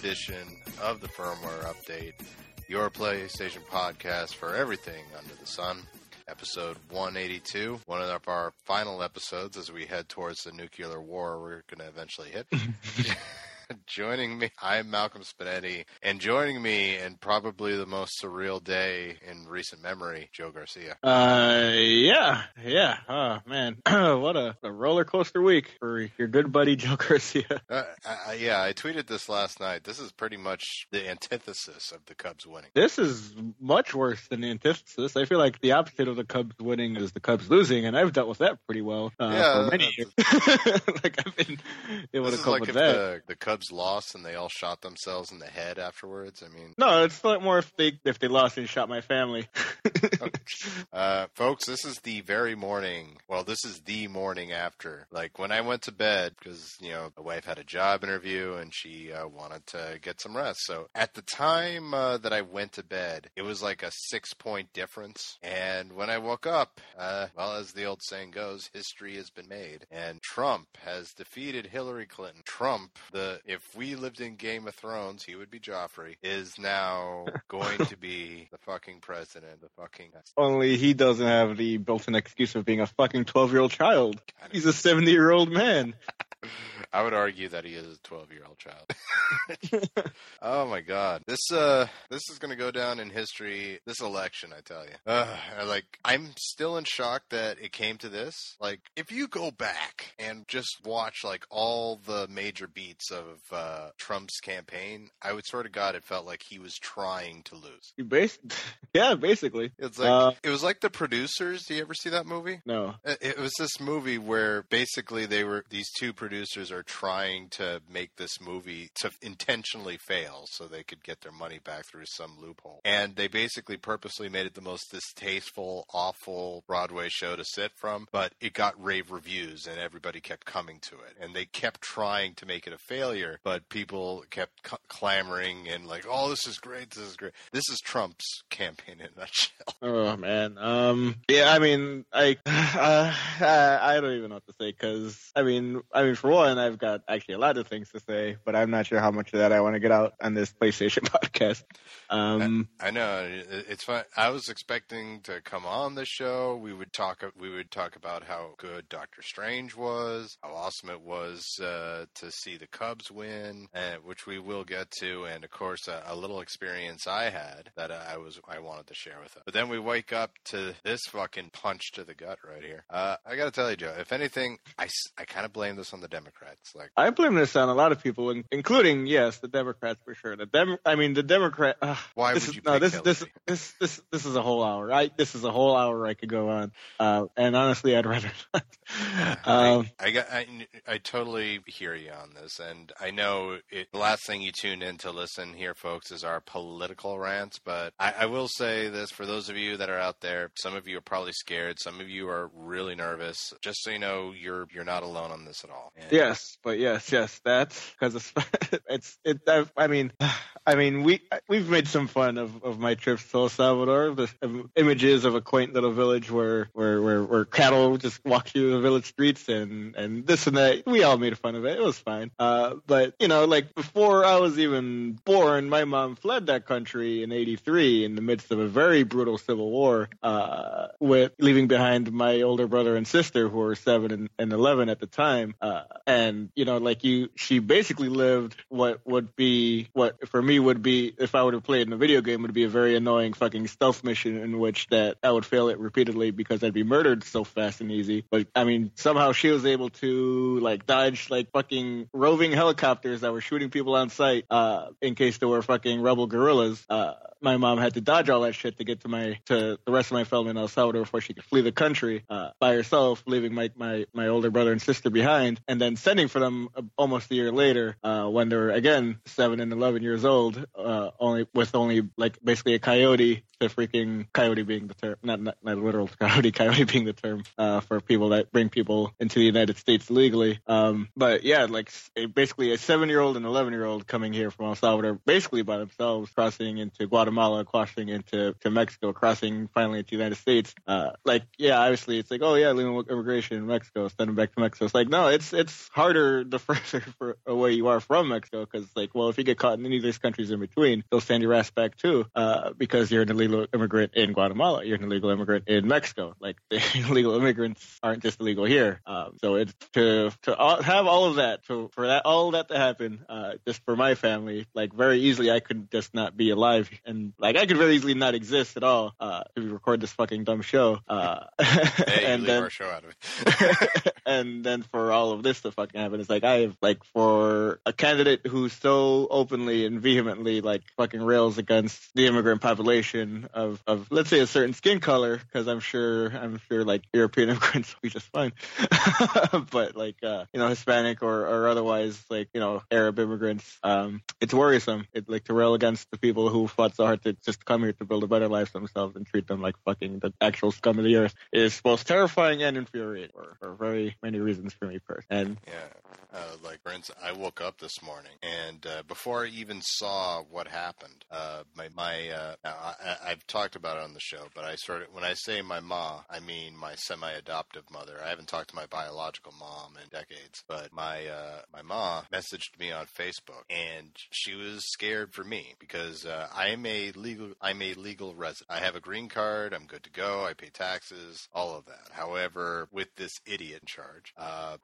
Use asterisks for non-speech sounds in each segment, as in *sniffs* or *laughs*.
edition of the Firmware Update, your PlayStation podcast for everything under the sun. Episode 182, one of our final episodes as we head towards the nuclear war we're going to eventually hit. *laughs* *laughs* joining me, I'm Malcolm Spinedi, and joining me in probably the most surreal day in recent memory, Joe Garcia. Uh, yeah, yeah. Oh man, *clears throat* what a, a, roller coaster week for your good buddy *laughs* Joe Garcia. Uh, I, yeah, I tweeted this last night. This is pretty much the antithesis of the Cubs winning. This is much worse than the antithesis. I feel like the opposite of the Cubs winning is the Cubs losing, and I've dealt with that pretty well uh, yeah, for many years. *laughs* like I've been able to cope like with that. The, the Cubs lost and they all shot themselves in the head afterwards. I mean, no, it's like more if they if they lost and shot my family. *laughs* uh, folks, this is the very morning. Well, this is the morning after. Like when I went to bed because you know my wife had a job interview and she uh, wanted to get some rest. So at the time uh, that I went to bed, it was like a six point difference. And when I woke up, uh, well, as the old saying goes, history has been made, and Trump has defeated Hillary Clinton. Trump, the if we lived in Game of Thrones, he would be Joffrey, is now going to be the fucking president, the fucking. Only he doesn't have the built-in excuse of being a fucking twelve-year-old child. He's a seventy-year-old man. *laughs* *laughs* I would argue that he is a 12 year old child. *laughs* *laughs* oh my god. This uh this is going to go down in history this election, I tell you. Uh, like I'm still in shock that it came to this. Like if you go back and just watch like all the major beats of uh Trump's campaign, I would swear to god it felt like he was trying to lose. You bas- yeah, basically. It's like uh, it was like the producers. Do you ever see that movie? No. It, it was this movie where basically they were these two producers are trying to make this movie to intentionally fail so they could get their money back through some loophole. And they basically purposely made it the most distasteful, awful Broadway show to sit from, but it got rave reviews and everybody kept coming to it. And they kept trying to make it a failure, but people kept c- clamoring and like, "Oh, this is great. This is great." This is Trump's campaign in a nutshell. *laughs* Oh man. Um yeah, I mean, I *sighs* uh, I don't even know what to say cuz I mean, I mean for one, I've got actually a lot of things to say, but I'm not sure how much of that I want to get out on this PlayStation *laughs* podcast. Um, I, I, know it's fun. I was expecting to come on the show. We would talk. We would talk about how good Doctor Strange was, how awesome it was uh, to see the Cubs win, and, which we will get to, and of course a, a little experience I had that I was I wanted to share with them. But then we wake up to this fucking punch to the gut right here. Uh, I got to tell you, Joe. If anything, I, I kind of blame this on the Democrats. Like I blame this on a lot of people, including yes, the Democrats for sure. The Dem, I mean the Democrat. Uh, Why would is, you? No, this this this this this is a whole hour. I This is a whole hour I could go on. Uh, and honestly, I'd rather. *laughs* Not. um, I, I, got. I, I totally hear you on this, and I know it, the last thing you tuned in to listen here, folks, is our political rants. But I, I will say this for those of you that are out there. Some of you are probably scared. Some of you are really nervous. Just so you know, you're you're not alone on this at all. Yes, but yes, yes, that's because it's *laughs* it's it. I mean, I mean, we we've made some fun of, of my trips to El Salvador. The um, images of a quaint little village where, where where where cattle just walk through the village streets and and this and that. We all made fun of it. It was fine. Uh, but you know, like before I was even born, my mom fled that country in '83 in the midst of a very brutal civil war, uh, with leaving behind my older brother and sister who were seven and, and eleven at the time. Uh, and you know, like you, she basically lived what would be what for me would be if I would have played in a video game would be a very annoying fucking stealth mission in which that I would fail it repeatedly because I'd be murdered so fast and easy. But I mean, somehow she was able to like dodge like fucking roving helicopters that were shooting people on sight uh, in case there were fucking rebel guerrillas. Uh, my mom had to dodge all that shit to get to my to the rest of my family in El Salvador before she could flee the country uh, by herself, leaving my, my my older brother and sister behind, and then sending for them almost a year later uh, when they were again seven and eleven years old uh, only with only like basically a coyote. The freaking coyote being the term, not not, not literal *laughs* coyote, coyote being the term uh, for people that bring people into the United States legally. Um, but yeah, like a, basically a seven-year-old and eleven-year-old coming here from El Salvador, basically by themselves, crossing into Guatemala, crossing into to Mexico, crossing finally into the United States. Uh, like yeah, obviously it's like oh yeah, legal immigration in Mexico, send them back to Mexico. It's like no, it's it's harder the further *laughs* for, away you are from Mexico because like well if you get caught in any of these countries in between, they'll send your ass back too uh, because you're an illegal immigrant in Guatemala, you're an illegal immigrant in Mexico. Like the *laughs* illegal immigrants aren't just illegal here. Um, so it's to to all, have all of that to, for that all that to happen uh, just for my family. Like very easily, I could just not be alive and like I could very easily not exist at all uh, if we record this fucking dumb show. Uh, *laughs* Hey, and then our show out of it. and then for all of this to fucking happen, it's like I have like for a candidate who's so openly and vehemently like fucking rails against the immigrant population of of let's say a certain skin color, because I'm sure I'm sure like European *laughs* immigrants will be just fine, *laughs* but like uh, you know Hispanic or or otherwise like you know Arab immigrants, um, it's worrisome. It like to rail against the people who fought so hard to just come here to build a better life for themselves and treat them like fucking the actual scum of the earth is both terrifying and infuriating for, for very many reasons for me personally. Yeah, uh, like for instance, I woke up this morning, and uh, before I even saw what happened, uh, my my uh, I, I've talked about it on the show, but I of when I say my ma, I mean my semi-adoptive mother. I haven't talked to my biological mom in decades, but my uh, my ma messaged me on Facebook, and she was scared for me because uh, I am a legal I'm a legal resident. I have a green card. I'm good to go. I pay taxes, all of that. However, with this idiot in charge,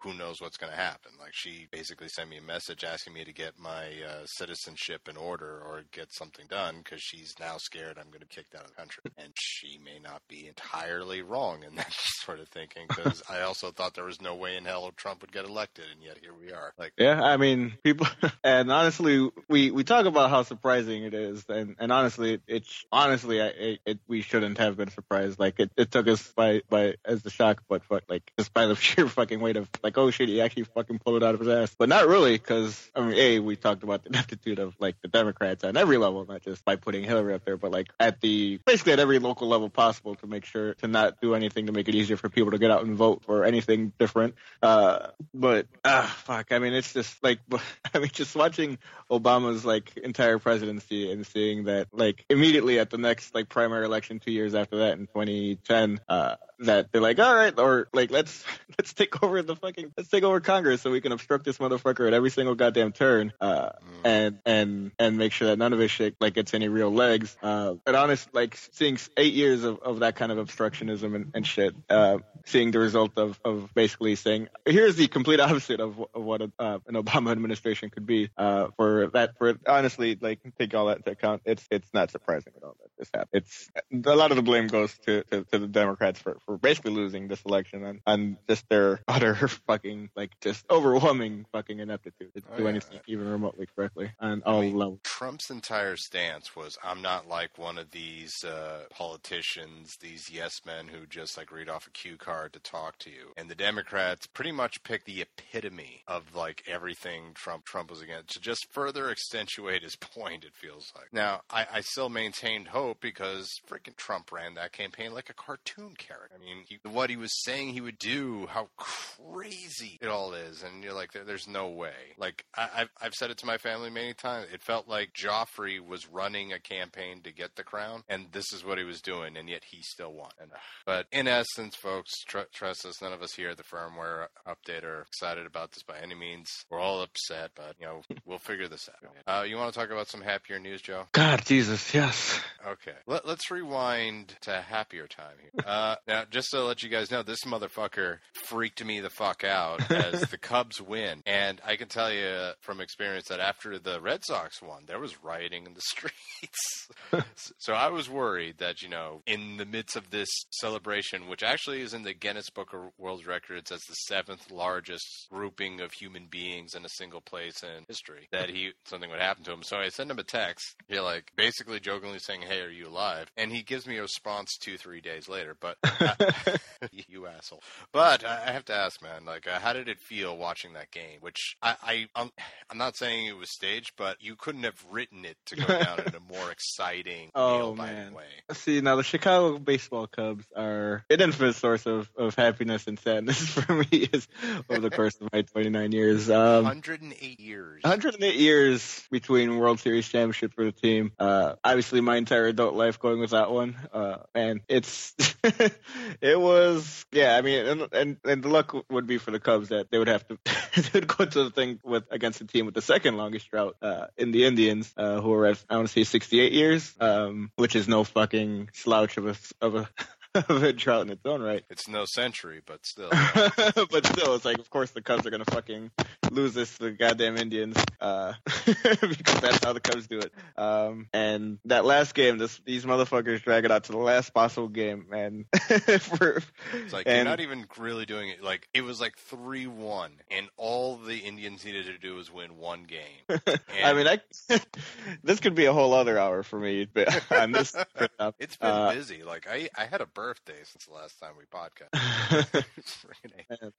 who knows what's going to happen? Like she basically sent me a message asking me to get my uh, citizenship in order or get something done because she's now scared I'm going to be kicked out of the country. And she may not be entirely wrong in *laughs* that sort of thinking because I also thought there was no way in hell Trump would get elected, and yet here we are. Like, Yeah, I mean, people, *laughs* and honestly, we we talk about how surprising it is, and and honestly, it, it's honestly, I, it, it we shouldn't have been surprised. Like it, it took us by by as the shock, but fuck, like just by the *laughs* sheer fucking weight of like, oh shit, he actually fucking pulled it out of his ass. But not really, because I mean, a we talked about the *laughs* ineptitude of like the Democrats on every level, not just by putting Hillary up there, but like at the basically at every local level possible to make sure to not do anything to make it easier for people to get out and vote for anything different. Uh, but ah, fuck. I mean, it's just like, *laughs* I mean, just watching Obama's like entire presidency and seeing that like immediately at the next like primary election two years after that in 2010, uh, that they're like, all right, or like let's *laughs* let's take over the fucking let's take over Congress so we can obstruct this motherfucker at every single goddamn turn, uh, and and and make sure that none of his shit like gets any real legs. Uh, and honest, like seeing eight years of, of that kind of obstructionism and, and shit, uh, seeing the result of, of basically saying here's the complete *laughs* opposite of, of what a, uh, an Obama administration could be. Uh, for that, for honestly, like take all that into account, it's it's not surprising at all that this happened. It's a lot of the blame goes to, to, to the Democrats for, for basically losing this election and, and just their *laughs* utter fucking like just overwhelming fucking ineptitude to Oh, do yeah. anything even remotely correctly on all mean, levels. Trump's entire stance was I'm not like one of these uh, politicians, these yes men who just like read off a cue card to talk to you. And the Democrats pretty much picked the epitome of like everything Trump Trump was against to just further *laughs* accentuate his point. It feels like now I, I still maintained hope because freaking Trump ran that campaign like a cartoon character. I mean, he, what he was saying he would do, how crazy it all is, and you're like, there, there's no way. Like I, I've I've said it to my family many times. It felt like Joffrey was running a campaign to get the crown, and this is what he was doing, and yet he still won. And, but in essence, folks, tr- trust us. None of us here at the firmware update are excited about this by any means. We're all upset, but you know *laughs* we'll figure this out. Uh, you want to talk about some happier news, Joe? God, Jesus, yes. Okay. Let, let's rewind to a happier time here. Uh, *laughs* now, just to let you guys know, this motherfucker freaked me the fuck out as the *laughs* Cubs win. And I can tell you from experience that after the Red Sox won, there was rioting in the *laughs* streets. so I was worried that, you know, in the midst of this celebration, which actually is in the Guinness Book of World Records as the seventh largest grouping of human beings in a single place in history, that he something would happen to him. So I sent him a text, he like basically jokingly saying, "Hey, are you alive?" And he gives me a response two, three days later. But *laughs* I, *laughs* you asshole. But I have to ask, man, like, uh, how did it feel watching that game? Which I, I I'm, *sighs* I'm not saying it was staged, but you couldn't have written it to go down in a *laughs* more exciting, Oh, man. way. See, now the Chicago baseball Cubs are an infinite source of, of happiness and sadness *laughs* for me is, over the course of my 29 years. Um, 108 years. 108 years between World Series championships for the team. Uh, obviously, my entire adult life going without one. Uh, and it's, it was, yeah. I mean, and, and and the luck would be for the Cubs that they would have to *laughs* they would go to the thing with against the team with the second longest drought uh, in the Indians, uh, who are at I want to say 68 years, um, which is no fucking slouch of a of a *laughs* of a drought in its own right. It's no century, but still. *laughs* but still, it's like, of course, the Cubs are gonna fucking lose this to the goddamn Indians, uh, *laughs* because that's how the Cubs do it. Um, and that last game, this these motherfuckers drag it out to the last possible game, man. For, It's like you're not even really doing it. Like it was like three one, and all the Indians needed to do was win one game. I mean, I this could be a whole other hour for me but on this. it's been uh, busy. Like I, I had a birthday since the last time we podcast.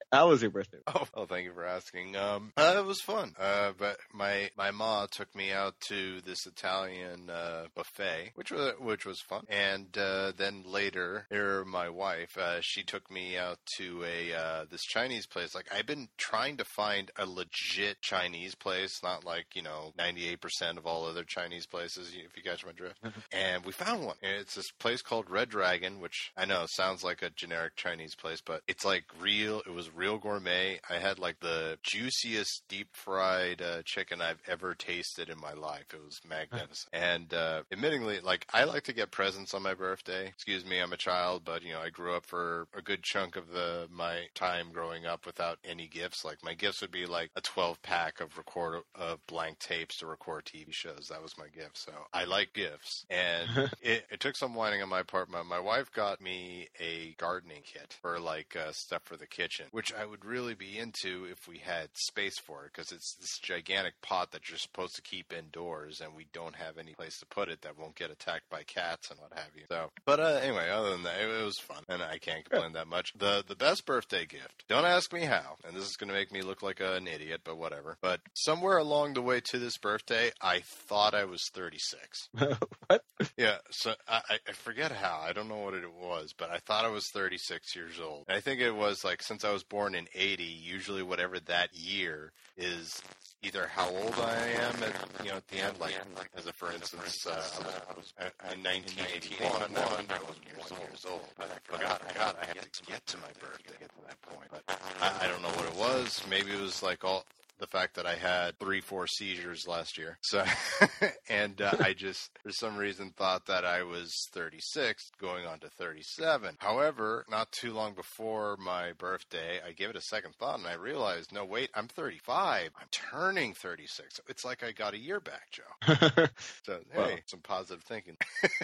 *laughs* How was your birthday? Oh, oh, thank you for asking. Um, uh, it was fun. Uh, but my my ma took me out to this Italian uh, buffet, which was which was fun. And uh, then later, here my wife, uh, she took me out to a uh, this Chinese place. Like I've been trying to find a legit Chinese place, not like you know ninety eight percent of all other Chinese places. If you catch my drift. *laughs* and we found one. It's this place called Red Dragon, which I know sounds like a generic Chinese place, but it's like real. It was real gourmet. I had like the juiciest deep fried uh, chicken I've ever tasted in my life. It was magnificent. and uh, admittingly, like I like to get presents on my birthday. Excuse me, I'm a child, but you know I grew up for a good chunk of the my time growing up without any gifts. Like my gifts would be like a 12 pack of record of blank tapes to record TV shows. That was my gift. So I like gifts, and *laughs* it, it took some whining on my part. My, my wife got me a gardening kit for like uh, stuff for the kitchen, which I would really be into if we had space for it, because it's this gigantic pot that you're supposed to keep indoors, and we don't have any place to put it that won't get attacked by cats and what have you. So, but uh, anyway, other than that, it, it was fun, and I can't complain that much. The the best birthday gift. Don't ask me how, and this is going to make me look like an idiot, but whatever. But somewhere along the way to this birthday, I thought I was 36. *laughs* what? Yeah, so I, I- I forget how. I don't know what it was, but I thought I was 36 years old. And I think it was like since I was born in 80, usually whatever that year is either how old I am at you know at the end. Like as a for instance, uh, I was in 1981. I wasn't years old, but I forgot. I forgot I had to get to my birthday to that point. But I, I don't know what it was. Maybe it was like all the fact that I had three, four seizures last year. So, *laughs* and uh, I just, for some reason, thought that I was 36, going on to 37. However, not too long before my birthday, I gave it a second thought and I realized, no, wait, I'm 35. I'm turning 36. It's like I got a year back, Joe. *laughs* So, hey, Wow. some positive thinking.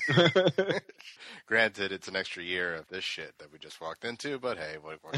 *laughs* Granted, it's an extra year of this shit that we just walked into, but hey, what, what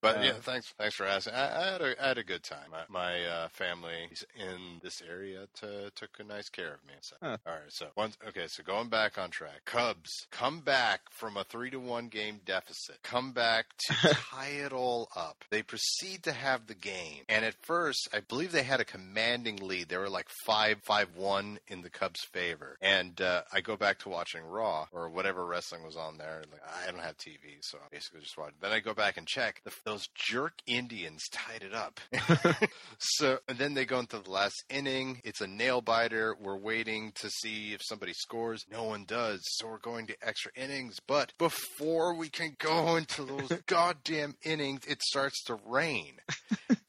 but yeah, thanks thanks for asking. I, I had a I had a good time. My, my uh, family in this area to, took a nice care of me. So, Huh. all right. So once okay. So going back on track, Cubs come back from a three to one game deficit. Come back to *laughs* tie it all up. They proceed to have the game, and at first, I believe they had a commanding lead. They were like five five one in the Cubs' favor. And uh, I go back to watching Raw or whatever wrestling was on there. Like, I don't have TV, so I basically just watch. Then I go back and check. The, those jerk Indians tied it up. *laughs* *laughs* so and then they go into the last inning. It's a nail biter. We're waiting to see if somebody scores. No one does. So we're going to extra innings. But before we can go *laughs* into those goddamn innings, it starts to rain. *laughs*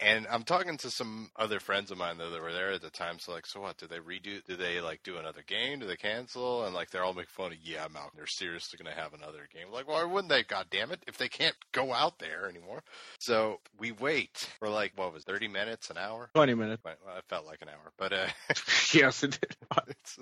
And I'm talking to some other friends of mine though that were there at the time. So like, so what? Do they redo? Do they like do another game? Do they cancel? And like, they're all making fun of. Yeah, I'm out. They're seriously going to have another game. Like, why wouldn't they? God damn it! If they can't go out there anymore. So we wait for like what was it, 30 minutes, an hour. 20 minutes. Well, it felt like an hour, but uh, *laughs* yes, it did.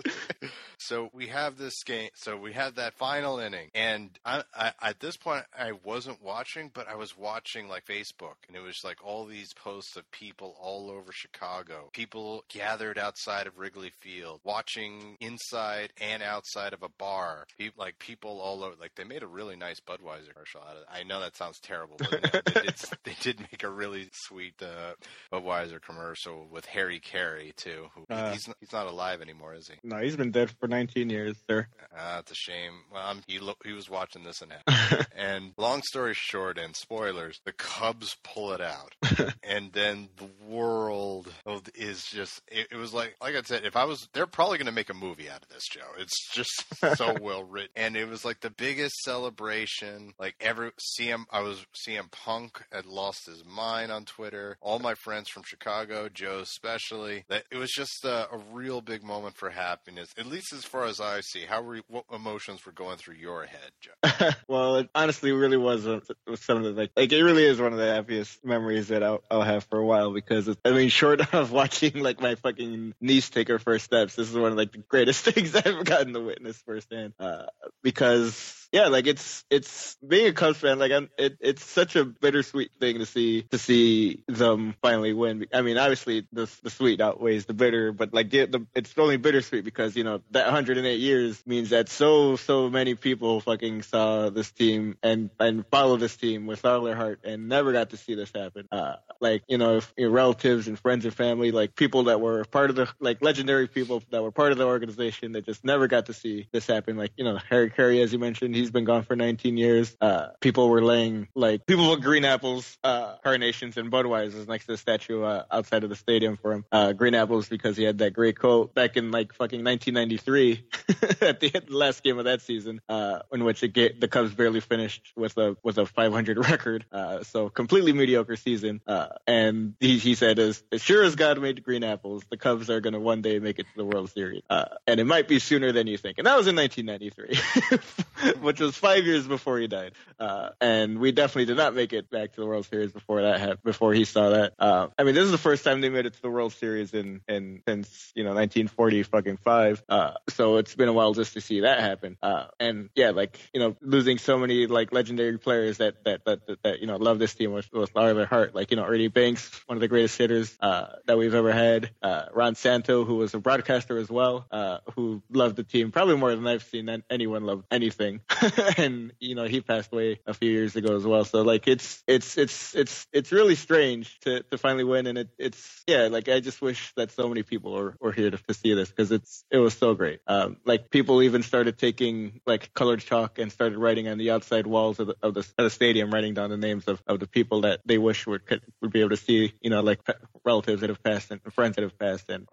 *laughs* so we have this game. So we have that final inning, and I, I, at this point, I wasn't watching, but I was watching like Facebook, and it was like all these these posts of people all over Chicago, people gathered outside of Wrigley Field, watching inside and outside of a bar. People, like people all over. Like they made a really nice Budweiser commercial out of it. I know that sounds terrible, but they, did, they did make a really sweet uh, Budweiser commercial with Harry Caray too. Who, Uh. he's he's not alive anymore, is he? No, he's been dead for 19 years, sir. Uh, it's a shame. Well, I'm, he lo- he was watching this and *laughs* and long story short, and spoilers, the Cubs pull it out, *laughs* and then the world is just. It, it was like, like I said, if I was, they're probably going to make a movie out of this, Joe. It's just *laughs* so well written, and it was like the biggest celebration. Like every CM, I was CM Punk had lost his mind on Twitter. All my friends from Chicago, Joe especially, that it was just a, a real big moment for happiness. At least as far as I see, how were you, what emotions were going through your head, Joe? *laughs* well, it honestly really was, a, was some of the like, like it really is one of the happiest memories that I'll, I'll have for a while because I mean, short *laughs* of watching like my fucking niece take her first steps, this is one of like the greatest *laughs* things I've gotten to witness firsthand. Uh, because yeah, like it's it's being a Cubs fan, like I'm, it, it's such a bittersweet thing to see to see them finally win. I mean, obviously the the sweet outweighs the bitter, but like the, the it's only bittersweet because you know that 108 years means that so so many people fucking saw this team and and follow this team with all their heart and never got to see this happen. Uh, like you know, if, your relatives and friends and family, like people that were part of the like legendary people that were part of the organization that just never got to see this happen. Like you know, Harry Caray, as you mentioned, he's been gone for 19 years. Uh, people were laying like people with green apples, uh, carnations, and Budweisers next to the statue uh, outside of the stadium for him. Uh, green apples because he had that great quote back in like fucking 1993 *laughs* at the, last game of that season, uh, in which it the Cubs barely finished with a with a 500 *laughs* record. Uh, so completely mediocre season. Uh, and he, he said, as, as sure as God made green apples, the Cubs are going to one day make it to the World Series. Uh, and it might be sooner than you think. And that was in 1993, *laughs* which was five years before he died. Uh, and we definitely did not make it back to the World Series before that happened, before he saw that. Uh, I mean, this is the first time they made it to the World Series in, in since, you know, 1940 fucking five. Uh, so it's been a while just to see that happen. Uh, and yeah, like, you know, losing so many like legendary players that, that, that, that, that you know, love this team with, with all of their heart. Like, you know, Ernie Banks, one of the greatest hitters, uh, that we've ever had. Uh, Ron Santo, who was a broadcaster as well, uh, who loved the team probably more than I've seen anyone love anything. *laughs* *laughs* and, you know, he passed away a few years ago as well. So like, it's, it's, it's, it's, it's really strange to, to finally win. And it, it's, yeah, like I just wish that so many people were, were here to, to see this because it's, it was so great. Um, like people even started taking like colored chalk and started writing on the outside walls of the, of the, of the stadium, writing down the names of, of the people that they wish would, could, would be able to see, you know, like relatives that have passed and friends that have passed. And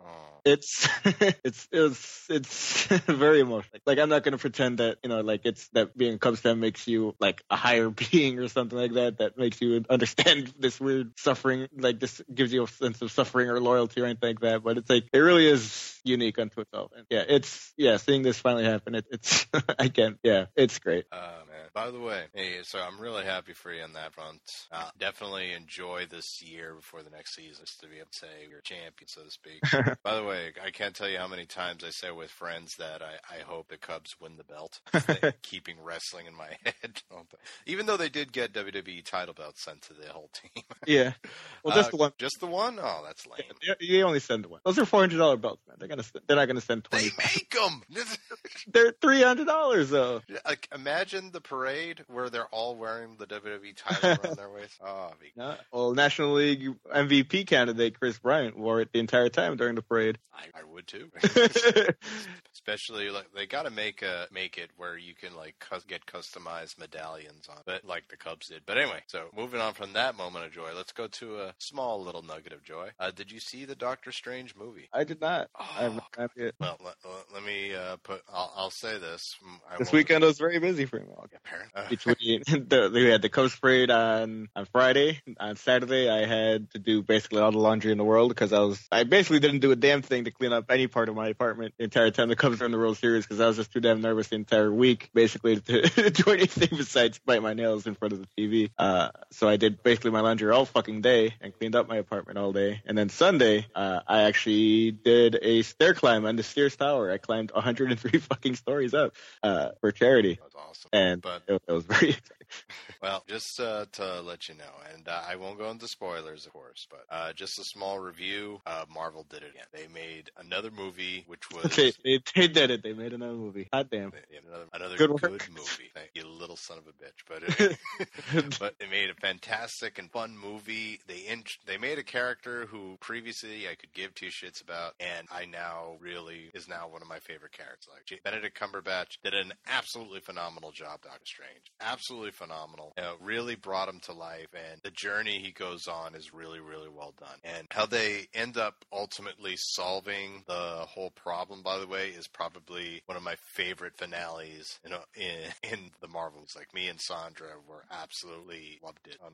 it's *laughs* it's it's it's *laughs* very emotional. Like I'm not gonna pretend that you know like it's that being a Cubs fan makes you like a higher *laughs* being or something like that. That makes you understand *laughs* this weird suffering. Like this gives you a sense of suffering or loyalty or anything like that. But it's like it really is unique unto itself. And yeah, it's yeah seeing this finally happen. It, it's *laughs* I can't yeah it's great. Oh man! By the way, hey, so I'm really happy for you on that front. Uh, definitely enjoy this year before the next season, just to be able to say you're a champion, so to speak. By the way, I can't tell you how many times I say with friends that I, I hope the Cubs win the belt. They- keeping wrestling in my *laughs* head, even though they did get WWE title belts sent to the whole team. *laughs* Yeah, well just Uh, the one. Just the one? Oh, that's lame. You- You only send one. Those are four hundred dollar belts, man. They're gonna they're not gonna send twenty. They make them. *laughs* They're three hundred dollars though. like, imagine the parade where they're all wearing the WWE title on their waist. Oh, be Yeah. Well, National League MVP candidate Kris Bryant wore it the entire time during the parade. I, I would too. Especially like they got to make a make it where you can like cus- get customized medallions on, but like the Cubs did. But anyway, so moving on from that moment of joy, let's go to a small little nugget of joy. Uh, did you see the Doctor Strange movie? I did not. I have Oh, not yet. well, let, let, me uh, put. I'll, I'll say this. Mm, I This weekend was very busy for me. Apparent. Uh, Between *laughs* the, we had the Cubs parade on on Friday. On Saturday, I had to do basically all the laundry in the world because I was I basically didn't do a damn thing to clean up any part of my apartment the entire time the Cubs were in the World Series because I was just too damn nervous the entire week, basically to do anything besides bite my nails in front of the TV. Uh, so I did basically my laundry all fucking day and cleaned up my apartment all day. And then Sunday, uh, I actually did a stair climb on the Sears Tower. I climbed 103 *laughs* fucking stories up uh, for charity that's awesome. and But it, it was very *laughs* Well, just uh, to let you know, and uh, I won't go into spoilers, of course, but uh, just a small review. Uh, Marvel did it again. They made another movie, which was they, they, they did it. They made another movie. God damn. Another another Good good, movie. Thank you, little son of a bitch. But *laughs* it, *laughs* but they made a fantastic and fun movie. They int- they made a character who previously I could give two shits about, and I now really is now one of my favorite characters. Like Benedict Cumberbatch did an absolutely phenomenal job, Doctor Strange. Absolutely phenomenal. You know, really brought him to life, and the journey he goes on is really really well done. And how they end up ultimately solving the whole problem, by the way, is probably one of my favorite finales in *laughs* in, in the Marvels. Like me and Sandra were absolutely loved it on.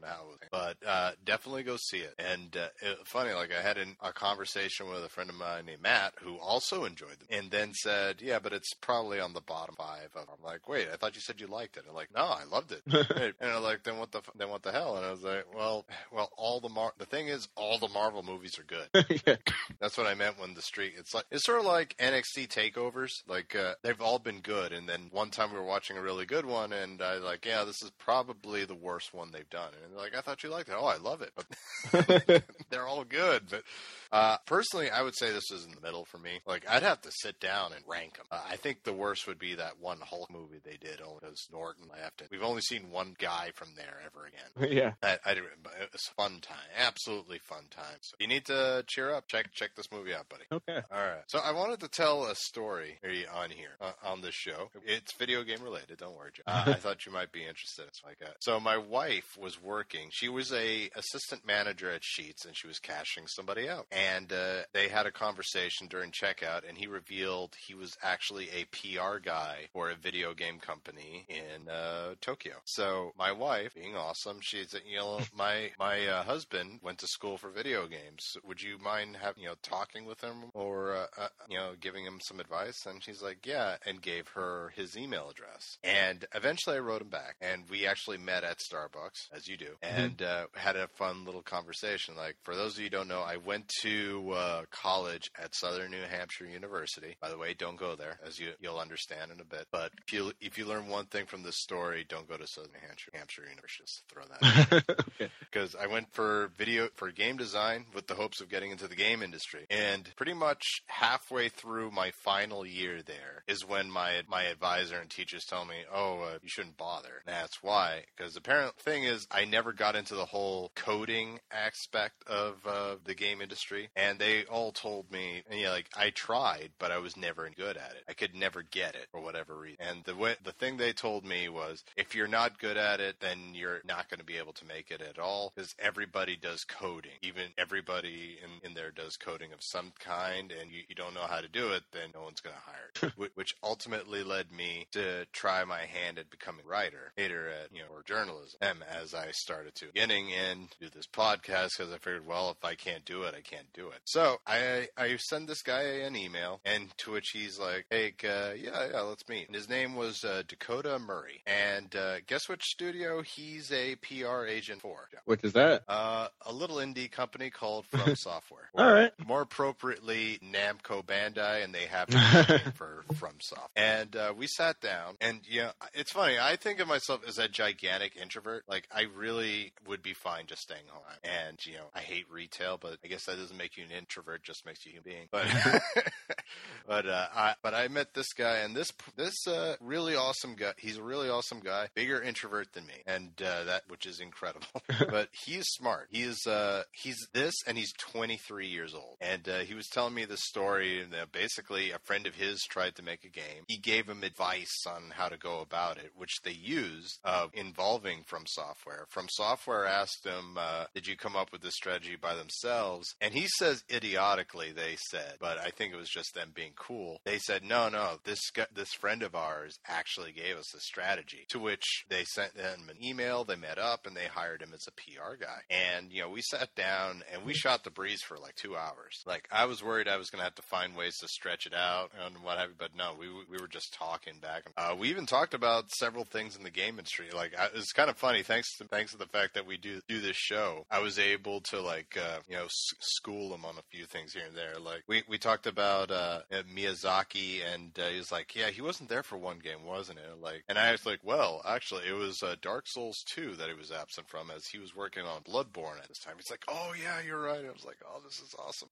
But uh, definitely go see it. And uh, it, funny, like I had an, a conversation with a friend of mine named Matt who also enjoyed them, and then said, "Yeah, but it's probably on the bottom five. I'm like, "Wait, I thought you said you liked it." I'm like, "No, I loved it." And I'm like, "Then what the then what the hell?" And I was like, "Well, well, all the Mar- the thing is, all the Marvel movies are good." *laughs* yeah. That's what I meant when the street. It's like it's sort of like NXT takeovers. Like uh, they've all been good, and then one time we were watching a really good one, and I was like, yeah, this is probably the worst one they've done. And they're like, I thought you liked it. Oh, I love it. But *laughs* *laughs* they're all good. But uh, personally, I would say this is in the middle for me. Like I'd have to sit down and rank them. Uh, I think the worst would be that one Hulk movie they did, only because Norton left it. We've only seen one guy from there ever again. *laughs* yeah. I, I it was a fun time, absolutely fun time. So you need to cheer up. Check check this movie out, buddy. Okay. All right. So I wanted to tell a story on here uh, on this show. It's video game related. Don't worry, Joe. Uh, I *laughs* thought you might be interested. It's like that. So my wife was working. She was a assistant manager at Sheetz, and she was cashing somebody out. And uh, they had a conversation during checkout, and he revealed he was actually a PR guy for a video game company in uh, Tokyo. So my wife, being awesome, she's you know *laughs* my my uh, husband went to school for video games. Would you mind having you know talking with him or uh, uh, you know giving him some advice? And she's like, yeah, and gave her his email address. And eventually, I wrote him back, and we actually met at Starbucks, as you do, and uh, had a fun little conversation. Like for those of you who don't know, I went to uh, college at Southern New Hampshire University. By the way, don't go there, as you you'll understand in a bit. But if you if you learn one thing from this story, don't go to Southern New Hampshire, Hampshire University. Just throw that. out *laughs* okay. because I went for video for game design with the hopes of getting into the game industry. And pretty much halfway through my final year there is when my my advisor and teachers tell me, "Oh, uh, you shouldn't bother." And that's why, because the apparent thing is, I never got into the whole coding aspect of uh, the game industry, and they all told me, you know, like I tried, but I was never good at it. I could never get it for whatever reason. And the way, the thing they told me was, if you're not good at it, then you're not going to be able to make it at all because everybody does coding. Even everybody in, in there does coding of some kind, and you, you don't know how to do it, then no one's going to hire you. *laughs* Which ultimately led me to try my hand at becoming a writer, later at you know or journalism. And as I started to getting in do this podcast because I figured, well, if I can't do it, I can't do it. So I I send this guy an email, and to which he's like, "Hey, uh, yeah, yeah, let's meet." And his name was uh, Dakota Murray, and uh, guess which studio he's a PR agent for? Which is that? Uh, a little indie company called From *laughs* Software. All right. More appropriately, Namco Bandai, and they have *laughs* for FromSoft. And uh, we sat down, and you know, it's funny. I think of myself as a gigantic introvert. Like I really would be fine just staying home. And you know, I hate retail, but I guess that doesn't make you an introvert; just makes you a human being. But *laughs* *laughs* but uh, I but I met this guy, and this this uh, really awesome guy. He's a really awesome guy, bigger introvert than me, and uh, that which is incredible. *laughs* but he is smart. He is uh, he's this, and he's 23 years old. And uh, he was telling me this story. And uh, basically, a friend of his tried to make a game. He gave him advice on how to go about it, which they used uh, involving From Software. From Software asked him, uh, "Did you come up with this strategy by themselves?" And he says idiotically, they said, but I think it was just them being cool. They said, "No, no, this this friend of ours actually gave us the strategy." To which they sent him an email. They met up and they hired him as a PR guy. And you know, we sat down and we shot the breeze for like two hours. Like I was worried I was going to have to find ways to stretch it out and what have you, but no, we we were just talking back. Uh, we even talked about several things in the game industry. Like I, it's kind of funny. Thanks to thanks to the fact that we do do this show, I was able to like uh, you know s- school them on a few things here and there. Like we we talked about uh, uh, Miyazaki, and uh, he was like, "Yeah, he wasn't there for one game, wasn't it?" Like, and I was like, "Well, actually, it was uh, Dark Souls 2 that he was absent from, as he was working on Bloodborne at this time." He's like, "Oh yeah, you're right." I was like, "Oh, this is awesome."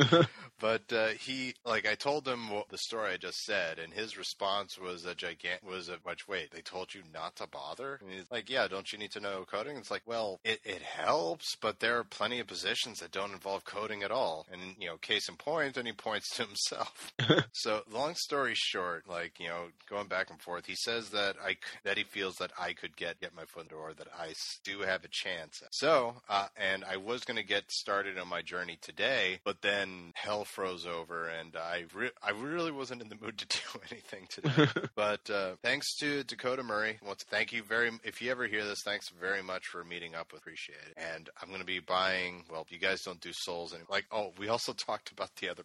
*laughs* *laughs* but uh, he, like, I told him what, the story I just said, and his response was a gigant was a much. Wait, they told you not to bother? And he's like, "Yeah, don't you need to know coding?" It's like, well, it, it helps, but there are plenty of positions that don't involve coding at all. And you know, case in point, and he points to himself. *laughs* so, long story short, like you know, going back and forth, he says that I that he feels that I could get get my foot in the door, that I do have a chance. So, uh, and I was going to get started on my journey today, but then hell froze over, and I re- I really wasn't in the mood to *laughs* do anything today. *laughs* but uh, thanks to Dakota Murray. Once, thank you very. If you ever hear this, thanks very much for meeting up with. Appreciate it. And I'm going to be buying. Well, you guys don't do Souls and like. Oh, we also talked about the other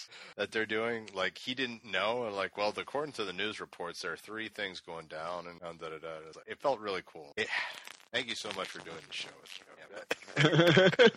*laughs* that they're doing. Like he didn't know, and like, well, according to the news reports, there are three things going down, and da da da. It felt really cool. Thank you so much for doing the show. *laughs*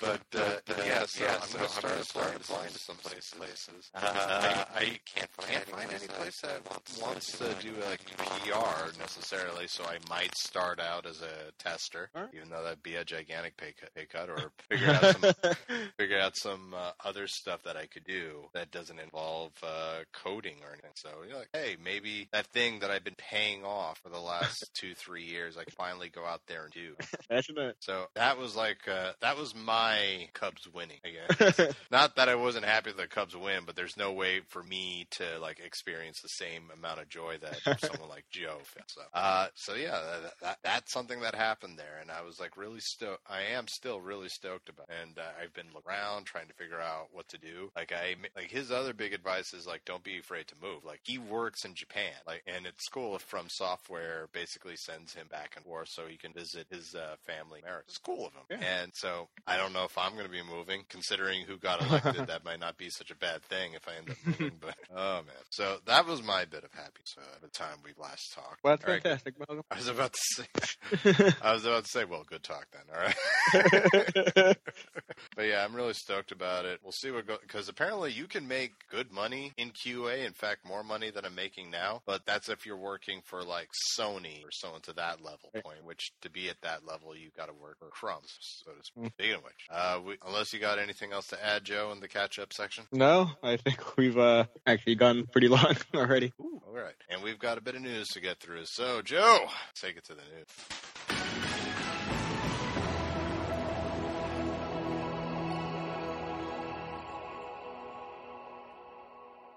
But uh, yeah, so I'm going to start applying to some, places. places. Uh, I can't find, any place that wants to do like PR necessarily, so I might start out as a tester, Alright. even though that'd be a gigantic pay cut, pay cut or figure out some *laughs* figure out some uh, other stuff that I could do that doesn't involve uh, coding or anything. So you're like, hey, maybe that thing that I've been paying off for the last *laughs* two, three years, I can finally go out there and do. Imagine that. So that was like uh, that was my Cubs winning again. *laughs* Not that I wasn't happy that the Cubs win, but there's no way for me to like experience the same amount of joy that *laughs* someone like Joe felt. So, uh, so yeah, that, that, that's something that happened there, and I was like really stoked. I am still really stoked about, it. and uh, I've been around trying to figure out what to do. Like I like his other big advice is like don't be afraid to move. Like he works in Japan, like and it's cool if From Software basically sends him back and forth so he can visit his uh, family. in America. It's cool of him, Yeah. and so I don't know if I'm going to be moving. Considering who got elected, that might not be such a bad thing if I end up moving. But *laughs* oh man, so that was my bit of happiness at the time we last talked. Well, that's All right, good. fantastic, Malcolm. I was about to say. *laughs* I was about to say, well, good talk then. All right. *laughs* but yeah, I'm really stoked about it. We'll see what goes because apparently you can make good money in QA. In fact, more money than I'm making now. But that's if you're working for like Sony or someone to that level point. Which to be at that level, you got to work for crumbs. So to speak. Mm. Speaking of which, uh, we, unless you got anything else to add, Joe, in the catch-up section. no, I think we've uh, actually gone pretty long *laughs* already. Ooh, all right. And we've got a bit of news to get through. So, Joe, take it to the news.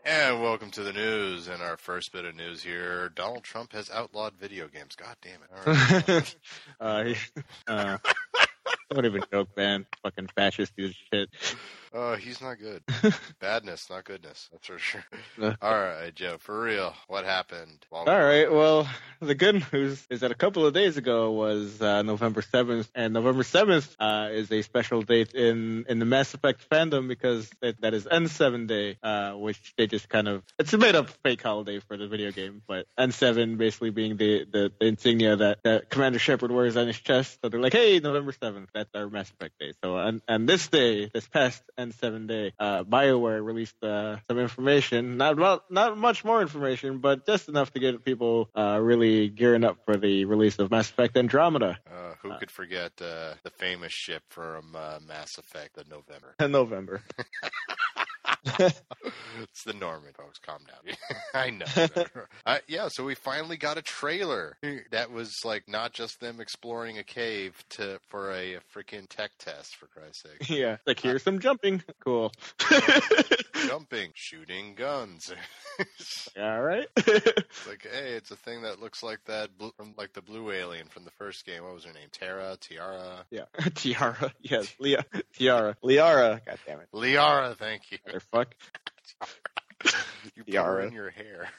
And welcome to the news. And our first bit of news here Donald Trump has outlawed video games. God damn it. Right. *laughs* uh, *laughs* uh, don't even joke, man. Fucking fascist of shit. Oh, he's not good. *laughs* Badness, not goodness. That's for sure. Uh. *laughs* All right, Joe, for real. What happened? All right. Well, the good news is that a couple of days ago was uh, November seventh, and November seventh uh, is a special date in in the Mass Effect fandom because that, that is N7 Day, uh, which they just kind of it's a made up fake holiday for the video game, but N7 basically being the the, the insignia that, that Commander Shepard wears on his chest. So they're like, hey, November seventh, that's our Mass Effect Day. So and and this day, this past N7 Day, uh, Bioware released uh, some information, not well, not much more information, but just enough to get people uh, really gearing up for the release of Mass Effect Andromeda Uh, who could forget uh, the famous ship from uh, Mass Effect, the November? *laughs* in November. *laughs* *laughs* it's the Norman, folks. Calm down. *laughs* I know. uh, yeah, so we finally got a trailer that was like not just them exploring a cave to for a, a freaking tech test, for Christ's sake. *laughs* yeah, like here's some jumping. Cool. Jumping, shooting guns. All right. It's like, hey, it's a thing that looks like that blue, from like the blue alien from the first game. What was her name? Tara, Tiara, yeah, Tiara. Yes, Leah. Tiara. Liara. God damn it. Liara. Thank you. Motherfuck. You *laughs* Tiara. in your hair.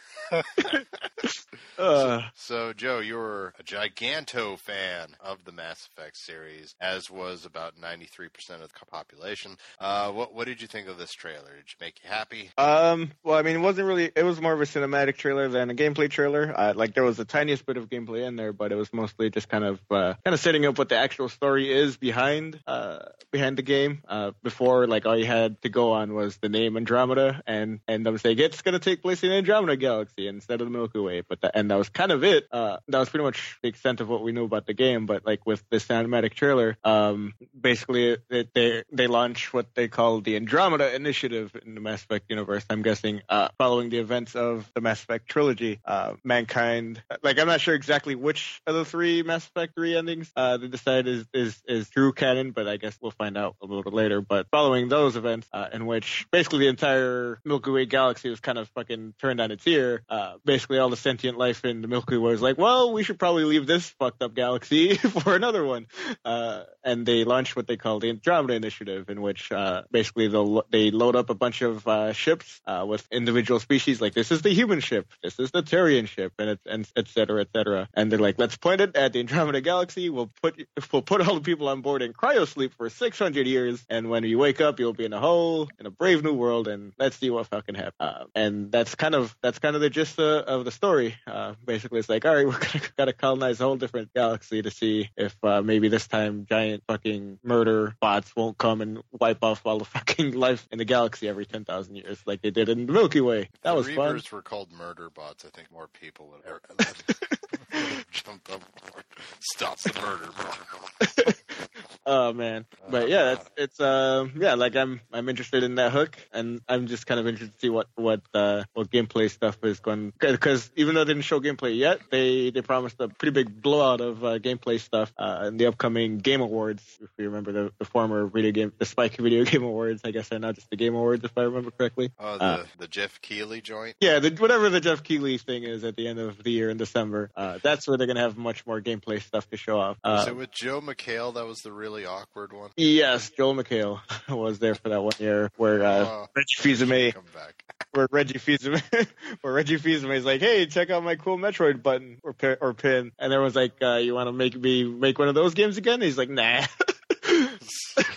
Uh, So, Joe, you're a giganto fan of the Mass Effect series, as was about 93% of the population. Uh, what what did you think of this trailer? Did it make you happy? Um, well, I mean, it wasn't really. It was more of a cinematic trailer than a gameplay trailer. Uh, like there was the tiniest bit of gameplay in there, but it was mostly just kind of uh, kind of setting up what the actual story is behind uh, behind the game. Uh, before, like all you had to go on was the name Andromeda, and and I was saying it's going to take place in Andromeda Galaxy instead of the Milky Way. But that, and that was kind of it. Uh, that was pretty much the extent of what we knew about the game. But like with this cinematic trailer, um, basically it, they they launch what they call the Andromeda Initiative in the Mass Effect universe. I'm guessing uh, following the events of the Mass Effect trilogy, uh, mankind. Like I'm not sure exactly which of the three Mass Effect three endings uh, they decide is is is true canon, but I guess we'll find out a little bit later. But following those events, uh, in which basically the entire Milky Way galaxy was kind of fucking turned on its ear, uh, basically all the sentient life in the Milky Way was like, well, we should probably leave this fucked up galaxy *laughs* for another one. Uh, and they launched what they call the Andromeda Initiative, in which uh, basically they load up a bunch of uh, ships uh, with individual species. Like this is the human ship, this is the Turian ship, and it, and et cetera, et cetera. And they're like, let's point it at the Andromeda Galaxy. We'll put we'll put all the people on board in cryosleep for 600 years, and when you wake up, you'll be in a hole in a brave new world, and let's see what fucking happens. And that's kind of that's kind of the gist uh, of the story. Uh, basically, it's like, all right, *laughs* we're gonna gotta colonize a whole different galaxy to see if uh, maybe this time giant fucking murder bots won't come and wipe off all the *laughs* fucking life in the galaxy every 10,000 years, like they did in the Milky Way. That the was fun. Reapers were called murder bots. I think more people would have *laughs* jumped up. Stop the murder. Oh man, but yeah, that's it's um yeah, like I'm I'm interested in that hook, and I'm just kind of interested to see what what uh what gameplay stuff is going because even though they didn't show gameplay yet, they they promised a pretty big blowout of uh, gameplay stuff uh, in the upcoming Game Awards. If you remember the, the former video game, the Spike *laughs* Video Game Awards, I guess they're not just the Game Awards if I remember correctly. Oh, the, Uh, the Jeff Keighley joint? Yeah, the, whatever the Jeff Keighley thing is at the end of the year in December, uh, that's where they're gonna have much more gameplay stuff to show off. Was Uh, it with Joel McHale that was the really awkward one? Yes, Joel McHale *laughs* was there for that one year where uh, Oh, Reggie Fils-Aimé, come back. where Reggie Fils-Aimé, *laughs* where Reggie Fils-Aimé is like, "Hey, check out my cool Metroid button or pin, or pin," and everyone's like, uh, "You want to make me make one of those games again?" And he's like, "Nah." *laughs*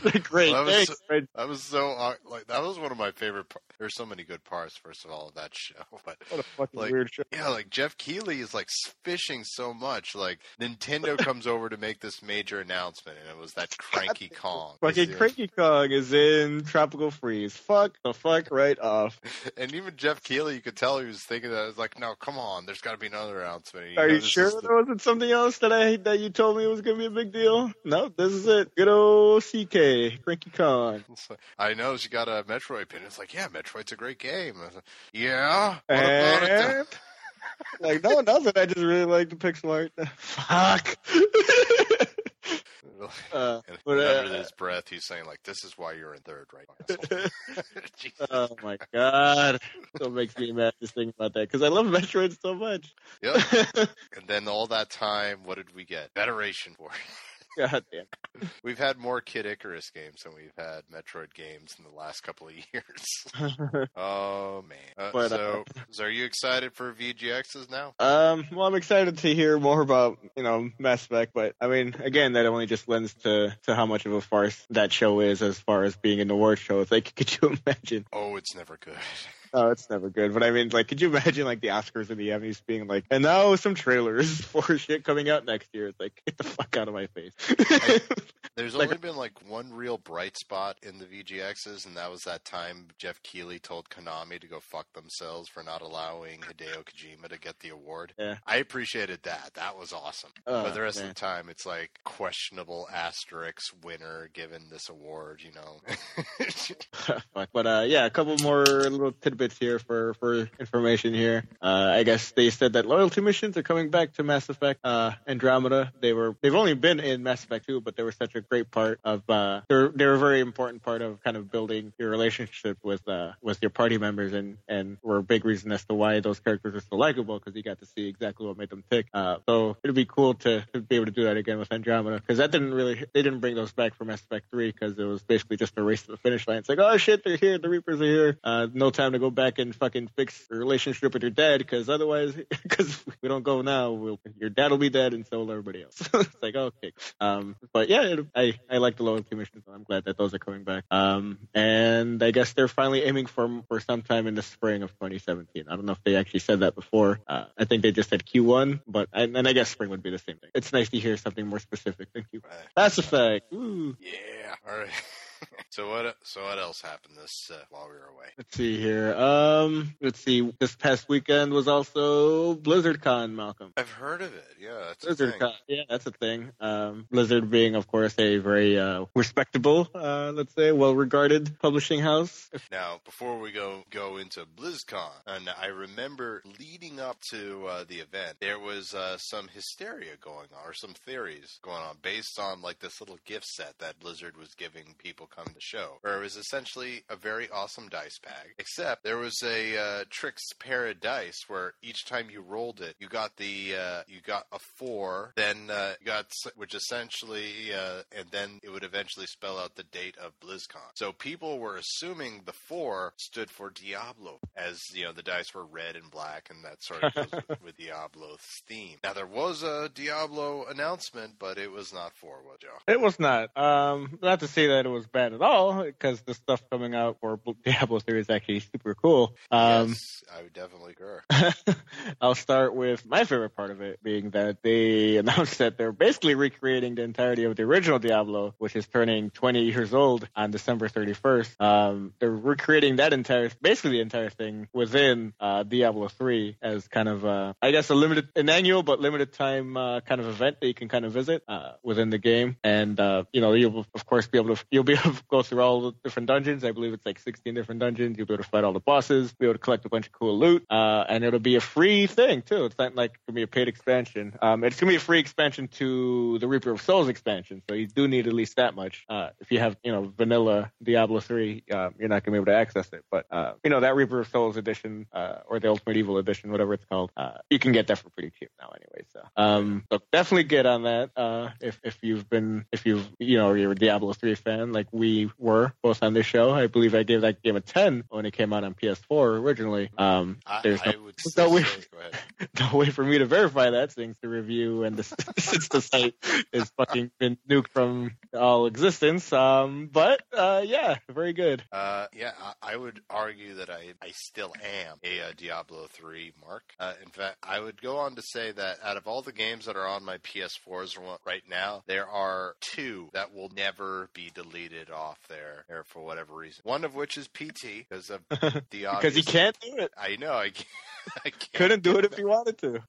Like, *laughs* Great, Well, that was thanks. Reg- That was so aw- like that was one of my favorite. Par- There's so many good parts. First of all, of that *laughs* show, but What a fucking Like, weird show. yeah, like Jeff Keighley is like fishing so much. Like Nintendo *laughs* comes over to make this major announcement, and it was that cranky Kong. Fucking Is in- Cranky Kong is in Tropical Freeze. Fuck the fuck right off. And even Jeff Keighley, you could tell he was thinking that. It's like, no, come on, there's got to be another announcement. And Are know you sure is the- there wasn't something else that I that you told me was gonna be a big deal? No, this is it. Good old CK, Cranky Kong. It's like, I know she got a Metroid pin. It's like, yeah, Metroid's a great game. Like, yeah. What about it? then?" And *laughs* like no nothing. I just really like the pixel art. *laughs* Fuck. *laughs* uh, But, uh, under his breath, he's saying like, "This is why you're in third, right?" asshole." Oh my god, still makes me mad just thinking about that because I love Metroid so much. Yep. And then all that time, what did we get? Federation Force. *laughs* god damn. We've had more Kid Icarus games than we've had Metroid games in the last couple of *laughs* years. *laughs* oh man! Uh, But, uh, so, so, are you excited for VGXs now? Um, well, I'm excited to hear more about you know Mass Effect, but I mean, again, that only just lends to to how much of a farce that show is as far as being an award show. It's like, could you imagine? Oh, it's never good. Oh, it's never good. But I mean, like, could you imagine like the Oscars and the Emmys being like, and now some trailers *laughs* for shit coming out next year? It's like, get the fuck out of my face. *laughs* There's Like- only been like one real bright spot in the VGXs, and that was that time Jeff Keighley told Konami to go fuck themselves for not allowing Hideo Kojima to get the award. Yeah. I appreciated that. That was awesome. Oh, but the rest man. of the time, it's like questionable asterisks winner given this award. You know. *laughs* But uh, yeah, a couple more little tidbits here for for information here. Uh, I guess they said that loyalty missions are coming back to Mass Effect uh, Andromeda. They were they've only been in Mass Effect 2, but they were such a great part of uh, they're they're a very important part of kind of building your relationship with uh, with your party members and and were a big reason as to why those characters are so likable because you got to see exactly what made them tick. Uh, so it'd be cool to, to be able to do that again with Andromeda because that didn't really they didn't bring those back for Mass Effect 3 because it was basically just a race to the finish line. It's like oh shit they're here the Reapers are here uh, no time to go back and fucking fix the relationship with your dad because otherwise, *laughs* because we don't go now, we'll, your dad will be dead and so will everybody else. *laughs* it's like okay, um, but yeah, it, I I like the loyalty missions. So I'm glad that those are coming back. Um, and I guess they're finally aiming for for sometime in the spring of 2017. I don't know if they actually said that before. Uh, I think they just said Q1, but I, and I guess spring would be the same thing. It's nice to hear something more specific. Thank you. Right. Mass Effect. Ooh. Yeah. All right. *laughs* *laughs* so what? So what else happened this uh, while we were away? Let's see here. Um, let's see. This past weekend was also BlizzardCon, Malcolm. I've heard of it. Yeah, that's a thing. Con. Yeah, that's a thing. Um, Blizzard being, of course, a very uh, respectable, uh, let's say, well-regarded publishing house. Now, before we go go into BlizzCon, and I remember leading up to uh, the event, there was uh, some hysteria going on, or some theories going on, based on like this little gift set that Blizzard was giving people coming to the show, where it was essentially a very awesome dice bag. Except there was a uh, tricks pair of dice where each time you rolled it, you got the uh, you got a four, then uh, you got which essentially, uh, and then it would eventually spell out the date of BlizzCon. So people were assuming the four stood for Diablo, as you know the dice were red and black, and that sort of goes *laughs* with, with Diablo's theme. Now there was a Diablo announcement, but it was not four, was Joe? It was not. Um, not to say that it was bad at all, because the stuff coming out for *laughs* Diablo 3 is actually super cool. Um, yes, I would definitely agree. *laughs* I'll start with my favorite part of it being that they *laughs* announced that they're basically recreating the entirety of the original Diablo, which is turning 20 years old on December 31st. Um, they're recreating that entire, basically the entire thing within uh, Diablo 3 as kind of, uh, I guess, a limited, an annual but limited time uh, kind of event that you can kind of visit uh, within the game. And uh, you know, you'll of course be able to you'll be to go through all the different dungeons. I believe it's like 16 different dungeons. You'll be able to fight all the bosses, be able to collect a bunch of cool loot, uh, and it'll be a free thing too. It's not like gonna be a paid expansion. Um, it's gonna be a free expansion to the Reaper of Souls expansion, so you do need at least that much. Uh, if you have you know vanilla Diablo 3, uh, you're not gonna be able to access it. But uh, you know that Reaper of Souls edition uh, or the Ultimate Evil edition, whatever it's called, uh, you can get that for pretty cheap now anyway. So um, so definitely get on that uh, if if you've been if you've you know you're a Diablo 3 fan like we were both on this show. I believe I gave that game a 10 when it came out on PS4 originally. Um, I, there's I no, would *laughs* no way- say, go ahead. *laughs* no way for me to verify that since the review and the *laughs* since the site is fucking been nuked from all existence. Um, but uh, yeah, very good. Uh, yeah, I, I would argue that I, I still am a, uh Diablo 3 mark. Uh, in fact, I would go on to say that out of all the games that are on my PS4s right now, there are two that will never be deleted off there, there for whatever reason. One of which is PT because of *laughs* the Because he can't do it. I know I can't. *laughs* Couldn't do it if you wanted to.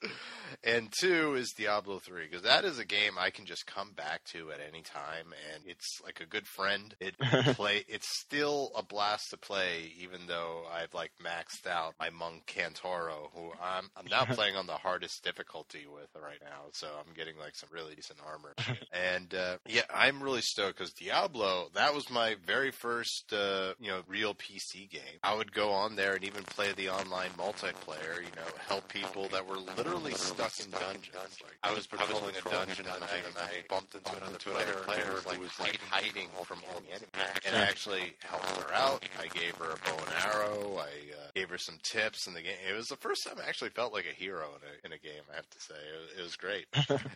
*laughs* and two is Diablo 3 because that is a game I can just come back to at any time and it's like a good friend. It *laughs* play it's still a blast to play even though I've like maxed out my monk Cantoro who I'm I'm now playing on the hardest difficulty with right now so I'm getting like some really decent armor and and uh, yeah I'm really stoked cuz Diablo that was my very first uh, you know real PC game. I would go on there and even play the online multiplayer, you know, help people that were literally stuck in dungeons. Like I was patrolling a dungeon and I, and I bumped into another player who was like, hiding from all the enemies, and I actually helped her out. I gave her a bow and arrow. I uh, gave her some tips in the game. It was the first time I actually felt like a hero in a in a game. I have to say, it was, it was great.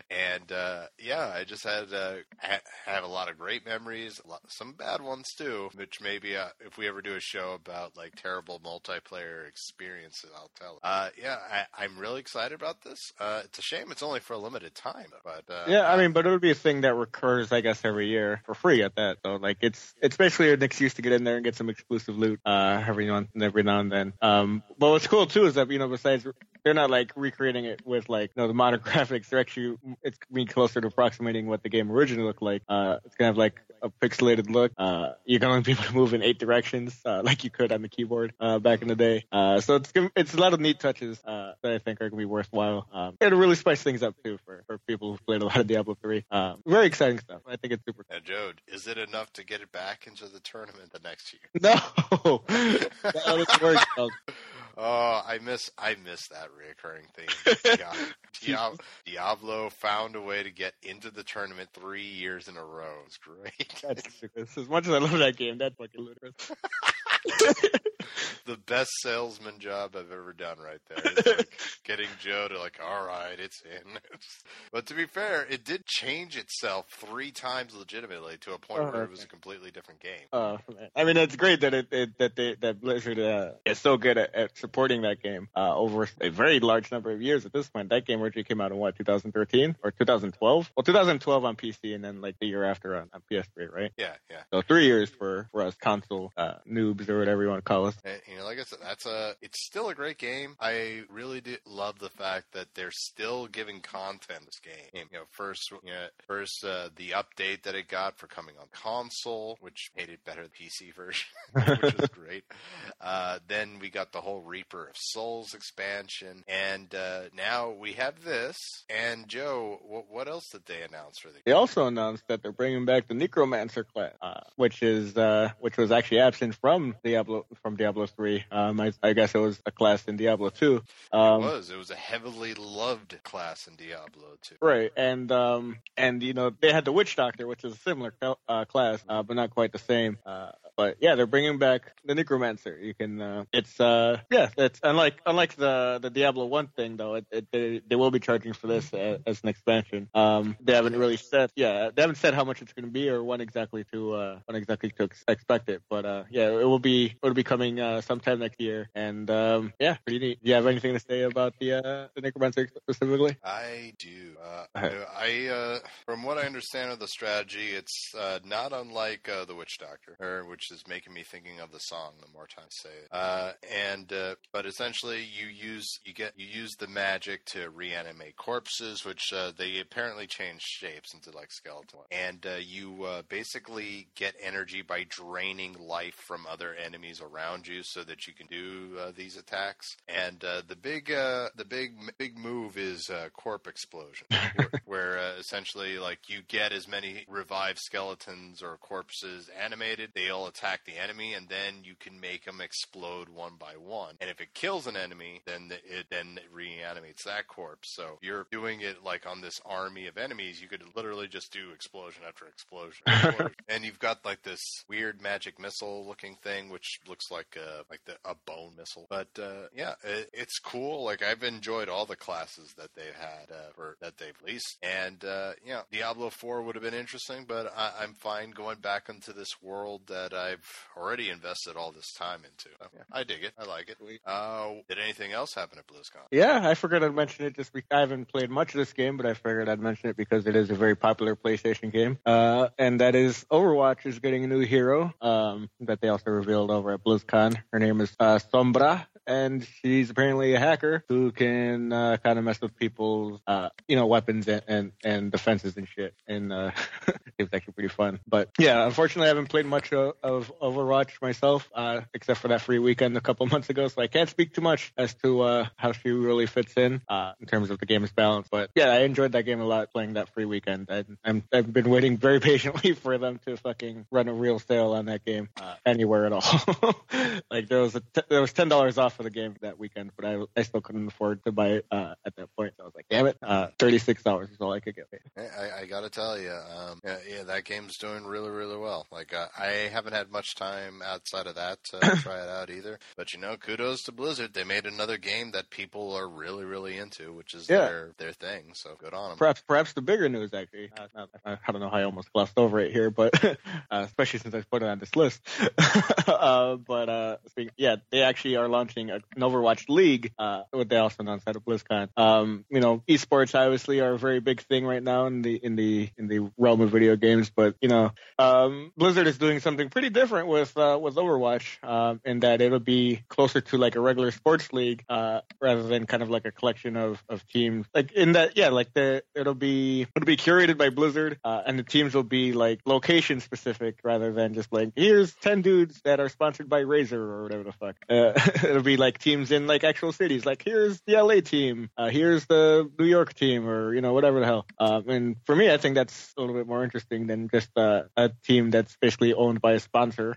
*laughs* and uh, yeah, I just had uh, ha- have a lot of great memories, a lot, some bad ones too. Which maybe uh, if we ever do a show about like terrible multiplayer experiences, I'll tell. Uh, yeah, I, I'm really excited about this. Uh, it's a shame it's only for a limited time, but uh, Yeah, I mean, but it would be a thing that recurs, I guess, every year for free at that. So, like, it's it's basically an excuse to get in there and get some exclusive loot uh, every now and every now and then. Um, but what's cool too is that you know, besides they're not like recreating it with like you know the modern *laughs* graphics. They're actually it's being closer to approximating what the game originally looked like. Uh, it's gonna have like a pixelated look. Uh, you're gonna *laughs* be able to move in eight directions uh, *laughs* like you could on the keyboard uh, back in the day. Uh, so it's it's a lot of neat touches uh, that I think are gonna be worthwhile. Um, it'll really spice things up too for, for people who've played a lot of Diablo 3. Um, very exciting stuff. I think it's super. Now, Jode, is it enough to get it back into the tournament the next year? No, that doesn't work. Oh, I miss I miss that reoccurring theme. Dia- *laughs* Dia- Diablo found a way to get into the tournament three years in a row. It's great. That's ludicrous. As much as I love that game, that's fucking ludicrous. *laughs* the best salesman job I've ever done right there. Like *laughs* getting Joe to like, all right, it's in. *laughs* but to be fair, it did change itself three times legitimately to a point Oh, where it was a completely different game. Uh, I mean, it's great that it, it that they that Blizzard uh, is so good at, at supporting that game uh, over a very large number of years. At this point, that game originally came out in what 2013 or 2012? Well, 2012 on PC, and then like the year after on, on PS3, right? Yeah, yeah. So three years for for us console uh, noobs or whatever you want to call it. And, you know, like I said, that's a. It's still a great game. I really do love the fact that they're still giving content to this game. You know, first, you know, first uh, the update that it got for coming on console, which made it better the PC *laughs* version, which was *laughs* great. Uh, then we got the whole Reaper of Souls expansion, and uh, now we have this. And Joe, what, what else did they announce for the? They also announced that they're bringing back the Necromancer class, uh, which is uh, which was actually absent from Diablo from Diablo 3. Um, I, I guess it was a class in Diablo 2. Um, it was. It was a heavily loved class in Diablo two. Right, and um, and you know they had the Witch Doctor, which is a similar uh, class, uh, but not quite the same. Uh, but yeah, they're bringing back the Necromancer. You can, uh, it's uh, yeah, it's unlike unlike the the Diablo One thing though. It, it, they they will be charging for this as, as an expansion. Um, they haven't really said, yeah, they haven't said how much it's going to be or when exactly to uh, when exactly to ex- expect it. But uh, yeah, it will be it will be coming uh, sometime next year. And um, yeah, pretty neat. Do you have anything to say about the uh, the Necromancer specifically? I do. Uh, I, uh, from what I understand of the strategy, it's uh, not unlike uh, the Witch Doctor, or which is making me thinking of the song. The more times I say it, uh, and uh, but essentially you use you get you use the magic to reanimate corpses, which uh, they apparently change shapes into like skeleton, and uh, you uh, basically get energy by draining life from other enemies around you, so that you can do uh, these attacks. And uh, the big uh, the big big move is uh, corp explosion, where, *laughs* where uh, essentially like you get as many revived skeletons or corpses animated, they'll attack the enemy, and then you can make them explode one by one. And if it kills an enemy, then the- it then it reanimates that corpse. So you're doing it like on this army of enemies, you could literally just do explosion after explosion, explosion. *laughs* and you've got like this weird magic missile looking thing, which looks like a like the, a bone missile. But uh, yeah, it, it's cool. Like I've enjoyed all the classes that they've had uh, or that they've released, and uh, yeah, Diablo Four would have been interesting, but I, I'm fine going back into this world that I've already invested all this time into. So, yeah, I dig it. I like it. Uh, did anything else happen at BlizzCon? Yeah, I figured I'd mention it just because I haven't played much of this game, but I figured I'd mention it because it is a very popular PlayStation game. Uh, and that is Overwatch is getting a new hero um, that they also revealed over at BlizzCon. Her name is uh, Sombra. And she's apparently a hacker who can uh, kind of mess with people's, uh, you know, weapons and, and, and defenses and shit. And uh, it was actually pretty fun. But yeah, unfortunately, I haven't played much of, of Overwatch myself, uh, except for that free weekend a couple *laughs* months ago. So I can't speak too much as to uh, how she really fits in uh, in terms of the game's balance. But yeah, I enjoyed that game a lot playing that free weekend. I, I'm, I've been waiting very *laughs* patiently for them to fucking run a real sale on that game uh, anywhere at all. *laughs* like there was a t- there was ten dollars off of the game that weekend, but I I still couldn't afford to buy it uh, at that point. So I was like, damn it, uh, thirty six dollars is all I could get. paid. I, I gotta tell you, um, yeah, yeah, that game's doing really, really well. Like, uh, I haven't had much time outside of that to *coughs* try it out either. But you know, kudos to Blizzard. They made another game that people are really, really into, which is Yeah. their their thing. So good on them. Perhaps, perhaps the bigger news actually. Uh, not, I don't know how I almost glossed over it here, but *laughs* uh, especially since I put it on this list. *laughs* uh, but uh, yeah, they actually are launching a, an Overwatch League. Uh, what they also announced at BlizzCon. Um, you know, esports obviously are a very big thing right now in the in the in the realm of video games. But you know, um, Blizzard is doing something pretty different with uh, with Overwatch um, in that it'll be closer to like a regular sports league uh, rather than kind of like a collection of, of teams. Like in that, yeah, like the it'll be it'll be curated by Blizzard, uh, and the teams will be like location specific rather than just like here's ten dudes that are sponsored by Razer or whatever the fuck. Uh, *laughs* it'll be like teams in like actual cities. Like here's the LA team, uh, here's the New York team, or you know whatever the hell. Um, and for me, I think that's a little bit more interesting than just uh, a team that's basically owned by a sponsor,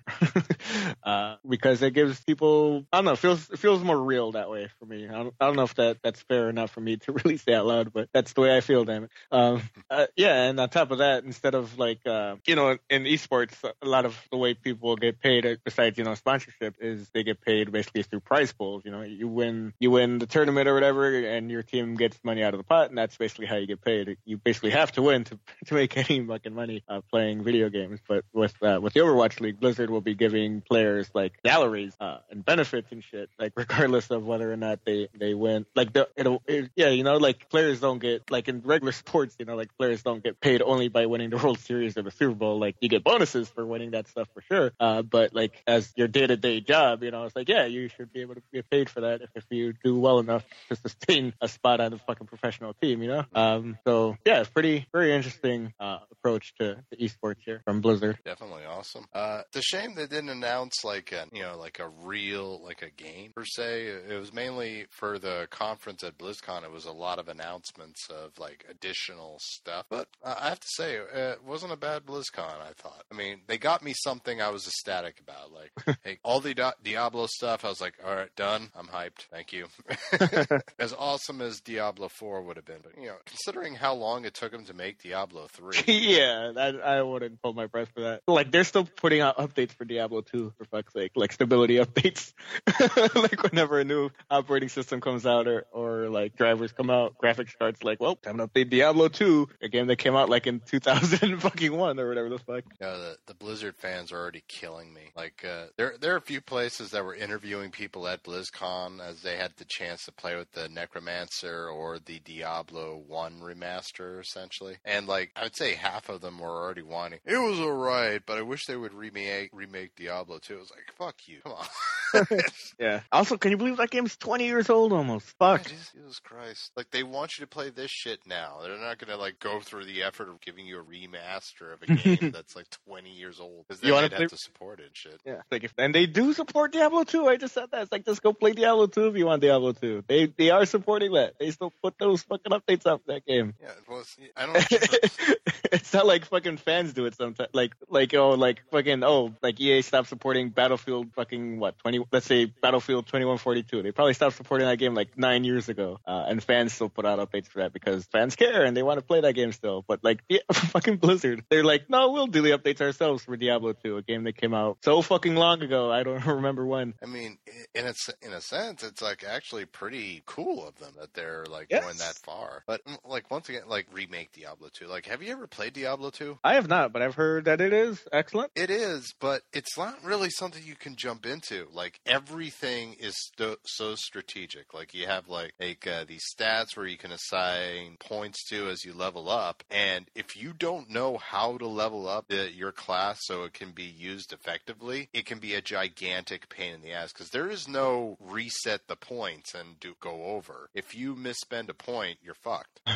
*laughs* uh, because it gives people I don't know, feels feels more real that way for me. I don't, I don't know if that that's fair enough for me to *laughs* really say out loud, but that's the way I feel. Damn it. Um, uh, yeah, and on top of that, instead of like uh, you know in esports, a lot of the way people get paid, besides you know sponsorship, is they get paid basically through prize You know, you win you win the tournament or whatever, and your team gets money out of the pot, and that's basically how you get paid. You basically have to win to *laughs* to make any fucking money uh, playing video games. But with uh, with the Overwatch League, Blizzard will be giving players like salaries uh, and benefits and shit, like *laughs* regardless of whether or not they they win. Like the it'll it, yeah, you know, like players don't get like in regular *laughs* sports, you know, like players don't get paid only by winning the World Series or the Super Bowl. Like you get bonuses for winning that stuff for sure. Uh, but like as your day to day job, you know, it's like yeah, you should be able to get paid for that if, if you do well enough to sustain a spot on a fucking professional team, you know. Um, so yeah, it's pretty very interesting uh, approach to, to esports here from Blizzard. Definitely awesome. Uh, it's a shame they didn't announce like a you know like a real like a game per se. It was mainly for the conference at BlizzCon. It was a lot of announcements of like additional stuff. But uh, I have to say, it wasn't a bad BlizzCon. I thought. I mean, they got me something I was ecstatic about. Like, *laughs* hey, all the Di- Diablo stuff. I was like, all right, done. I'm hyped. Thank you. *laughs* as awesome as Diablo Four would have been, but you know, considering how long it took them to make Diablo Three. *laughs* yeah, I, I wouldn't hold my breath for that. Like they're still putting out updates for Diablo 2 for fuck's sake, like stability *laughs* updates. like whenever a new operating system comes out or or like drivers come out, graphics cards like, well, time to update Diablo 2, a game that came out like in 2000 fucking one or whatever the fuck. Yeah, the, the Blizzard fans are already killing me. Like uh, there there are a few places that were interviewing people at BlizzCon as they had the chance to play with the Necromancer or the Diablo 1 remaster essentially. And like I would say half of them were already whining. It was alright, but I wish they would remake remake Diablo 2. It was like, fuck you. Come on. *laughs* *laughs* yeah. Also, can you believe that game's 20 years old almost? Fuck. Jesus, Jesus Christ. Like they want you to play this shit now. They're not going to like go through the effort of giving you a remaster of a game *laughs* that's like 20 years old because they'd wanna have play- to support it and shit. Yeah, like if, and they do support Diablo 2. I just said that. It's like just go play Diablo 2 if you want Diablo 2. They they are supporting that. They still put those fucking updates up that game. Yeah, well, see, I don't. *laughs* it's not like fucking fans do it sometimes. Like like oh like fucking oh like EA stopped supporting Battlefield fucking what twenty let's say Battlefield twenty one forty two. They probably stopped supporting that game like nine years ago. Uh, and fans still put out updates for that because fans care and they want to play that game still. But like yeah, *laughs* fucking Blizzard, they're like no we'll do the updates ourselves for Diablo two, a game that came out so fucking long ago. I don't *laughs* remember when. I mean, in a in a sense, it's like actually pretty cool of them that they're like Yes. going that far. But mm, like once again, like remake Diablo two. Like, have you ever played Diablo two? I have not, but I've heard that it is excellent. It is, but it's not really something you can jump into. Like everything is sto- so strategic. Like you have like like uh, these stats where you can assign points to as you level up, and if you don't know how to level up the, your class so it can be used effectively, it can be a gigantic pain in the ass because there is no reset the points and do go over. If you misspend a point, you're fucked. *laughs*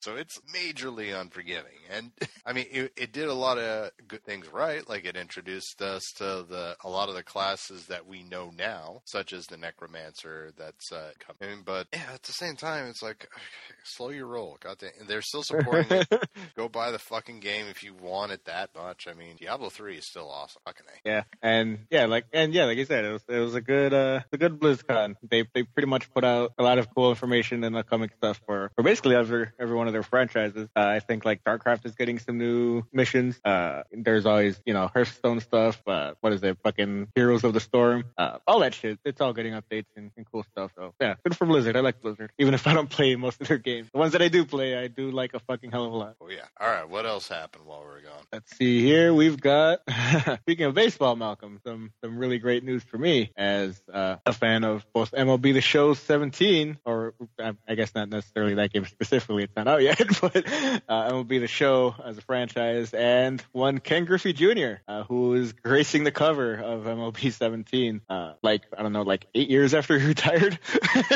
So it's majorly unforgiving. And *laughs* I mean, it, it did a lot of good things right. Like it introduced us to the a lot of the classes that we know now, such as the Necromancer that's uh, coming. But yeah, at the same time, it's like *sighs* slow your roll. Goddamn, and they're still supporting it. *laughs* Go buy the fucking game if you want it that much. I mean, Diablo three is still awesome. Fucking a. Yeah, and yeah, like and yeah, like you said, it was it was a good uh a good BlizzCon. They they pretty much put out a lot of cool information and upcoming stuff for for basically every every one of their franchises. Uh, I think like StarCraft is getting some new missions. Uh, there's always you know Hearthstone stuff. Uh, what is it? Fucking Heroes of the Storm. Uh, all that shit. It's all getting updates and, and cool stuff. So yeah, good for Blizzard. I like Blizzard, even if I don't play most of their games. The ones that I do play, I do like a fucking hell of a lot. Oh yeah. All right. What else happened while we were gone? Let's see here. We've got *laughs* speaking of baseball, Malcolm, some some really great news for me as uh, a fan of both MLB The Show 17, or I, I guess not necessarily that game specifically. It's not out yet, *laughs* but uh, MLB The Show as a franchise, and one Ken Griffey Jr., uh, who is gracing the cover of MLB 17. uh, like I don't know, like eight years after he *laughs* retired.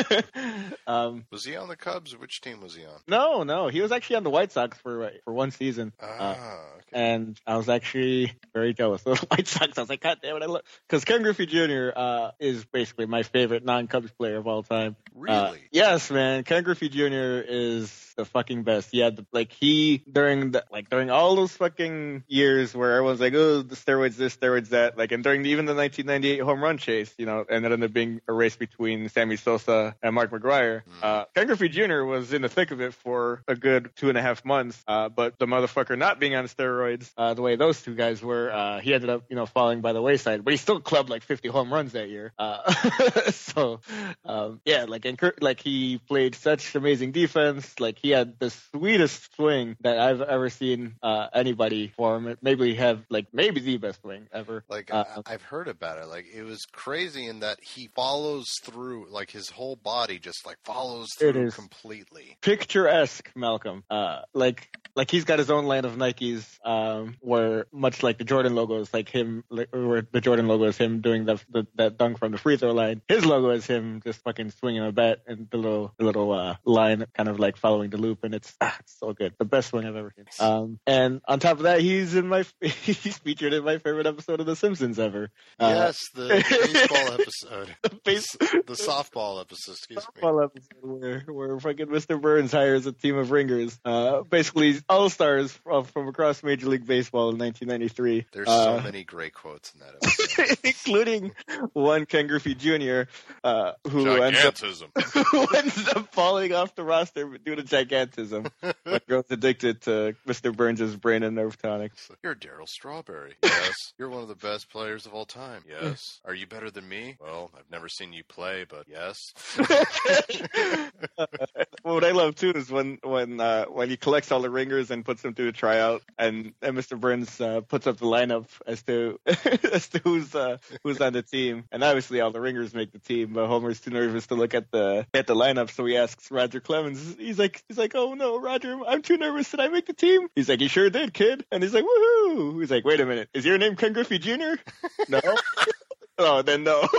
*laughs* um, Was he on the Cubs? Which team was he on? no, no, he was actually on the White Sox for for one season. Ah, okay. and I was actually very jealous of *laughs* the White Sox. I was like, God damn it, I love because Ken Griffey Jr. Uh, is basically my favorite non-Cubs player of all time. Uh, Really? yes, man. Ken Griffey Jr. is the fucking best. He had the, like he during the like during all those fucking years where everyone's like, oh, the steroids this, steroids that, like, and during even the 1998 home run chase, you know, and it ended up being a race between Sammy Sosa and Mark McGwire. Mhm. Uh, Ken Griffey Jr. was in the thick of it for a good two and a half months, uh, but the motherfucker not being on steroids, uh, the way those two guys were, uh, he ended up, you know, falling by the wayside. But he still clubbed like 50 home runs that year. Uh, *laughs* so, um, yeah, like, and like he played such amazing defense. Like he had the sweetest swing that I've ever seen uh, anybody form. It maybe have like maybe the best swing ever. Like Uh, I've heard about it. Like it was crazy in that he follows through. Like his whole body just like follows through completely. picturesque Malcolm. Uh, like like he's got his own line of Nikes, um, where much like the Jordan logo is like him, like, where the Jordan logo is him doing the, the that dunk from the free throw line. His logo is him just fucking swinging a bat and the little the little uh, line kind of like following the loop, and it's, ah, it's so good. The best swing I've ever. Um, and on top of that, he's in my *laughs* he's featured in my favorite episode of The Simpsons ever. Uh, yes, the baseball episode, *laughs* the base the softball episode. Excuse me. episode where, where fucking Mr. Burns hires a team of ringers, uh, basically all stars from, from across Major League Baseball in 1993. There's uh, so many great quotes in that *laughs* episode. including one Ken Griffey Jr., uh, who ends up who ends up falling off the roster due to gigantism. grows addicted to Mr. Burns' brain and nerve tonics. You're Darryl Strawberry. *laughs* Yes. You're one of the best players of all time. Yes. *laughs* Are you better than me? Well, I've never seen you play, but yes. *laughs* what I love too is when when uh, when he collects all the ringers and puts them through a tryout, and, and Mr. Burns uh, puts up the lineup as to as to who's uh, who's on the team, and obviously all the ringers make the team, but Homer's too nervous to look at the at the lineup, so he asks Roger Clemens. He's like he's like, oh no, Roger, I'm too nervous. Did I make the team? He's like, you sure did, kid. And he's like, woohoo. He's like, wait a minute, is your name Ken Griffey Jr.? no. *laughs* oh, then no. *laughs*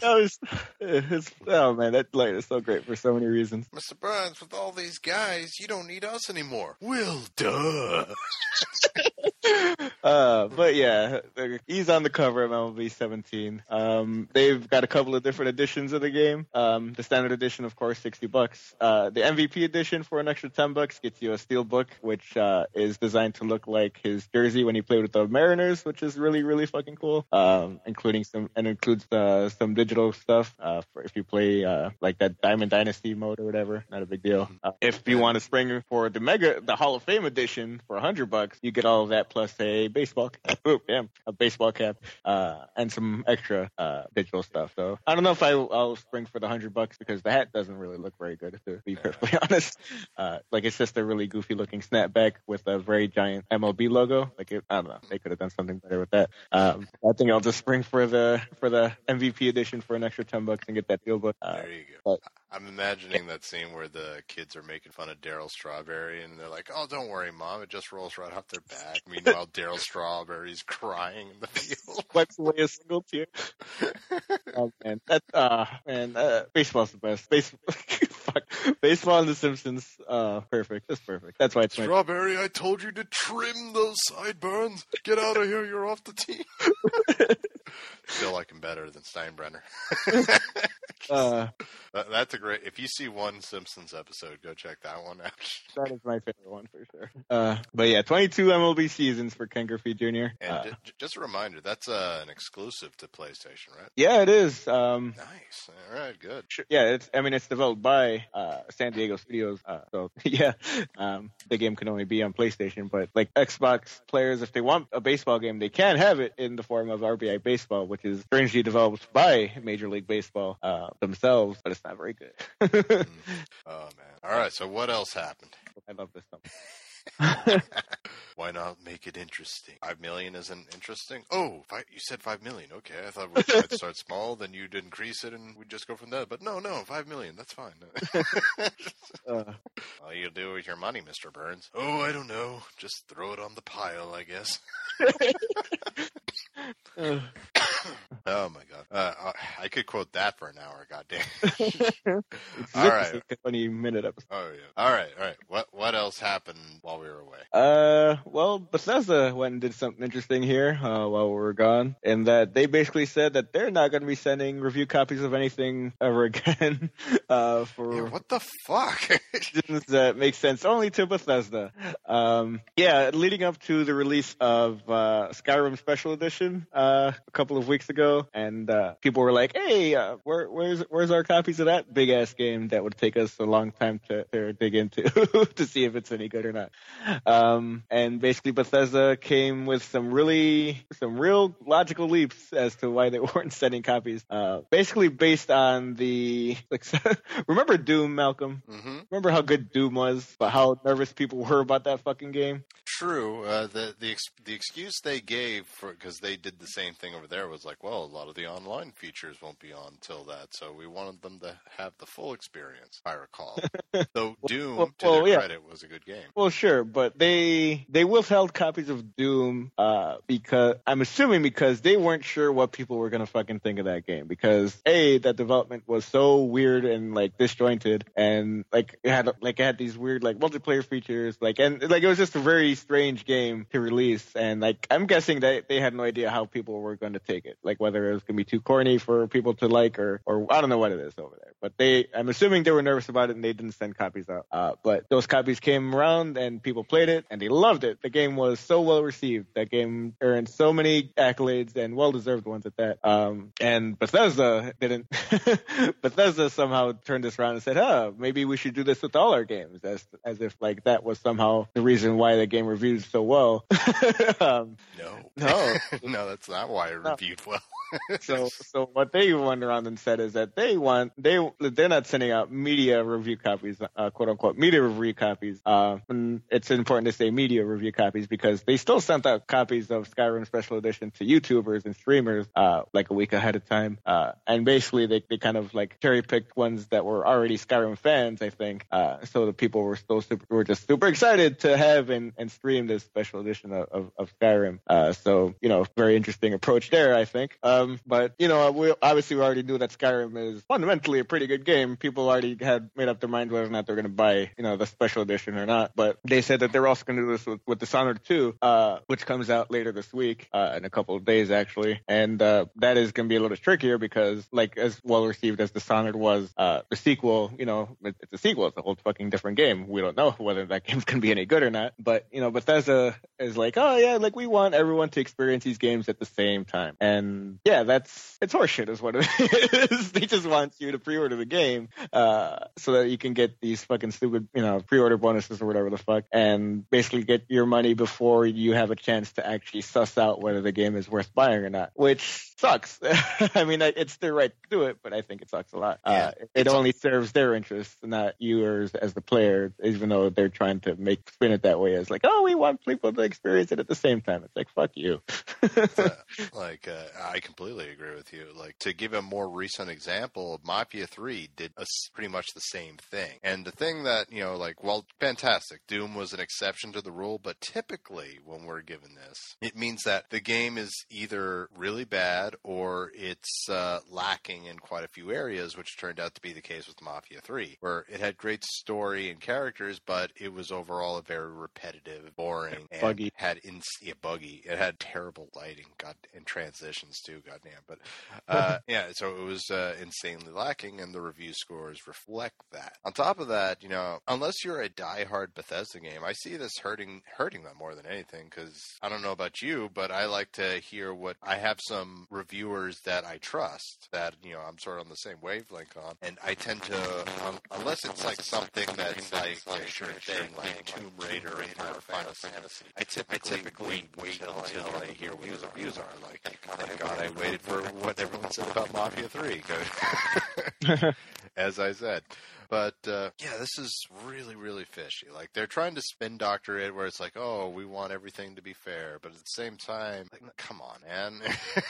That was, it's, oh man, that line is so great for so many reasons. Mr. Burns, with all these guys, you don't need us anymore. Well, duh. *laughs* Uh, but yeah, he's on the cover of MLB 17. Um, they've got a couple of different editions of the game. Um, the standard edition, of course, 60 bucks. Uh, the MVP edition for an extra 10 bucks gets you a steel book, which uh, is designed to look like his jersey when he played with the Mariners, which is really, really fucking cool. Um, including some and includes uh, some digital stuff uh, for if you play uh, like that Diamond Dynasty mode or whatever. Not a big deal. If you want to spring for the Mega, the Hall of Fame edition for 100 bucks, you get all of that plus a baseball, *laughs* oh, damn, a baseball cap, uh, and some extra uh, digital stuff. So I don't know if I, I'll spring for the 100 bucks because the hat doesn't really look very good, to be perfectly *laughs* honest. Uh, like it's just a really goofy looking snapback with a very giant MLB logo. Like it, I don't know, they could have done something better with that. Um, I think I'll just spring for the for the MVP edition for an extra 10 bucks and get that steel book. Uh, There you go. but- I'm imagining that scene where the kids are making fun of Darryl Strawberry, and they're like, "Oh, don't worry, mom. It just rolls right off their back." Meanwhile, Darryl Strawberry's crying in the *laughs* field. wipes away a single tear. oh man, that uh man, uh, baseball's the best. Baseball, *laughs* fuck, baseball and The Simpsons, uh, perfect. That's perfect. That's why it's my. Strawberry, I told you to trim those sideburns. Get out of here. You're off the team. *laughs* Still like him better than Steinbrenner. *laughs* Uh, That- That's a great. If you see one Simpsons episode, go check that one out. that is my favorite one for sure. Uh, but yeah, 22 MLB seasons for Ken Griffey Jr. And Uh, ju- ju- just a reminder, that's uh, an exclusive to PlayStation, right? yeah, it is. Um, Nice. All right, good. Sure. Yeah, it's. I mean, it's developed by uh, San Diego Studios. Uh, so *laughs* yeah, um, the game can only be on PlayStation. But like Xbox players, if they want a baseball game, they can have it in the form of RBI Baseball, which is strangely developed by Major League Baseball uh, themselves, but it's not very good. *laughs* Oh man. All right. So what else happened? I love this stuff. *laughs* Why not make it interesting? Five million isn't interesting. Oh, fi you said five million. Okay, I thought we *laughs* would start small, then you'd increase it, and we'd just go from there. But no, no, five million. That's fine. Uh, All you do with your money, Mister Burns? Oh, I don't know. Just throw it on the pile, I guess. *laughs* Oh my god, uh, I could quote that for an hour. Goddamn. *laughs* All right. a funny minute episode. Oh yeah. All right, all right. What what else happened while we were away? Uh, well, Bethesda went and did something interesting here uh, while we were gone, in that they basically said that they're not going to be sending review copies of anything ever *laughs* again. Uh, for Yeah, what the fuck? that make sense only to Bethesda. Um, yeah, leading up to the release of uh, Skyrim Special Edition uh, a couple of weeks ago, and uh, people were like, "Hey, uh, where, where's where's our copies of that big ass game that would take us a long time to, to dig into *laughs* to see if it's any good or not?" Um, and basically, Bethesda came with some really some real logical leaps as to why they *laughs* weren't sending copies. Uh, basically, based on the like, *laughs* remember Doom, Malcolm? hmm Remember how good Doom was, but how nervous people were about that fucking game? True. Uh, the the ex- the excuse they gave for because they did the same thing over there was like, well, a lot of the online features won't be on till that, so we wanted them to have the full experience. I recall. *laughs* Though Doom, well- to well, their yeah. credit, was a good game. Well, sure, but they they withheld copies of Doom uh, because I'm assuming because they weren't sure what people were gonna fucking think of that game because a that development was so weird and like disjointed and like it had like it had these weird like multiplayer features like and like it was just a very strange game to release and like I'm guessing that they had no idea how people were going to take it. Like whether it was gonna be too corny for people to like or or I don't know what it is over there. But they I'm assuming they were nervous about it and they didn't send copies out. Uh, but those copies came around and people played it and they loved it. The game was so well received. That game earned so many accolades and well deserved ones at that. Um and Bethesda didn't *laughs* Bethesda somehow turned this around and said huh maybe we should do this with all our games as as if like that was somehow the reason why the game reviewed so well. *laughs* Um, No, No. *laughs* *laughs* no, that's not why it No. reviewed well. *laughs* so so what they went around and said is that they want they they're not sending out media review copies uh, quote unquote media review copies uh and it's important to say media review copies because they still sent out copies of Skyrim special edition to YouTubers and streamers uh like a week ahead of time uh and basically they, they kind of like cherry picked ones that were already Skyrim fans I think uh so the people were still super were just super excited to have and, and stream this special edition of, of, of Skyrim uh so you know very interesting approach there I think. Um but you know we obviously we already knew that Skyrim is fundamentally a pretty good game. People already had made up their minds whether or not they're going to buy you know the special edition or not. But they said that they're also going to do this with, with Dishonored 2 uh which comes out later this week uh in a couple of days actually. And uh that is going to be a little trickier because like as well received as Dishonored was uh the sequel you know it- it's a sequel. It's a whole fucking different game. We don't know *laughs* whether that game's going to be any good or not. But you know Bethesda is like oh yeah like we want everyone to experience these games at the same time. And yeah that's it's horseshit is what it *laughs* is. They just want you to pre-order the game uh so that you can get these fucking stupid you know pre-order bonuses or whatever the fuck and basically get your money before you have a chance to actually suss out whether the game is worth buying or not which sucks. *laughs* I mean it's their right to do it but i think it sucks a lot. Yeah. uh, it only serves their interests not yours as the player even though they're trying to make spin it that way as like oh we want people to experience it at the same time. It's like fuck you *laughs* *laughs* Like uh, I completely agree with you. Like to give a more recent example, Mafia Three did a pretty much the same thing. And the thing that you know, like, well, fantastic. Doom was an exception to the rule, but typically when we're given this, it means that the game is either really bad or it's uh, lacking in quite a few areas, which turned out to be the case with Mafia Three, where it had great story and characters, but it was overall a very repetitive, boring, and Buggy. had in yeah, buggy. It had terrible lighting, god, and transitions too, goddamn. But *laughs* uh, yeah, so it was uh, insanely lacking, and the review scores reflect that. On top of that, you know, unless you're a diehard Bethesda game, I see this hurting hurting them more than anything because I don't know about you, but I like to hear what I have some reviewers that I trust that you know I'm sort of on the same wavelength on, and I tend to um, unless it's like something that's like a sure thing, like Tomb Raider or Final Fantasy. I typically, wait until, I hear what the reviews are. Like, thank God I waited for what everyone said about Mafia 3. *laughs* As I said. But uh, yeah, this is really, really fishy. Like they're trying to spin doctor it, where it's like, oh, we want everything to be fair, but at the same time, like, come on, man.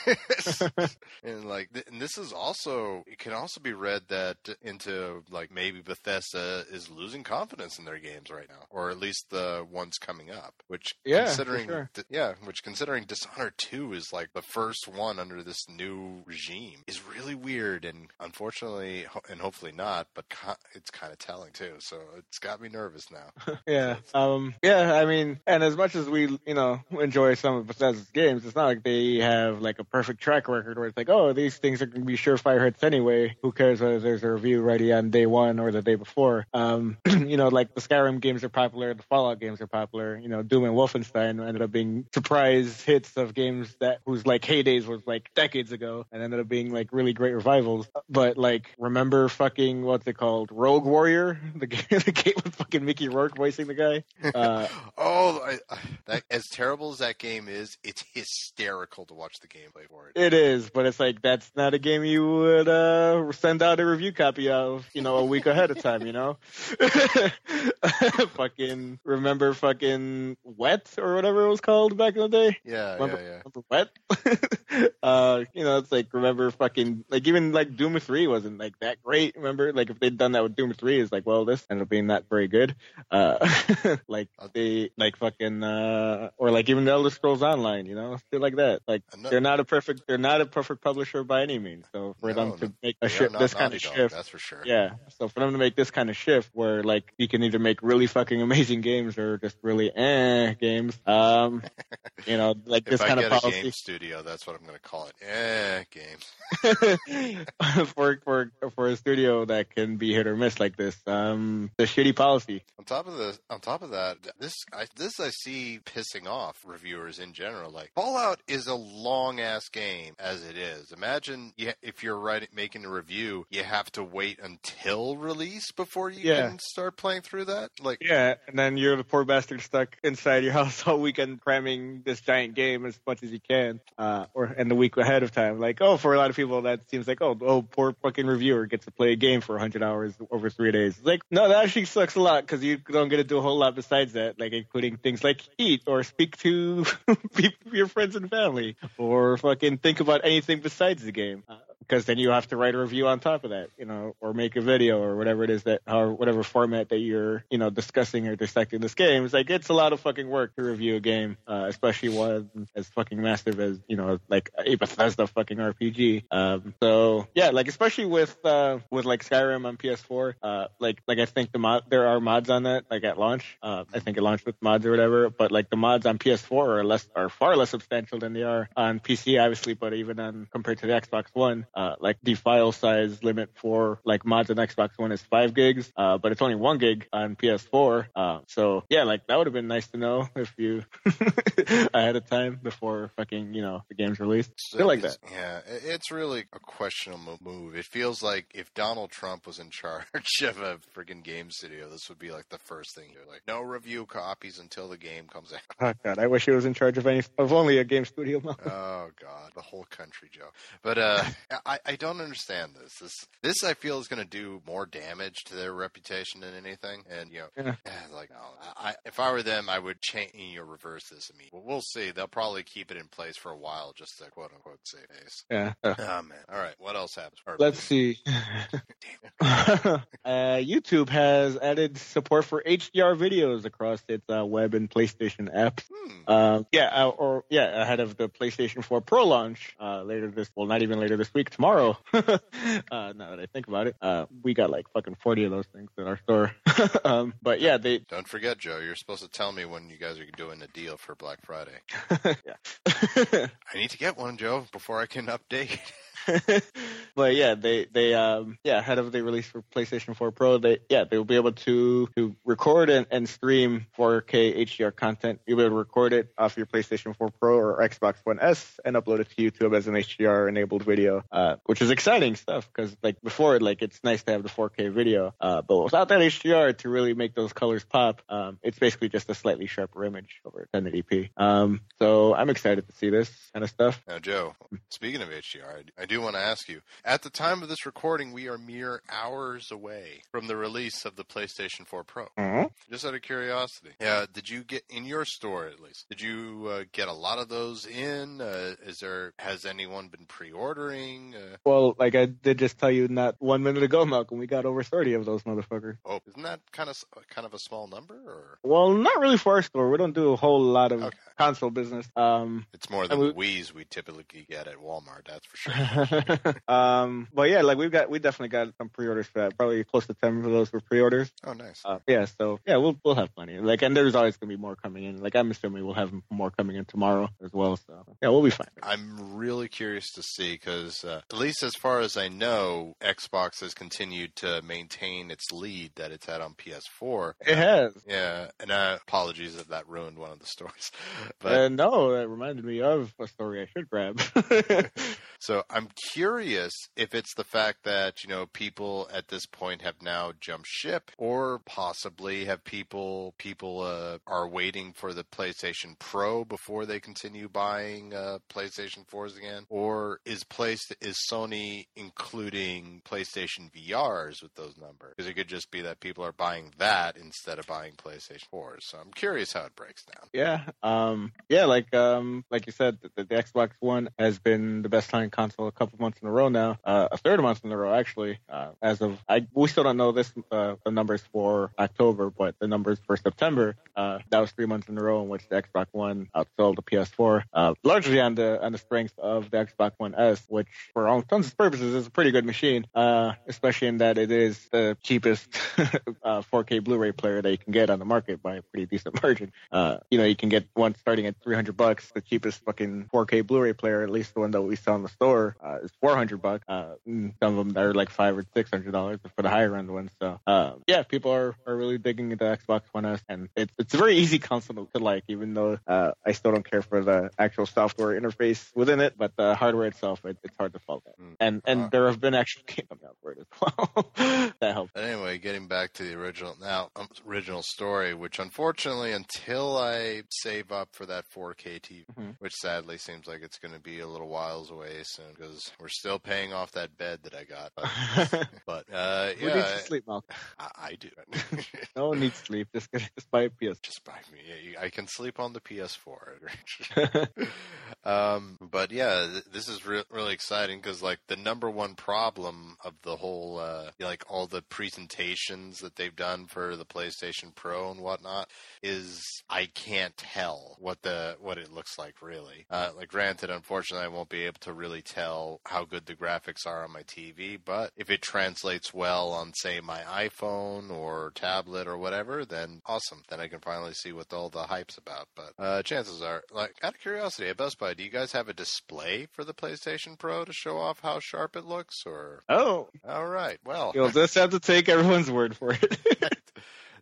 *laughs* and like, th- and this is also it can also be read that into like maybe Bethesda is losing confidence in their games right now, or at least the ones coming up. Which Yeah, considering sure. th- yeah, which considering Dishonored Two is like the first one under this new regime is really weird, and unfortunately, and hopefully not, but it's kind of telling too. So it's got me nervous now. *laughs* yeah. Um. Yeah. I mean, and as much as we, you know, enjoy some of Bethesda's games, it's not like they have like a perfect track record where it's like, oh, these things are going to be surefire hits anyway. Who cares whether there's a review ready on day one or the day before? Um. *clears throat* you know, like the Skyrim games are popular, the Fallout games are popular. You know, Doom and Wolfenstein ended up being surprise hits of games that whose like heydays was like decades ago, and ended up being like really great revivals. But like, remember fucking what's it called, Rogue Warrior, the game, *laughs* the game with fucking Mickey Rourke voicing the guy. Uh, *laughs* oh, I, that, as terrible as that game is, it's hysterical to watch the gameplay for it. it is, but it's like that's not a game you would uh send out a review copy of, you know, a week ahead of time, you know. *laughs* fucking remember fucking Wet or whatever it was called back in the day. Yeah, Remember, yeah, yeah. remember Wet? uh, you know, it's like remember fucking like even like Doom three wasn't like that great. Remember, like if they'd done that with Doom three, is like well, this ended up being not very good. Uh, *laughs* like they like fucking uh, or like even the Elder Scrolls Online, you know, shit like that. Like they're not a perfect they're not a perfect publisher by any means. So for No, them no, to make a shift, this kind of Dog, shift, that's for sure. yeah. So for them to make this kind of shift where like you can either make really fucking amazing games or just really eh games, um, *laughs* you know, like this kind of policy game studio, that's what I'm going to call it. Eh, games. *laughs* for for for a studio that can be hit or miss like this. Um, the shitty policy. On top of the, on top of that, this I, this I see pissing off reviewers in general. Like Fallout is a long ass game as it is. Imagine you, if you're writing making a review, you have to wait until release before you Yeah. can start playing through that. Like Yeah, and then you're the poor bastard stuck inside your *laughs* house all weekend cramming this giant game as much as you can, uh, or and the week ahead of time. Like, oh, for a lot of people that seems like, oh, oh, poor fucking reviewer gets to play a game for 100 hours over three days. It's like, no, that actually sucks a lot because you don't get to do a whole lot besides that, like including things like eat or speak to *laughs* your friends and family or fucking think about anything besides the game. Uh, because then you have to write a review on top of that, you know, or make a video or whatever it is that, or whatever format that you're, you know, discussing or dissecting this game. It's like it's a lot of fucking work to review a game, uh, especially one as fucking massive as, you know, like a Bethesda fucking RPG. Um, so yeah, like especially with uh, with like Skyrim on PS4, uh, like like I think the mod there are mods on that like at launch. Uh, I think it launched with mods or whatever, but like the mods on PS4 are less are far less substantial than they are on PC, obviously, but even on compared to the Xbox One, uh, like the file size limit for like mods on Xbox One is five gigs, uh, but it's only one gig on PS4. Uh, so yeah, like that would have been nice to know *laughs* if you *laughs* ahead of time before fucking you know the game's released. Feel like that. Yeah, it's really a questionable move. It feels like if Donald Trump was in *laughs* charge of a freaking game studio, this would be like the first thing. You're like, no review copies until the game comes out. Oh god, I wish he was in charge of any of only a game studio. Oh God, the whole country, Joe. But uh, I I don't understand this. This this I feel is going to do more damage to their reputation than anything. And you know, Yeah. *sighs* like no, I if I were them, I would change you know, reverse this immediately. Well, we'll see. They'll probably keep it in place for a while just to quote unquote save face. Yeah. Oh man. All right. What else happens? Or- let's see. *laughs* *laughs* Damn. uh, YouTube has added support for HDR videos across its uh, web and PlayStation apps. Hmm. Uh, yeah, uh, or yeah, ahead of the PlayStation 4 Pro launch uh, later this. Well, not even later this week. Tomorrow. *laughs* uh, now that I think about it, uh, we got like fucking 40 of those things in our store. *laughs* um, but yeah, they. *laughs* Don't forget, Joe. You're supposed to tell me when you guys are doing a deal for Black Friday. yeah. I need to get one, Joe, before I can update. *laughs* but yeah, they they um yeah ahead of the release for PlayStation 4 Pro, they yeah they will be able to to record and, and stream 4K HDR content. You'll be able to record it off your PlayStation 4 Pro or Xbox One S and upload it to YouTube as an HDR enabled video, uh, which is exciting stuff because like before like it's nice to have the 4K video, uh, but without that HDR to really make those colors pop, um, it's basically just a slightly sharper image over 1080p. Um, so I'm excited to see this kind of stuff. Now, Joe, speaking of HDR, I, do do want to ask you. At the time of this recording, we are mere hours away from the release of the PlayStation 4 Pro. Mhm. Just out of curiosity, yeah, did you get in your store at least? Did you uh, get a lot of those in? Uh, is there has anyone been pre-ordering? Uh, Well, like I did just tell you not one minute ago, Malcolm, we got over 30 of those motherfuckers. oh, isn't that kind of kind of a small number, or Well, not really for our store. We don't do a whole lot of Okay. console business. Um, it's more than we- the Wii's we typically get at Walmart? That's for sure. *laughs* *laughs* um, but yeah, like we've got, we definitely got some pre-orders for that. Probably close to 10 of those were pre-orders. oh, nice. Uh, yeah, so yeah, we'll we'll have plenty. Like, and there's always gonna be more coming in. Like, I'm assuming we'll have more coming in tomorrow as well. So yeah, we'll be fine. I'm really curious to see because, uh, at least as far as I know, Xbox has continued to maintain its lead that it's had on PS4. It has. Yeah, and uh, apologies if that ruined one of the stories. *laughs* But Uh, no, that reminded me of a story I should grab. *laughs* so I'm curious if it's the fact that you know people at this point have now jumped ship, or possibly have people people uh, are waiting for the PlayStation Pro before they continue buying uh, PlayStation 4s again, or is place is Sony including PlayStation VRs with those numbers? Because it could just be that people are buying that instead of buying PlayStation 4s. So I'm curious how it breaks down. Yeah, um, yeah, like um, like you said, the, the Xbox One has been the best selling console couple months in a row now, uh, a third month in a row actually. Uh, as of I, we still don't know this uh, the numbers for October, but the numbers for September, uh, that was three months in a row in which the Xbox One outsold the PS4, uh, largely on the on the strength of the Xbox One S, which for all intents and purposes is a pretty good machine, uh, especially in that it is the cheapest *laughs* uh, 4K Blu-ray player that you can get on the market by a pretty decent margin. You know, you can get one starting at 300 bucks. The cheapest fucking 4K Blu-ray player, at least the one that we sell in the store, uh, is 400 bucks. Uh, mm, some of them are like five or six hundred dollars for the higher end ones. So, uh, yeah, people are, are really digging the Xbox One S, and it's it's a very easy console to like, even though uh, I still don't care for the actual software interface within it, but the hardware itself, it, it's hard to fault that. Mm. And and Uh. there have been actual games coming out for it as well. *laughs* that helps. But anyway, getting back to the original now um, original story, which unfortunately, until I save up for that 4K TV, Mhm. which sadly seems like it's going to be a little whiles away soon because we're still paying off that bed that I got. But, *laughs* but uh, Who needs yeah, to sleep, Malcolm? I, I do. *laughs* No one needs sleep. Just just buy a PS. Just buy me. Yeah, I can sleep on the PS4. *laughs* um, but yeah, th- this is re- really exciting because like the number one problem of the whole, uh, like all the presentations that they've done for the PlayStation Pro and whatnot is I can't tell what the what it looks like really. Uh, like granted, unfortunately, I won't be able to really tell how good the graphics are on my TV, but if it translates well on say my iPhone or tablet or whatever, then awesome. Then I can finally see what all the hype's about. But uh, chances are, like out of curiosity, at Best Buy, Uh, do you guys have a display for the PlayStation Pro to show off how sharp it looks? Or Oh, all right, well, you'll just have to take everyone's word for it. *laughs* *laughs*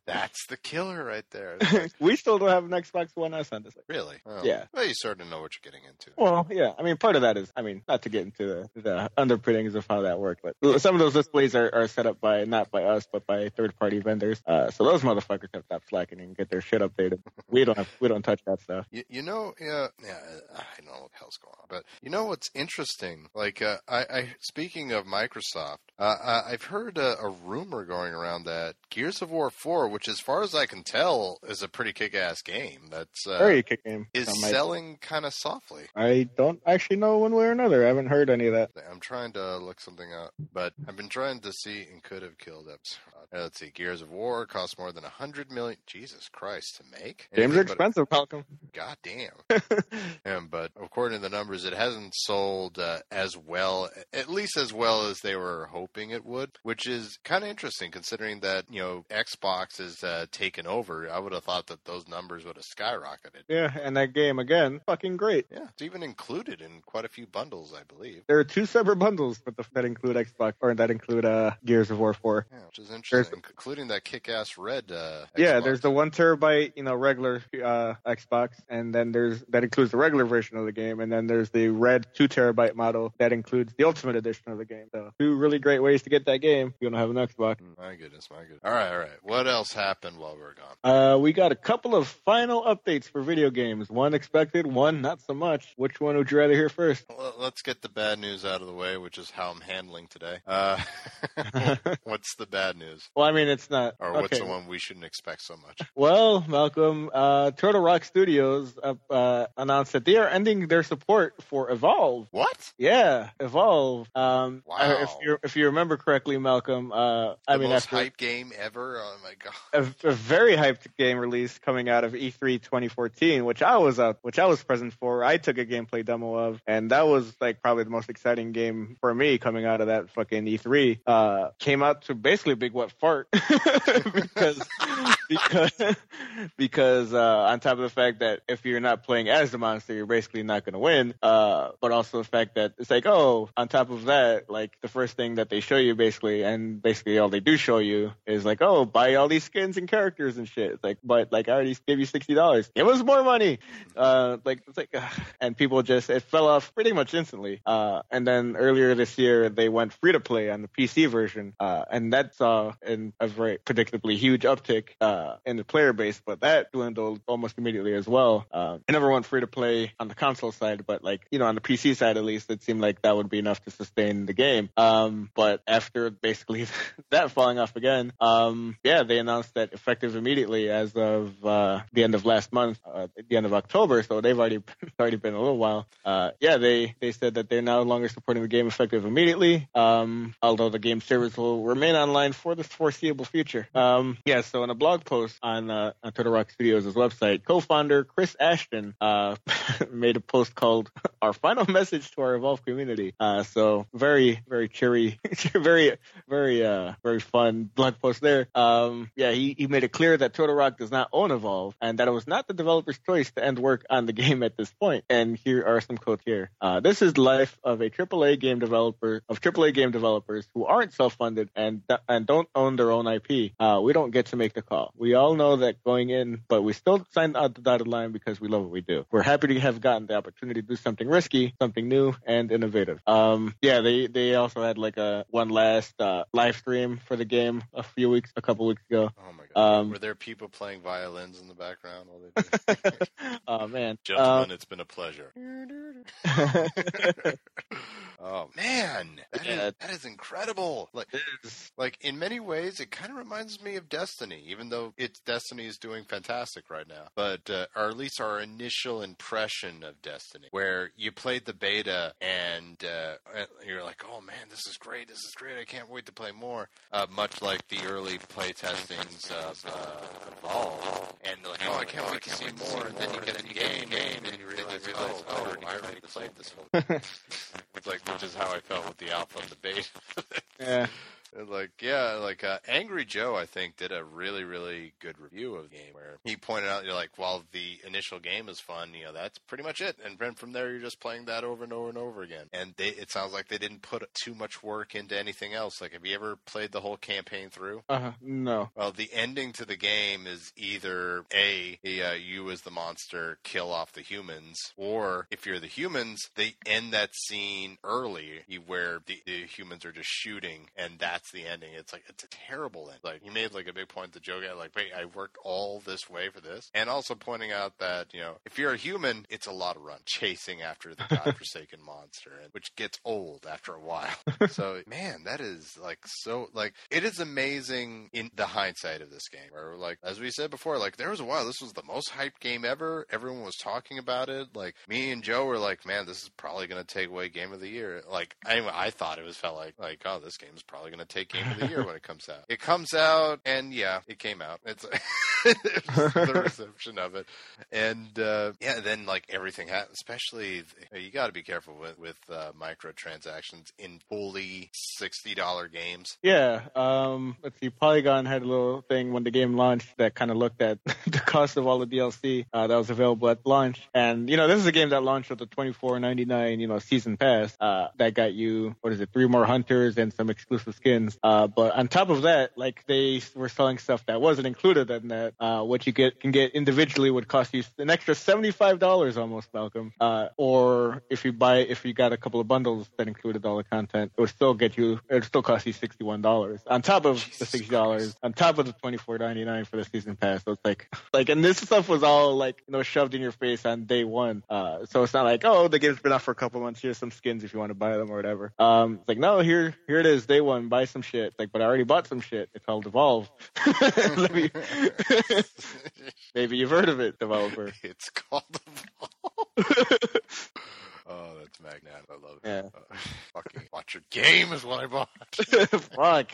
that's the killer right there. *laughs* We still don't have an Xbox One S on this. really? Oh. Yeah. Well, you sort of know what you're getting into. Well, yeah. I mean, part of that is, I mean, not to get into the, the underpinnings of how that worked, but some of those displays are, are set up by not by us, but by third party vendors. Uh, so those motherfuckers have stopped slacking and get their shit updated. *laughs* We don't have, we don't touch that stuff. You, you know, yeah, yeah. I don't know what the hell's going on, but you know what's interesting? Like, uh, I, I speaking of Microsoft, uh, I, I've heard a, a rumor going around that Gears of War Four, which as far as I can tell is a pretty kick-ass game, that's uh, Very kick game. is selling kind of softly. I don't actually know one way or another. I haven't heard any of that. I'm trying to look something up, but I've been trying to see and could have killed it. Uh, let's see, Gears of War costs more than a hundred million. Jesus Christ, to make Games are Anything expensive, Malcolm. God damn. *laughs* but according to the numbers, it hasn't sold uh, as well, at least as well as they were hoping it would, which is kind of interesting considering that, you know, Xbox is uh, taken over. I would have thought that those numbers would have skyrocketed. Yeah, and that game again, fucking great. Yeah, it's even included in quite a few bundles, I believe. There are two separate bundles with the, that include Xbox or that include uh, Gears of War 4. Yeah, which is interesting, including that kick-ass red. Uh, Yeah, there's the one terabyte, you know, regular uh, Xbox, and then there's that includes the regular version of the game, game, and then there's the red two terabyte model that includes the ultimate edition of the game. So two really great ways to get that game. You don't have an Xbox. My goodness, my goodness. All right, all right. What else happened while we were gone? Uh, we got a couple of final updates for video games. One expected, one not so much. Which one would you rather hear first? Well, let's get the bad news out of the way, which is how I'm handling today. Uh, *laughs* *laughs* what's the bad news? Well, I mean, it's not. Or okay. what's the one we shouldn't expect so much? *laughs* Well, Malcolm, uh, Turtle Rock Studios uh, uh, announced that they are ending their support for Evolve. What? Yeah, Evolve. Um, Wow. uh, if you if you remember correctly, Malcolm, uh, I mean, most after hype game ever? Oh my god. A, a very hyped game release coming out of E E3 2014, which I was uh, which I was present for. I took a gameplay demo of, and that was like probably the most exciting game for me coming out of that fucking E3. Uh, came out to basically big wet fart *laughs* because because because uh, on top of the fact that if you're not playing as the monster, you're basically not going to win. Uh, but also the fact that it's like, oh, on top of that, like the first thing that they show you basically, and basically all they do show you is like, oh, buy all these skins and characters and shit. It's like, but like I already gave you sixty dollars. Give us more money. Uh, like it's like, ugh. and people just it fell off pretty much instantly. Uh, and then earlier this year they went free to play on the PC version, uh, and that saw in a very predictably huge uptick uh, in the player base, but that dwindled almost immediately as well. Uh, it never went free to play on the console side, but like you know on the PC side at least, it seemed like that would be enough to sustain the game. Um, but after basically *laughs* that falling off again, um, yeah, they announced that effective immediately as of uh, the end of last month, uh, the end of October. So they've already *laughs* already been a little while. Uh, yeah, they they said that they're no longer supporting the game effective immediately. Um, although the game service will remain online for the foreseeable future. Um, yeah, so in a blog post on uh, on Turtle Rock Studios' website, co-founder Chris Ashton uh, *laughs* made a post called *laughs* "Our Final Message to Our Evolve Community." Uh, so very very cheery, *laughs* very very uh very fun blog post there. Um, yeah, he, he made it clear that Turtle Rock does not own Evolve and that it was not the developer's choice to end work on the game at this point. And here are some quotes here. Uh, this is life of a AAA game developer of AAA game developers who aren't self-funded and and don't own their own IP. Uh, we don't get to make the call. We all know that going in, but we still signed out the dotted line because we love what we do. We're happy to have gotten the opportunity to do something risky, something new and innovative. Um, yeah, they they also had like a one last uh, live stream for the game a few weeks, a couple weeks ago. Oh my god. Um, Were there people playing violins in the background while they *laughs* *laughs* oh man, Gentlemen, it's been a pleasure. *laughs* oh man, that is Yeah. that is incredible. Like like in many ways, it kind of reminds me of Destiny, even though it's Destiny is doing fantastic right now. But uh, or at least our initial impression of Destiny, where you played the beta and uh, you're like, "Oh man, this is great! This is great! I can't wait to play more." Uh, much like the early play testings of uh, Evolve, and like, "Oh, I can't wait to see more." And then you get in the game, game, and you realize, "Oh, oh I already played this one." *laughs* It's like, which is how I felt with the alpha and the beta. yeah. *laughs* And, like yeah, like uh, Angry Joe, I think did a really really good review of the game where he pointed out, you know, like while the initial game is fun, you know, that's pretty much it, and then from there you're just playing that over and over and over again. And they, it sounds like they didn't put too much work into anything else. Like, have you ever played the whole campaign through? Uh, no. Well, the ending to the game is either a the, uh, you as the monster kill off the humans, or if you're the humans, they end that scene early where the, the humans are just shooting, and that's the ending. It's like it's a terrible end. Like you made like a big point to joke at, like, wait, I worked all this way for this, and also pointing out that you know if you're a human, it's a lot of run chasing after the *laughs* godforsaken monster, and which gets old after a while. *laughs* so man, that is like so like it is amazing in the hindsight of this game. Where like as we said before, like there was a while this was the most hyped game ever. Everyone was talking about it. Like me and Joe were like, man, this is probably going to take away game of the year. Like anyway, I thought it was felt like like oh, this game is probably going to take game of the year *laughs* when it comes out. It comes out, and yeah, it came out. It's *laughs* the *laughs* reception of it, and uh, yeah, then like everything happened. Especially you got to be careful with with uh, microtransactions in fully sixty dollar games. Yeah. Um, let's see. Polygon had a little thing when the game launched that kind of looked at the cost of all the DLC uh, that was available at launch. And you know, this is a game that launched with a twenty four ninety nine you know season pass uh, that got you what is it three more hunters and some exclusive skins. Skins. Uh, but on top of that, like they were selling stuff that wasn't included in that, uh, what you get can get individually would cost you an extra seventy five dollars almost, Malcolm. Uh, or if you buy if you got a couple of bundles that included all the content, it would still get you it would still cost you sixty one dollars on top of Jesus the sixty dollars on top of the twenty four ninety nine for the season pass. So it's like *laughs* like and this stuff was all like you know shoved in your face on day one. Uh, so it's not like oh the game's been out for a couple months. Here's some skins if you want to buy them or whatever. Um, it's like no here here it is day one. Buy some shit. Like but I already bought some shit. It's called Devolve. *laughs* Me- *laughs* Maybe you've heard of it, developer. *laughs* it's called Devolve. oh, that's magnanimous. I love it. Yeah. Uh, fucking watch your game is what I bought. Fuck.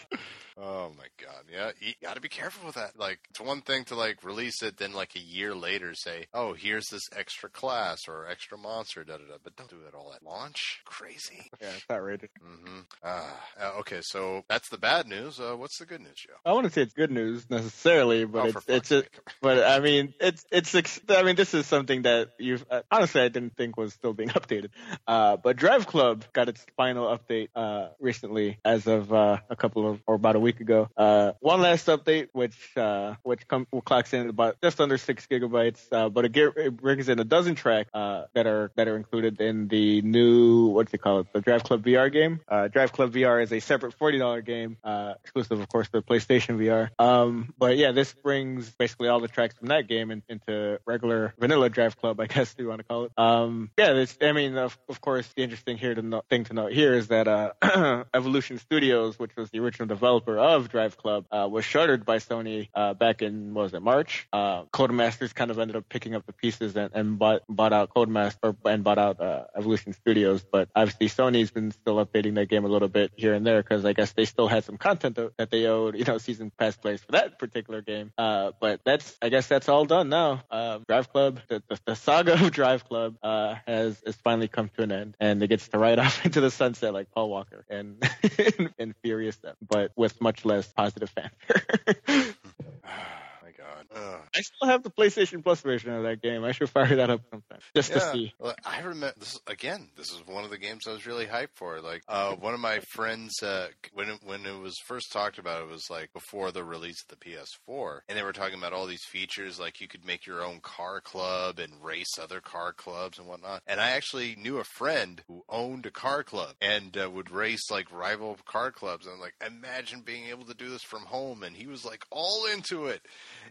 Oh my god, yeah, you got to be careful with that. Like, it's one thing to like release it, then like a year later say, "Oh, here's this extra class or extra monster," da da da. But don't do it all at launch. Crazy. *laughs* Yeah, it's outrageous. Mm-hmm. Ah, uh, okay, so that's the bad news. Uh, what's the good news, Joe? I want to say it's good news necessarily, but oh, it's it's a, *laughs* but I mean it's it's I mean this is something that you've uh, honestly I didn't think was still being *laughs* updated. Uh, but Drive Club got its final update uh recently as of uh, a couple of or about a week ago. Uh, one last update which uh which com- clocks in at about just under six gigabytes, uh, but it, it brings in a dozen tracks uh that are that are included in the new what's it called the Drive Club VR game. Uh, Drive Club VR is a separate forty dollar game, uh, exclusive of course to PlayStation VR. Um, but yeah, this brings basically all the tracks from that game in, into regular vanilla Drive Club, I *laughs* guess you want to call it. Um, yeah, this, I mean, of, of course, the interesting here to know, thing to note here is that *clears throat* Evolution Studios, which was the original developer of Drive Club, uh, was shuttered by Sony uh, back in what was it March. Uh, Codemasters kind of ended up picking up the pieces and, and bought bought out Codemaster and bought out uh, Evolution Studios, but obviously Sony's been still updating that game a little bit here and there because I guess they still had some content that they owed, you know, season pass plays for that particular game. Uh, but that's I guess that's all done now. Uh, Drive Club, the, the, the saga *laughs* of Drive Club, uh, has has finally come to an end, and it gets to ride *laughs* off into the sunset like Paul Walker and *laughs* and Furious but with much less positive fanfare. *laughs* *laughs* god. Ugh. I still have the PlayStation Plus version of that game. I should fire that up sometime just to see. well, I remember this again. This is one of the games I was really hyped for. Like, uh, one of my friends, uh, when it, when it was first talked about, it was like before the release of the PS4, and they were talking about all these features, like you could make your own car club and race other car clubs and whatnot. And I actually knew a friend who owned a car club and uh, would race like rival car clubs. And I'm like, imagine being able to do this from home. And he was like all into it.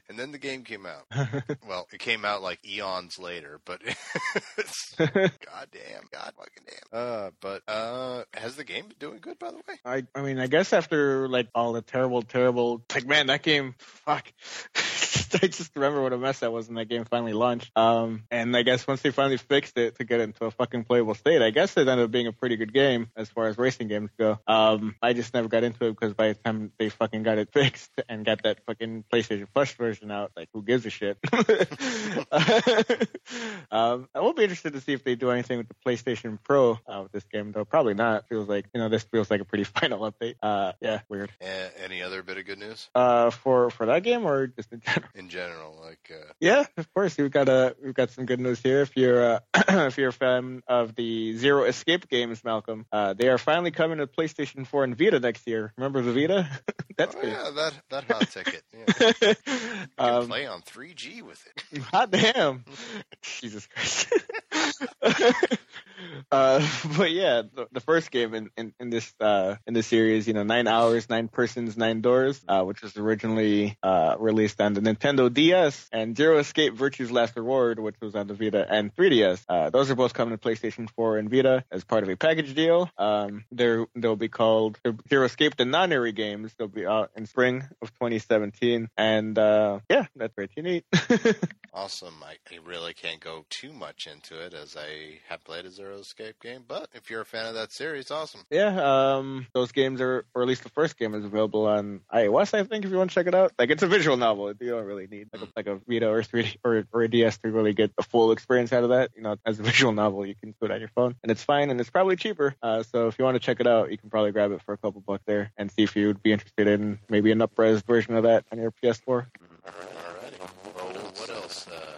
And then the game came out. *laughs* Well, it came out like eons later, but *laughs* it's, *laughs* god damn, god fucking damn. Uh, but uh, has the game been doing good by the way? I I mean I guess after like all the terrible terrible like man that game fuck *laughs* I just remember what a mess that was when that game finally launched. Um and I guess once they finally fixed it to get it into a fucking playable state, I guess it ended up being a pretty good game as far as racing games go. Um I just never got into it because by the time they fucking got it *laughs* fixed and got that fucking PlayStation Plus version out, like who gives a shit? *laughs* um I will be interested to see if they do anything with the PlayStation Pro uh, with this game though. Probably not. Feels like you know this feels like a pretty final update. Uh yeah, weird. Uh, any other bit of good news Uh for for that game or just in general? In general? Like, uh, Yeah, of course. We've got uh, we've got some good news here. If you're uh, *clears throat* if you're a fan of the Zero Escape games, Malcolm, uh, they are finally coming to PlayStation 4 and Vita next year. Remember the Vita? *laughs* That's oh good. yeah, that that hot *laughs* ticket. Yeah. You can *laughs* um, play on 3G with it. hot damn, Jesus Christ. *laughs* uh, but yeah, the, the first game in, in, in this uh, in this series, you know, nine hours, nine persons, nine doors, uh, which was originally uh, released on the Nintendo DS, and Zero Escape: Virtue's Last Reward, which was on the Vita and 3DS. Uh, those are both coming to PlayStation 4 and Vita as part of a package deal. Um, they're they'll be called Zero Escape: The Nonary Games. They'll be out in spring of 2017, and uh, yeah, that's pretty neat. *laughs* Awesome. I, I really can't go too much into it as I have played a Zero Escape game, but if you're a fan of that series, awesome. Yeah, um, those games are, or at least the first game is available on iOS. I think if you want to check it out, like it's a visual novel. You don't really need like a, like a Vita or 3D or, or a DS to really get the full experience out of that. You know, as a *laughs* visual novel, you can do it on your phone, and it's fine, and it's probably cheaper. Uh, so if you want to check it out, you can probably grab it for a couple bucks there and see if you would be interested in maybe an up-res version of that on your PS4. Alrighty. Well, what else? Uh,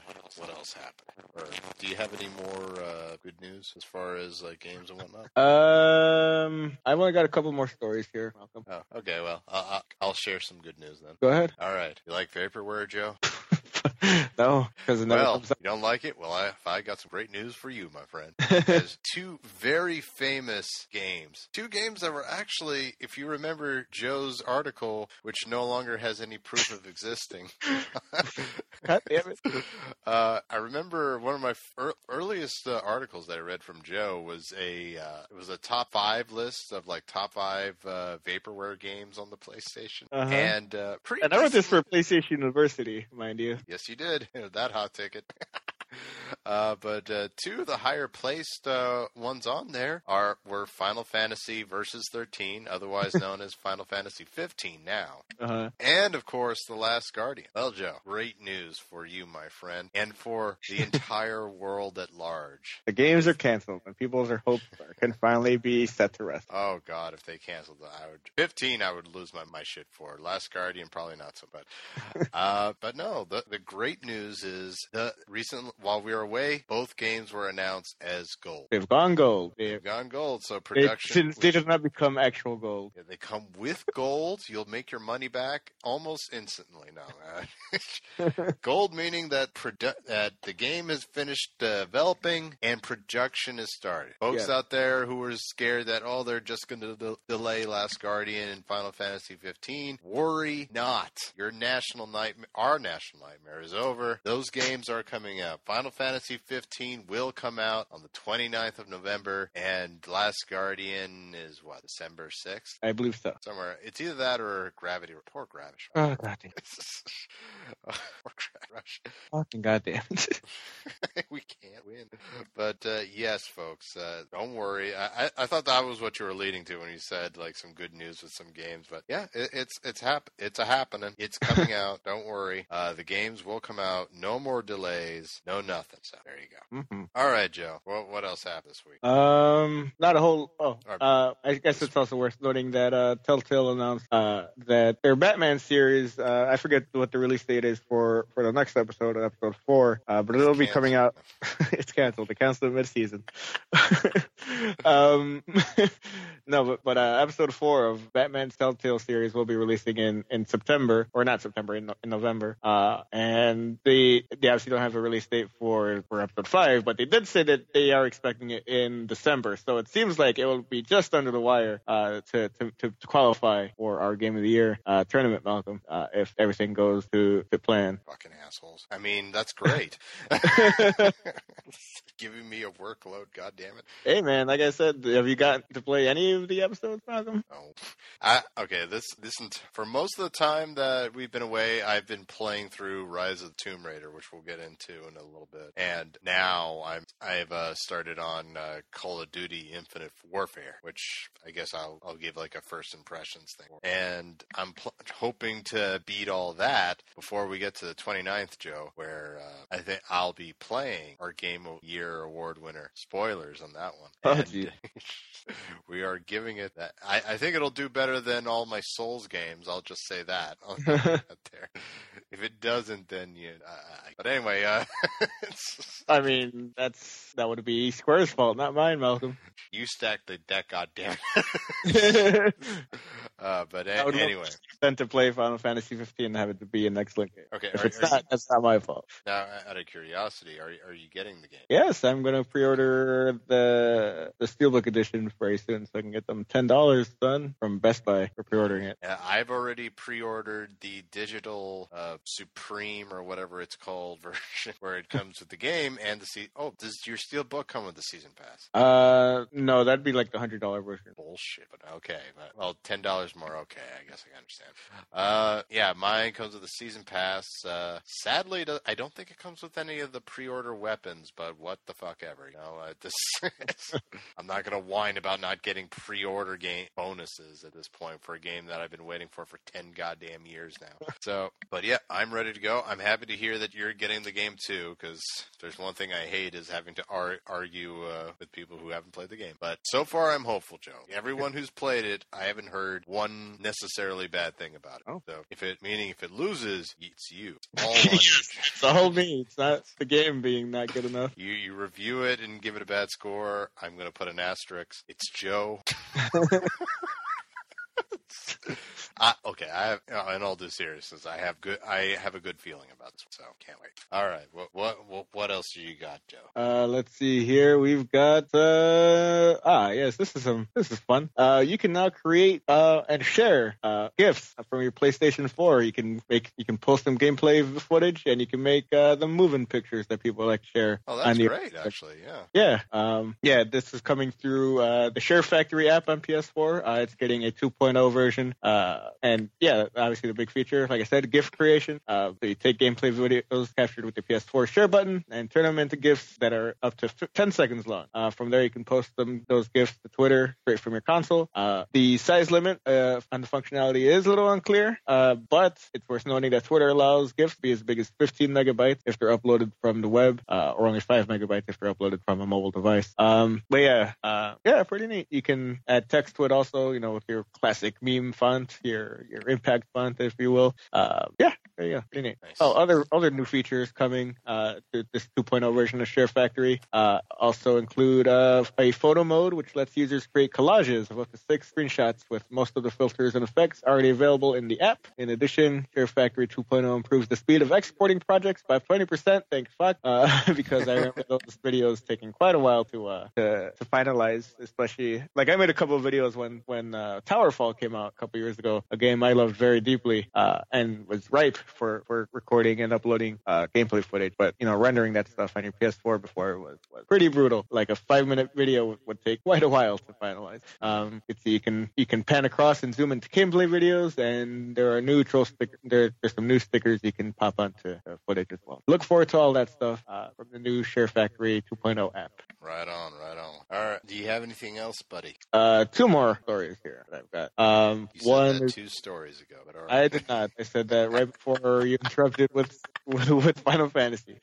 what else happened? Or do you have any more uh, good news as far as like games and whatnot? Um, I've only got a couple more stories here. Malcolm. Oh, okay. Well, I'll, I'll- I'll share some good news then. Go ahead. All right. You like vaporware, Joe? *laughs* no, because Well, you don't like it? Well, I, I got some great news for you, my friend. *laughs* There's two very famous games. Two games that were actually, if you remember Joe's article, which no longer has any proof of existing. *laughs* God damn it. Uh, I remember one of my ear- earliest uh, articles that I read from Joe was a uh, it was a top five list of like top five uh, vaporware games on the PlayStation, Uh-huh. and uh, pretty. And I wrote this for PlayStation Universe, mind you. Yes, you did. *laughs* that hot ticket. *laughs* uh, but uh, two of the higher placed uh, ones on there are were Final Fantasy Versus 13, otherwise known as Final Fantasy 15 now, Uh-huh. and of course The Last Guardian. Well, Joe, great news for you, my friend, and for the *laughs* entire world at large. The games are canceled, and people's hopes are, can finally be set to rest. Oh God, if they canceled that, I would 15. I would lose my, my shit for Last Guardian. Probably not so, but *laughs* uh, but no. The the great news is the recent while we were away, both games were announced as gold. They've gone gold. They've, They've gone gold, so they, production. since they did not become actual gold. yeah, they come with gold. You'll make your money back almost instantly. No, man. *laughs* Uh, gold meaning that produ- that the game is finished developing and production is started. Folks Yeah. out there who are scared that oh they're just going to de- delay Last Guardian and Final Fantasy 15, worry not. Your national nightmare, our national nightmare is over. Those games are coming out. Final Fantasy 15 will come out on the 29th of November, and Last Guardian is what December 6th. I believe so. Somewhere, it's either that or Gravity. Poor Gravity. Oh, God *laughs* *laughs* Rush. Fucking goddamn. *laughs* *laughs* we can't win. But uh, yes, folks, uh, don't worry. I, I, I thought that was what you were leading to when you said like some good news with some games. But yeah, it, it's it's hap- it's a happening. It's coming out. Don't worry. Uh, the games will come out. No more delays. No nothing. So there you go. hmm All right, Joe. What what else happened this week? Um, not a whole. Oh, Alright. uh, I guess it's also worth noting that uh, Telltale announced uh, that their Batman series. Uh, I forget what the release date is for for the next episode, episode four. Uh, but it'll be coming out. *laughs* it's canceled. They canceled it mid-season. *laughs* um, *laughs* no, but but uh, episode four of Batman's Telltale series will be releasing in in September, or not September, in, in November. Uh, and they they obviously don't have a release date for for episode five, but they did say that they are expecting it in December. So it seems like it will be just under the wire uh, to, to to to qualify for our Game of the Year uh, tournament, Malcolm, uh, if everything goes to to plan. Fucking assholes. I mean, that's great. *laughs* *laughs* Giving me a workload. God damn it. Hey man, like I said, have you gotten to play any of the episodes, Malcolm? Oh, I okay. This this for most of the time that we've been away, I've been playing through Rise of the Tomb Raider, which we'll get into in a little bit. And now I'm I've uh, started on uh, Call of Duty Infinite Warfare, which I guess I'll I'll give like a first impressions thing. And I'm pl- hoping to beat all that before we get to the 29th, Joe, where uh, I think I'll be playing our Game of Year award winner. Spoilers on that one. Oh, And- *laughs* we are giving it that. I, I think it'll do better than all my Souls games. I'll just say that. *laughs* I'll put that there. If it doesn't, then you. I, but anyway, uh, *laughs* I mean, that's that would be Square's fault, not mine, Malcolm. you stacked the deck, goddamn. Uh, but a- anyway, then to play Final Fantasy 15 and have it to be an excellent game. okay. If Are, it's are not, you, that's not my fault. now, out of curiosity, are are you getting the game? Yes, I'm gonna pre-order the the Steelbook edition very soon, so I can get them ten dollars, son, from Best Buy for pre-ordering it. Uh, I've already pre-ordered the digital uh, Supreme or whatever it's called *laughs* version, where it comes with the game and the se- Oh, does your Steelbook come with the season pass? Uh, no, that'd be like the hundred dollar version. Bullshit, but okay. But, well, ten dollars more. Okay, I guess I can understand. Uh, yeah, mine comes with the season pass. Uh, sadly, I don't think it comes with any of the pre-order weapons. But what the fuck ever, you know. Uh, this, *laughs* I'm not gonna whine about not getting pre-order game bonuses at this point for a game that I've been waiting for for ten goddamn years now. So, but yeah, I'm ready to go. I'm happy to hear that you're getting the game too, because there's one thing I hate is having to ar- argue uh, with people who haven't played the game. But so far, I'm hopeful, Joe. Everyone who's played it, I haven't heard one necessarily bad thing about it. Oh. So if it meaning if it loses, it's you. *laughs* All on you. It's all me. It's not the game being not good enough. You you review it and give it a bad score. I'm going to put an asterisk. It's Joe. *laughs* I, okay, I have, in all due seriousness, I have good. I have a good feeling about this, so can't wait. All right, what what what, what else do you got, Joe? Uh, let's see here. We've got uh ah yes, this is some this is fun. Uh, you can now create uh and share uh gifts from your PlayStation 4. You can make you can post some gameplay footage and you can make uh the moving pictures that people like to share. Oh, that's the- great, actually. Yeah. Yeah, um, yeah. This is coming through uh, the Share Factory app on PS4. Uh, it's getting a 2.0 version, uh, and yeah, obviously the big feature, like I said, gift creation. Uh, you take gameplay videos captured with the PS4 Share button and turn them into gifts that are up to f- 10 seconds long. Uh, from there, you can post them those gifts to Twitter straight from your console. Uh, the size limit uh, on the functionality is a little unclear, uh, but it's worth noting that Twitter allows gifts to be as big as 15 megabytes if they're uploaded from the web, or only 5 megabytes if they're uploaded from a mobile device. Um, but yeah, yeah, pretty neat. You can add text to it also, you know, with your classic meme font, your your impact font, if you will. Uh, yeah, there you go. Pretty neat. Nice. Oh, other other new features coming uh, to this 2.0 version of Share Factory uh, also include uh, a photo mode, which lets users create collages of up to six screenshots with most of the filters and effects already available in the app. In addition, Share Factory 2.0 improves the speed of exporting projects by 20%. Thank fuck, uh, *laughs* because I remember those videos taking quite a while to uh, to, to finalize. Especially like I made a couple of videos when when uh, Towerfall came out a couple years ago, a game I loved very deeply uh, and was ripe for for recording and uploading uh, gameplay footage. But you know, rendering that stuff on your PS4 before was, was pretty brutal. Like a five minute video would, take *laughs* quite a while to finalize. Um, you can you can pan across and zoom into gameplay videos, and there are neutral stick there, there's some new stickers you can pop onto footage as well. Look forward to all that stuff uh, from the new Share Factory 2.0 app. Right on, right on. All right. Do you have anything else, buddy? Uh, two more stories here that I've got. Um, one is two stories ago, but all I did not. I said that right before you interrupted with with, with Final Fantasy.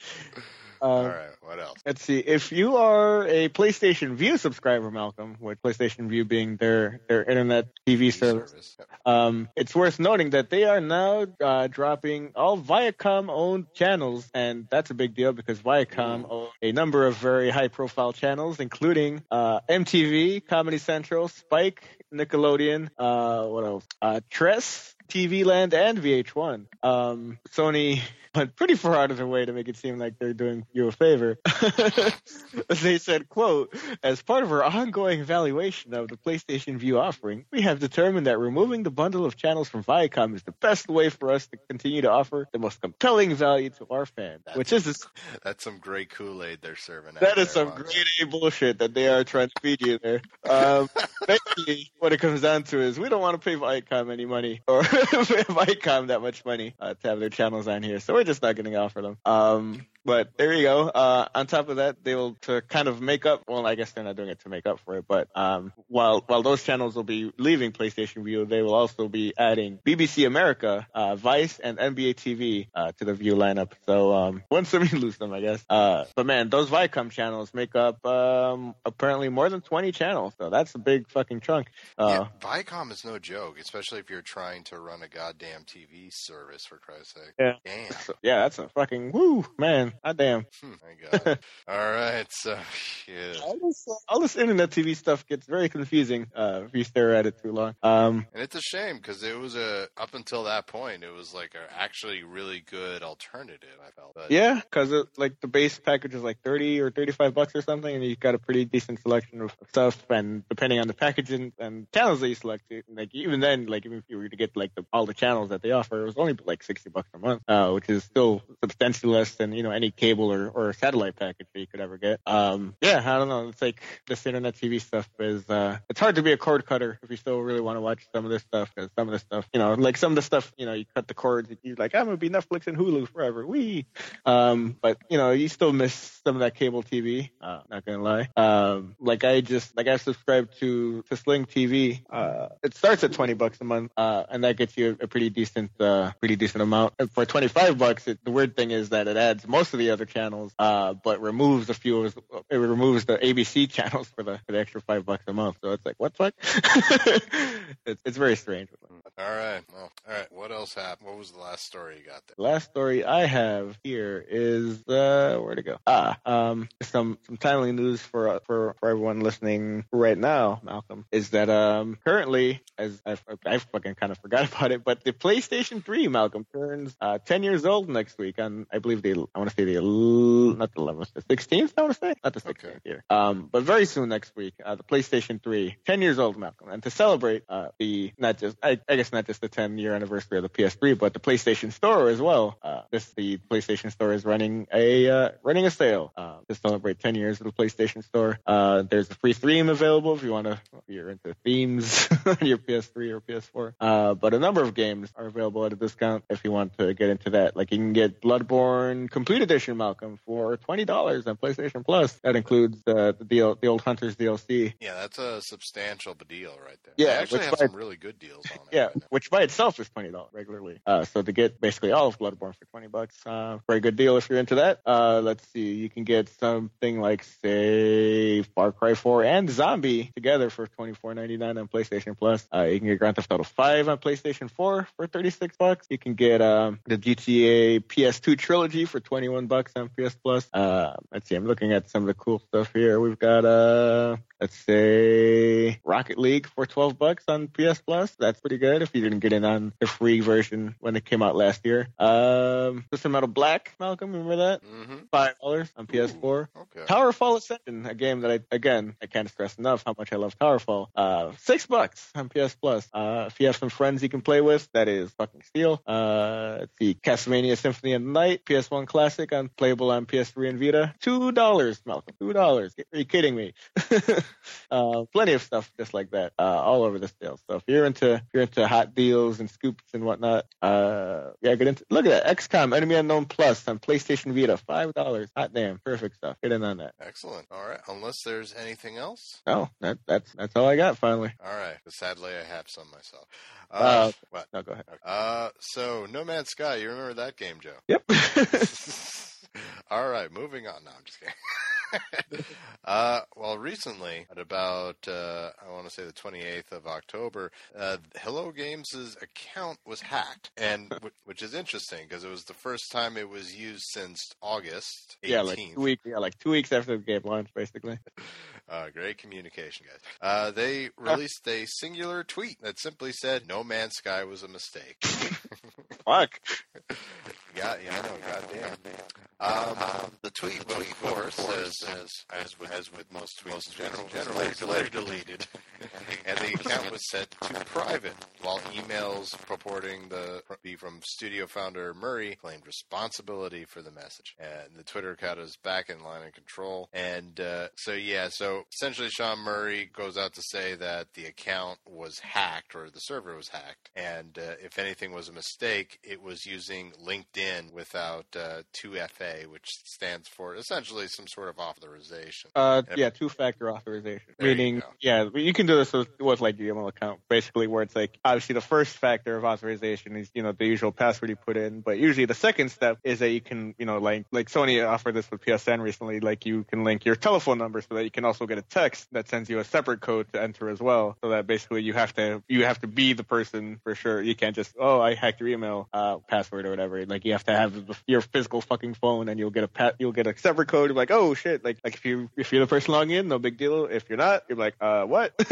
Um, all right. What else? Let's see. If you are a PlayStation Vue subscriber, Malcolm, with PlayStation Vue being their their internet TV service, Service. um, it's worth noting that they are now uh, dropping all Viacom-owned channels, and that's a big deal because Viacom owns a number of very high-profile channels, including uh, MTV, Comedy Central, Spike, Nickelodeon, uh, what else? Uh, Tress. TV Land and VH1. Um, Sony *laughs* went pretty far out of their way to make it seem like they're doing you a favor. *laughs* they said, quote, as part of our ongoing evaluation of the PlayStation Vue offering, we have determined that removing the bundle of channels from Viacom is the best way for us to continue to offer the most compelling value to our fans, That's- which is this, That's some great Kool Aid they're serving. that is some grade A bullshit that they are trying to feed you there. Um, *laughs* basically, what it comes down to is we don't want to pay Viacom any money or pay Viacom that much money uh, to have their channels on here, so we're just not going to offer them. Um, but there you go. Uh, on top of that, they will to kind of make up. Well, I guess they're not doing it to make up for it, but um, while while those channels will be leaving PlayStation Vue, they will also be adding BBC America, uh, Vice, and NBA TV uh, to the Vue lineup. So um, win some, you lose them, I guess. Uh, but man, those Viacom channels make up um, apparently more than 20 channels. So that's a big fucking chunk. Uh, yeah, Viacom is no joke, especially if you're trying to run a goddamn TV service. For Christ's sake. Yeah. Damn. yeah, that's a fucking woo, man. God damn. Hmm, my God. All right. So, shit. All this, all this internet TV stuff gets very confusing uh, if you stare at it too long. Um, And it's a shame because it was a up until that point, it was like a actually really good alternative. I felt. But yeah, because like the base package is like thirty or thirty-five bucks or something, and you've got a pretty decent selection of stuff. And depending on the package and, and channels that you select, like even then, like even if you were to get like the, all the channels that they offer, it was only like sixty bucks a month, uh, which is still substantially less than you know any cable or, or satellite package that you could ever get. Um, yeah, I don't know. It's like this internet TV stuff is uh, it's hard to be a cord cutter if you still really want to watch some of this stuff because some of the stuff, you know, like some of the stuff, you know, you cut the cords, and you're like, I'm gonna be Netflix and Hulu forever. We, um, but you know, you still miss some of that cable TV. Uh, not gonna lie. Um, like I just like I subscribed to to Sling TV. Uh, it starts at twenty bucks a month, uh, and that gets you a pretty decent, uh, pretty decent amount. And for twenty five bucks, it, the weird thing is that it adds most of the other channels, uh, but removes a few. Of, it removes the ABC *laughs* channels for the for the extra five bucks a month. So it's like what the fuck? *laughs* it's it's very strange. All right. Well, all right. What else happened? What was the last story you got there? The last story I have here is uh, where to go? Ah, um, some some timely news for uh, for for everyone listening right now. Malcolm is that um currently, as I've, I've fucking kind of forgot about it, but the PlayStation 3 Malcolm turns uh 10 years old next week on I believe the I want to say the not the 11th, the 16th. I want to say not the 16th Okay. here. Um, but very soon next week, uh, the PlayStation 3, 10 years old, Malcolm, and to celebrate uh the not just I, I guess not just the 10 year anniversary of the PS3, but the PlayStation Store as well. Uh, this the PlayStation Store is running a uh, running a sale uh, to celebrate 10 years of the PlayStation Store. Uh, there's a free theme available if you want to if you're into themes *laughs* on your PS3 or PS4. Uh, but number of games are available at a discount if you want to get into that. Like you can get Bloodborne Complete Edition, Malcolm, for twenty dollars on PlayStation Plus. That includes uh, the deal, the old Hunters DLC. Yeah, that's a substantial deal right there. Yeah, they actually have by- some really good deals on it. *laughs* Yeah, right which by itself is twenty dollars regularly. Uh, so to get basically all of Bloodborne for twenty bucks, uh, very good deal if you're into that. Uh, let's see, you can get something like say Far Cry 4 and Zombie together for twenty four ninety nine on PlayStation Plus. Uh, you can get Grand Theft Auto 5 on PlayStation 4 for thirty six bucks. You can get um, the GTA PS2 trilogy for twenty one bucks on PS Plus. Uh, let's see, I'm looking at some of the cool stuff here. We've got uh, let's say Rocket League for 12 bucks on PS Plus. That's pretty good if you didn't get in on the free version when it came out last year. Um, System Metal Black, Malcolm, remember that? Mm-hmm. Five dollars on PS4. Okay. Towerfall Ascension, a game that I again I can't stress enough how much I love Towerfall. Uh, six bucks on PS Plus. Uh, if you have some friends you can play with, that is fucking steal. Uh, let's see, Castlevania Symphony of the Night, PS1 classic on playable on PS3 and Vita. Two dollars, Malcolm. Two dollars. Are you kidding me? *laughs* uh, plenty of stuff just like that, uh, all over the sale. So if you're into if you're into hot deals and scoops and whatnot, uh, yeah, get into. Look at that, XCOM Enemy Unknown Plus on PlayStation Vita, five dollars. Hot damn, perfect stuff. Get in on that. Excellent. All right. Unless there's anything else. Oh, that that's that's all I got. Finally. All right. Sadly, I have some myself. Uh, What? No, go ahead. Uh, so No Man's Sky. You remember that game, Joe? Yep. *laughs* *laughs* All right, moving on. No, I'm just kidding. *laughs* uh, well, recently, at about uh, I want to say the 28th of October, uh, Hello Games' account was hacked, and w- which is interesting because it was the first time it was used since August 18th. yeah, like two weeks. Yeah, like two weeks after the game launched, basically. Uh, great communication, guys. Uh, they *laughs* released a singular tweet that simply said, "No Man's Sky was a mistake." Fuck. *laughs* Yeah, yeah, I know. Goddamn. Um, the tweet, well, of course, says, as, as, with, as with most tweets in general, general later deleted. *laughs* and the account was set to private, while emails purporting to be from studio founder Murray claimed responsibility for the message. And the Twitter account is back in line and control. And uh, so, yeah, so essentially Sean Murray goes out to say that the account was hacked or the server was hacked. And uh, if anything was a mistake, it was using LinkedIn without uh, 2FA, which stands for essentially some sort of authorization. Uh, yeah, two-factor authorization. There you Meaning, go. yeah, you can do this with, with like your email account, basically, where it's like obviously the first factor of authorization is you know the usual password you put in, but usually the second step is that you can you know like like Sony offered this with PSN recently, like you can link your telephone number so that you can also get a text that sends you a separate code to enter as well. So that basically you have to you have to be the person for sure. You can't just oh I hacked your email uh, password or whatever. Like you have to have your physical fucking phone and you'll get a pat you'll get a separate code. You're like oh shit like like if you if you're the person logging in no big deal. If you're not you're like uh what? *laughs*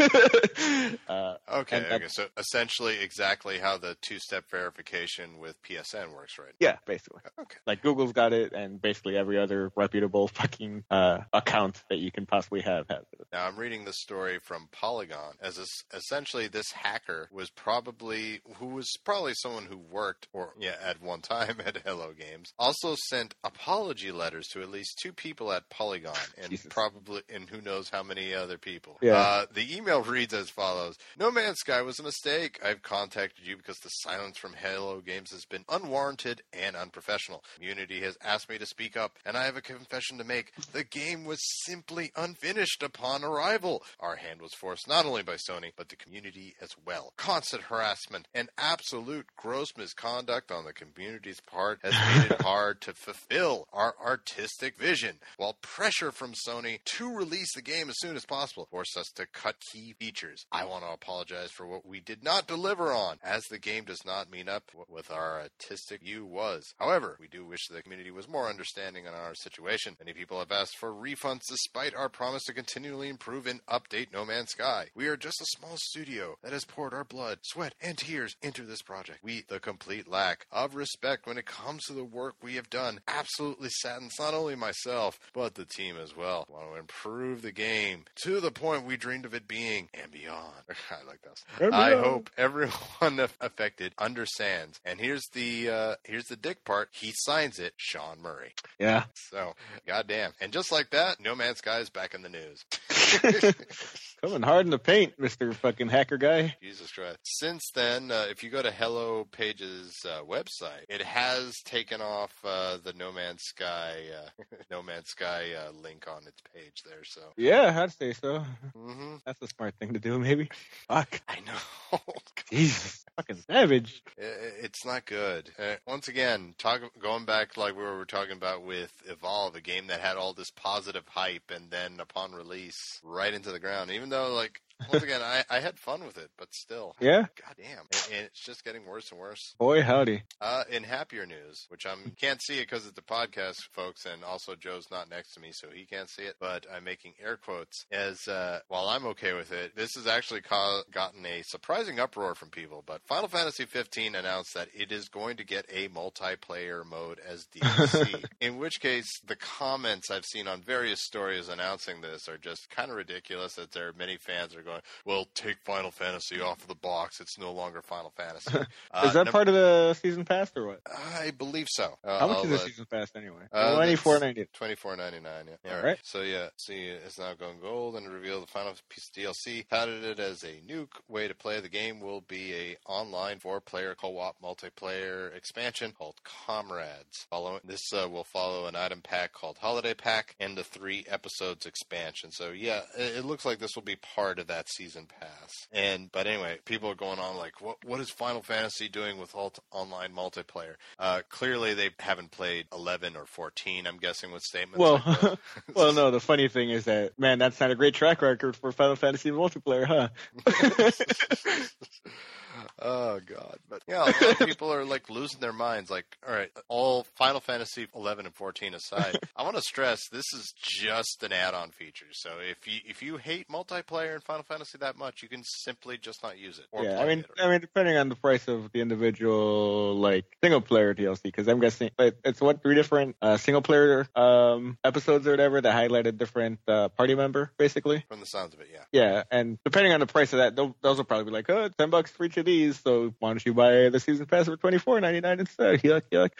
uh, Okay, okay. So essentially, exactly how the two-step verification with PSN works, right? yeah, basically. Okay. Like Google's got it, and basically every other reputable fucking uh, account that you can possibly have has it. Now I'm reading the story from Polygon as es- essentially this hacker was probably who was probably someone who worked or yeah at one time *laughs* at Hello Games. Also sent apology letters to at least two people at Polygon *laughs* and Jesus. probably and who knows how many other people. Yeah. Uh, the email reads as follows: No Man's Sky was a mistake. I've contacted you because the silence from Hello Games has been unwarranted and unprofessional. Community has asked me to speak up, and I have a confession to make. The game was simply unfinished upon arrival. Our hand was forced not only by Sony, but the community as well. Constant harassment and absolute gross misconduct on the community's part has made it hard to fulfill our artistic vision, while pressure from Sony to release the game as soon as possible forced us to cut key features. I want to apologize for what we did not deliver on, as the game does not mean up with our artistic view was. However, we do wish the community was more understanding on our situation. Many people have asked for refunds despite our promise to continually improve and update No Man's Sky. We are just a small studio that has poured our blood, sweat, and tears into this project. We, the complete lack of respect when it comes to the work we have done, absolutely saddens not only myself, but the team as well. We want to improve the game to the point we dreamed of it being and beyond. *laughs* I like that. I hope everyone *laughs* affected understands. And here's the uh, here's the dick part. He signs it, Sean Murray. Yeah. So, goddamn. And just like that, No Man's Sky is back in the news. *laughs* *laughs* Coming hard in the paint, Mister Fucking Hacker Guy. Jesus Christ. Since then, uh, if you go to Hello Page's uh, website, it has taken off uh, the No Man's Sky uh, *laughs* No Man's Sky uh, link on its page there. So yeah, I'd say so. Mm-hmm. That's a smart thing to do, maybe. Fuck. I know. *laughs* Jesus, fucking savage. It's not good. Uh, once again, talk, going back like we were talking about with Evolve, a game that had all this positive hype, and then upon release, right into the ground. Even though like once again, I, I had fun with it, but still. Yeah. Goddamn. And, and it's just getting worse and worse. Boy, howdy. Uh, in happier news, which I'm can't see it because it's a podcast, folks, and also Joe's not next to me, so he can't see it. But I'm making air quotes as uh, while I'm okay with it, this has actually ca- gotten a surprising uproar from people. But Final Fantasy 15 announced that it is going to get a multiplayer mode as *laughs* DLC. in which case, the comments I've seen on various stories announcing this are just kind of ridiculous. That there are many fans are going going, well, take Final Fantasy off of the box. It's no longer Final Fantasy. *laughs* Uh, is that part of the season pass or what? I believe so. Uh, How much I'll, is the uh, season pass anyway? uh, Twenty four ninety. Twenty four ninety nine. Yeah. All All right. right. So yeah, see, it's now going gold and revealed the final piece of DLC. Touted it as a new way to play the game. Will be a online four player co-op multiplayer expansion called Comrades. Following this uh, will follow an item pack called Holiday Pack and the three episodes expansion. So yeah, it, it looks like this will be part of that season pass. And but anyway, people are going on like, what what is Final Fantasy doing with alt- online multiplayer? Uh, clearly, they haven't played 11 or 14. I'm guessing with statements. Well, like *laughs* well, no. The funny thing is that man, that's not a great track record for Final Fantasy multiplayer, huh? *laughs* *laughs* oh god. But yeah a lot of people are like losing their minds like all right all final fantasy 11 and 14 aside *laughs* i want to stress this is just an add-on feature. So if you if you hate multiplayer in final fantasy that much you can simply just not use it or yeah, play I mean, it or- I mean, depending on the price of the individual like single player DLC, because I'm guessing it's what three different uh, single player um, episodes or whatever that highlight a different uh, party member, basically. from the sounds of it yeah. Yeah, and depending on the price of that, those, those will probably be like, oh, 10 bucks for each of these. So why don't you buy the season pass for twenty four ninety nine instead? *laughs* Yuck, yuck.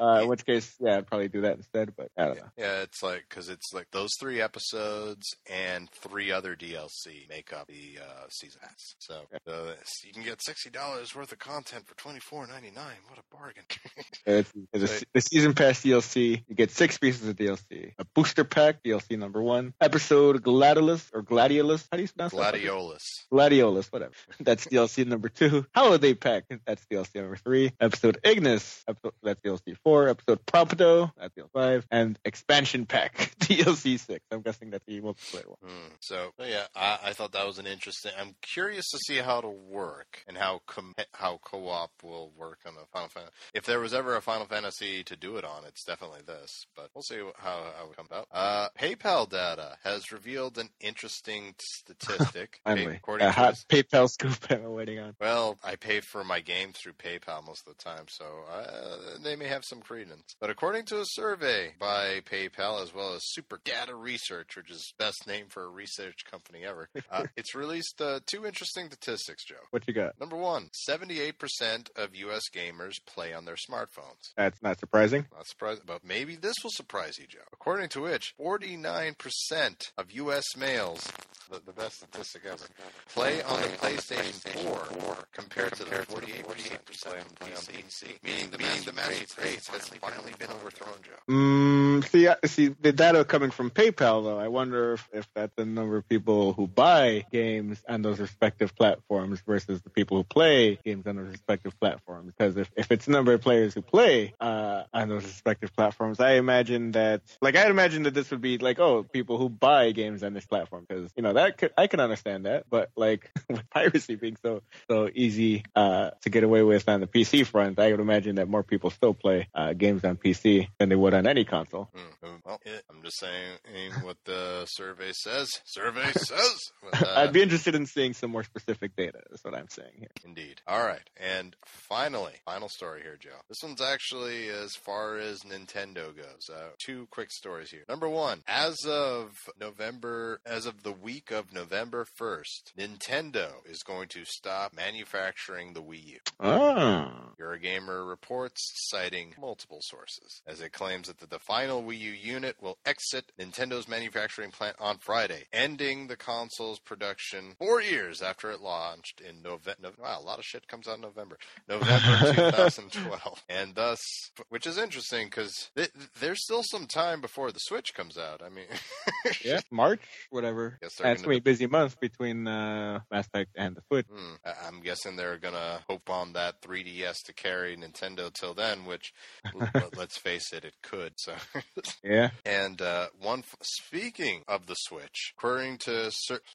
uh, in which case, yeah, I'd probably do that instead. But I don't yeah, know. yeah it's like because it's like those three episodes and three other DLC make up the uh, season pass. So uh, you can get sixty dollars worth of content for twenty four ninety nine. What a bargain! *laughs* It's, it's a, the season pass DLC. You get six pieces of DLC. A booster pack, DLC number one. Episode Gladiolus or Gladiolus. How do you pronounce that? Gladiolus. Gladiolus, whatever. That's DLC number two. Holiday Pack. That's DLC number three. Episode Ignis. Episode, that's DLC four. Episode Prompto. That's DLC five. And Expansion Pack. *laughs* DLC six. I'm guessing that's the multiplayer one. Hmm. So so yeah, I, I thought that was an interesting. I'm curious to see how it'll work and how com- how co-op will work on a Final Fantasy. If there was ever a Final Fantasy to do it on, it's definitely this. But we'll see how how it comes out. Uh, PayPal data has revealed an interesting *laughs* statistic. Finally. according A to hot PayPal scoop *laughs* Waiting on. well, I pay for my game through PayPal most of the time, so uh, they may have some credence. But according to a survey by PayPal, as well as Super Data Research, which is best name for a research company ever, *laughs* uh, it's released uh, two interesting statistics, Joe. What you got? Number one, 78% of U.S. gamers play on their smartphones. That's not surprising. Not surprising, but maybe this will surprise you, Joe. According to which, 49% of U.S. males, the, the best statistic ever, play on the PlayStation 4 compared to the 48% who play on PC. Meaning the, meaning the magic race has finally been overthrown, Joe. Mm, see, I- see the data coming from PayPal though. I wonder if, if that's the number of people who buy games on those respective platforms versus the people who play games on those respective platforms. Because if, if it's the number of players who play uh, on those respective platforms, I imagine that like I'd imagine that this would be like oh people who buy games on this platform because you know that could, I can understand that, but like *laughs* with piracy being so so easy uh, to get away with on the PC front, I would imagine that more people still play uh, games on PC than they would on any console. Mm, well, I'm just saying what the survey says. Survey says. *laughs* But, uh, I'd be interested in seeing some more specific data. Is what I'm saying here. Indeed. All right, and finally, final story here, Joe. This one's actually as far as Nintendo goes. Uh, two quick stories here. Number one, as of November, as of the week of November 1st, Nintendo is going to stop manufacturing the Wii U. Oh. Eurogamer reports, citing multiple sources, as it claims that the, the final Wii U unit will exit Nintendo's manufacturing plant on Friday, ending the console's production four years after it launched in November. Wow, a lot of shit comes out in November. November *laughs* 2012. And thus, which is interesting because th- there's still some time before the Switch comes out. I mean, yeah, *laughs* March, whatever. Yes, That's gonna be a busy month between uh, Mass Effect and the Switch. Hmm. I- I'm guessing they're gonna hope on that 3DS to carry Nintendo till then, which *laughs* let's face it, it could. So, *laughs* Yeah. and uh, one f- speaking of the Switch, according to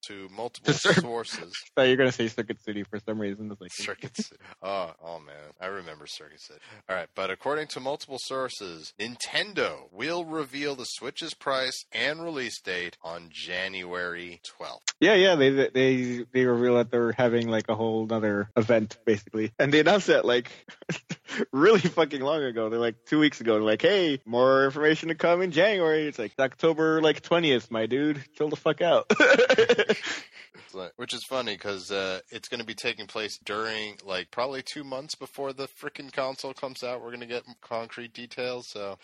to *laughs* multiple sources, So you're gonna say Circuit City for some reason. It's like Circuit City. Oh, oh man, I remember Circuit City. All right, but according to multiple sources, Nintendo will reveal the Switch's price and release date on January 12th. Yeah, yeah. They they they reveal that they're having like a whole other event basically, and they announced that like *laughs* really fucking long ago. They're like two weeks ago. They're like, hey, more information to come in January. It's like October like twentieth, my dude. Chill the fuck out. *laughs* Like- Which is funny because uh, it's going to be taking place during, like, probably two months before the freaking console comes out. We're going to get concrete details. So,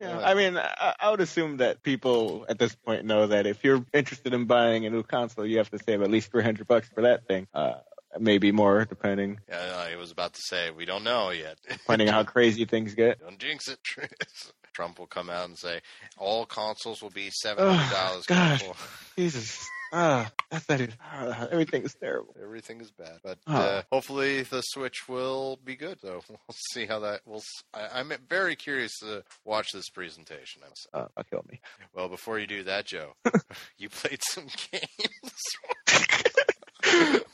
Yeah, I mean, I, I would assume that people at this point know that if you're interested in buying a new console, you have to save at least 300 bucks for that thing. Uh, maybe more, depending yeah, I was about to say, we don't know yet. *laughs* depending on how crazy things get. Don't jinx it. *laughs* Trump will come out and say all consoles will be seven hundred dollars. gosh. *laughs* Jesus, ah, that is ah, everything is terrible. Everything is bad, but Oh. uh, hopefully the Switch will be good. So *laughs* we'll see how that. Will I, I'm very curious to watch this presentation. I'm so- Uh, I'll kill me. well, before you do that, Joe, *laughs* *laughs* you played some games.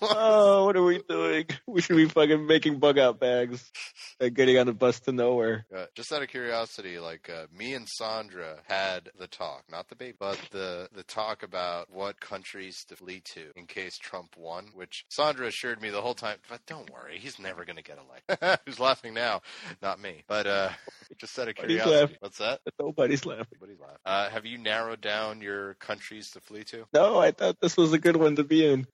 Oh, what are we doing? *laughs* We should be fucking making bug out bags and getting on a bus to nowhere. Uh, just out of curiosity, like uh, me and Sandra had the talk, not the baby, but the the talk about what countries to flee to in case Trump won. Which Sandra assured me the whole time, but don't worry, he's never going to get elected. *laughs* Who's laughing now? Not me. But uh, *laughs* just out of curiosity, laughing. what's that? Nobody's laughing. Nobody's laughing. Uh, have you narrowed down your countries to flee to? No, I thought this was a good one to be in.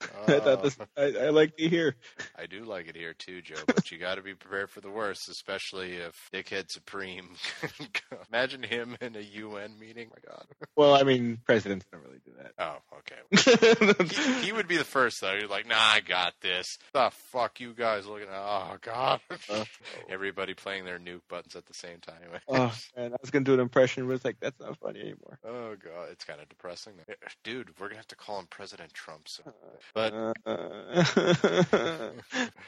I this. Uh, I, I like to hear. *laughs* I do like it here too, Joe, but you got to be prepared for the worst, especially if Dickhead Supreme. *laughs* Imagine him in a UN meeting. my God. Well, I mean, presidents don't really do that. Oh, okay. *laughs* He, he would be the first though. You're like, nah, I got this. The fuck you guys looking at? Oh God. Uh, Everybody playing their nuke buttons at the same time. oh, man, I was gonna do an impression, but it's like that's not funny anymore. Oh god, it's kind of depressing. Dude, we're gonna have to call him President Trump. So. But Uh, *laughs*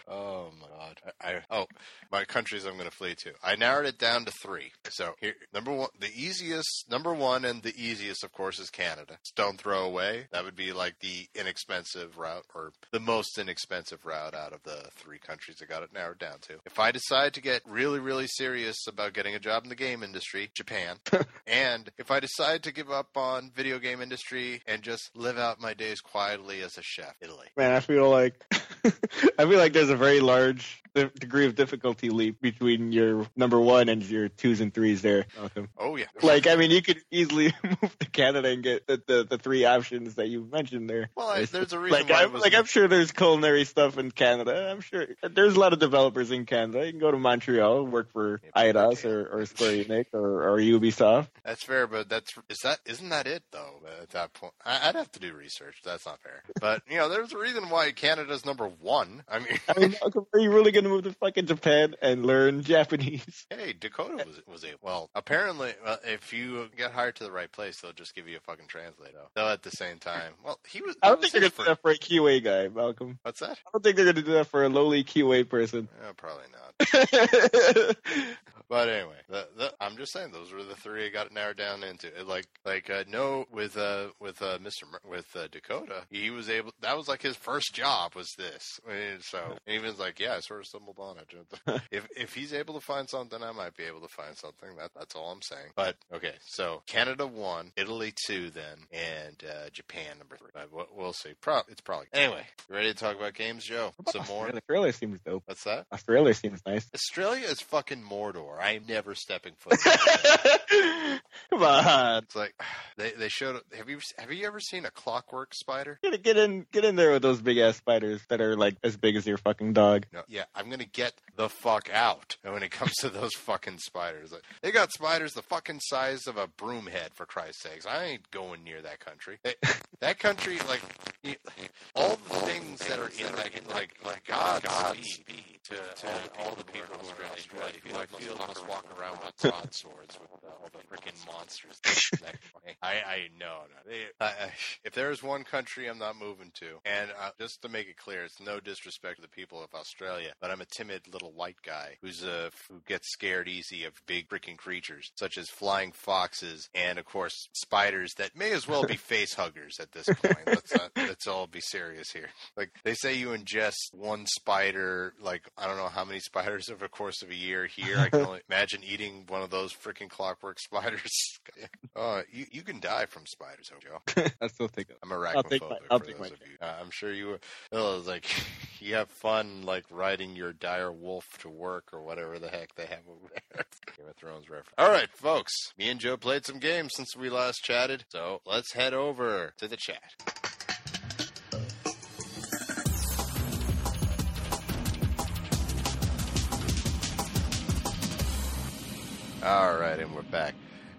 oh my god, I, I oh my countries I'm gonna flee to. I narrowed it down to three. So here, number one, the easiest, number one, and the easiest, of course, is Canada. Stone throw away. That would be like the inexpensive route, or the most inexpensive route out of the three countries I got it narrowed down to. If I decide to get really, really serious about getting a job in the game industry, Japan. *laughs* and if I decide to give up on video game industry and just live out my days quietly as a chef, Italy. Man, I feel like *laughs* I feel like there's a very large di- degree of difficulty leap between your number one and your twos and threes there, Malcolm. Oh yeah. Like, I mean, you could easily *laughs* move to Canada and get the, the, the three options that you mentioned there. Well, I, there's a reason Like, why I'm, was like I'm sure there's culinary stuff in Canada. I'm sure there's a lot of developers in Canada. You can go to Montreal, work for Yeah, but or, or Square Enix or, or Ubisoft. That's fair, but that's is that isn't that it though? At that point, I, I'd have to do research. That's not fair. But you know, there's a reason why Canada's number one. I mean, I mean, are you really going to move to fucking Japan and learn Japanese? *laughs* hey, Dakota was was able. Well, apparently, well, if you get hired to the right place, they'll just give you a fucking translator. Though at the same time, well, he was. I don't think they're going to do that for a QA guy, Malcolm. What's that? I don't think they're going to do that for a lowly QA person. Oh, probably not. *laughs* but anyway, the, the, I'm just saying those were the three I got narrowed down into. It, like like uh, no with uh with uh Mr. Mer- with uh, Dakota, he was able. That was like his first job was this. And so and *laughs* he was like, yeah, I sort of stumbled on it. *laughs* if if he's able to find something, I might be able to find something. That that's all I'm saying. But okay, so Canada one, Italy two, then, and uh, Japan number three. But we'll, we'll see. Pro- it's probably anyway. You ready to talk about games, Joe? Some more. Australia, *laughs* Australia seems dope. What's that? Australia seems nice. Australia is fucking Mordor. I am never stepping foot. *laughs* *laughs* Come on, it's like *sighs* they they showed. Have you have you ever seen a clockwork spider? get get in get in there with those big ass spiders that are like as big as your fucking dog. No, yeah, I'm gonna get the fuck out *laughs* when it comes to those fucking spiders. Like, they got spiders the fucking size of a broom head. For Christ's sakes, I ain't going near that country. They, that country, like you- all the things that are in that, like like Godspeed to, to all the people in Australia who I feel, must walk around with broadswords with uh, all the freaking monsters. *laughs* I I no no. They, I, if there's one country I'm not moving to, and uh, just to make it clear, it's no disrespect to the people of Australia, but I'm a timid little white guy who's uh, who gets scared easy of big freaking creatures such as flying foxes and of course spiders that may as well be *laughs* face huggers at this point. let's not, let's all be serious here. Like they say, you ingest one spider, like I don't know how many spiders over the course of a year. Here, I can only *laughs* imagine eating one of those freaking clockwork *laughs* spiders. uh, you you can die from spiders, Joe. *laughs* I still think of. I'm I'll take arachnophobic my- I'll for take those my of you. Uh, I'm sure you. Oh, it's like *laughs* you have fun, like riding your dire wolf to work or whatever the heck they have over there. Game of Thrones reference. All right, folks. Me and Joe played some games since we last chatted, so let's head over to the chat. All right, and we're back.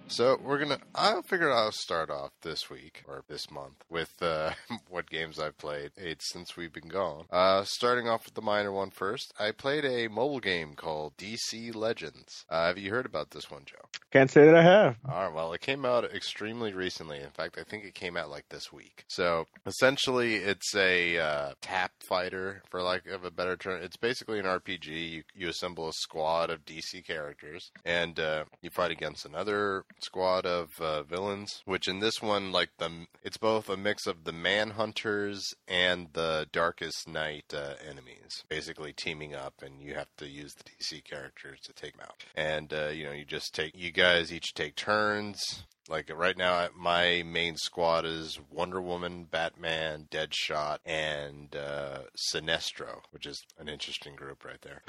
So we're gonna. I figured I'll start off this week or this month with uh, *laughs* what games I've played eh, since we've been gone. Uh, starting off with the minor one first. I played a mobile game called DC Legends. Uh, have you heard about this one, Joe? Can't say that I have. All right, well, it came out extremely recently. In fact, I think it came out like this week. So essentially, it's a uh, tap fighter, for lack of a better term. It's basically an RPG. You, you assemble a squad of DC characters, and uh, you fight against another squad of uh, villains. Which in this one, like the, it's both a mix of the Manhunters and the Darkest Night uh, enemies, basically teaming up, and you have to use the DC characters to take them out. And uh, you know, you just take you guys each take turns. Like right now, my main squad is Wonder Woman, Batman, Deadshot, and uh, Sinestro, which is an interesting group right there.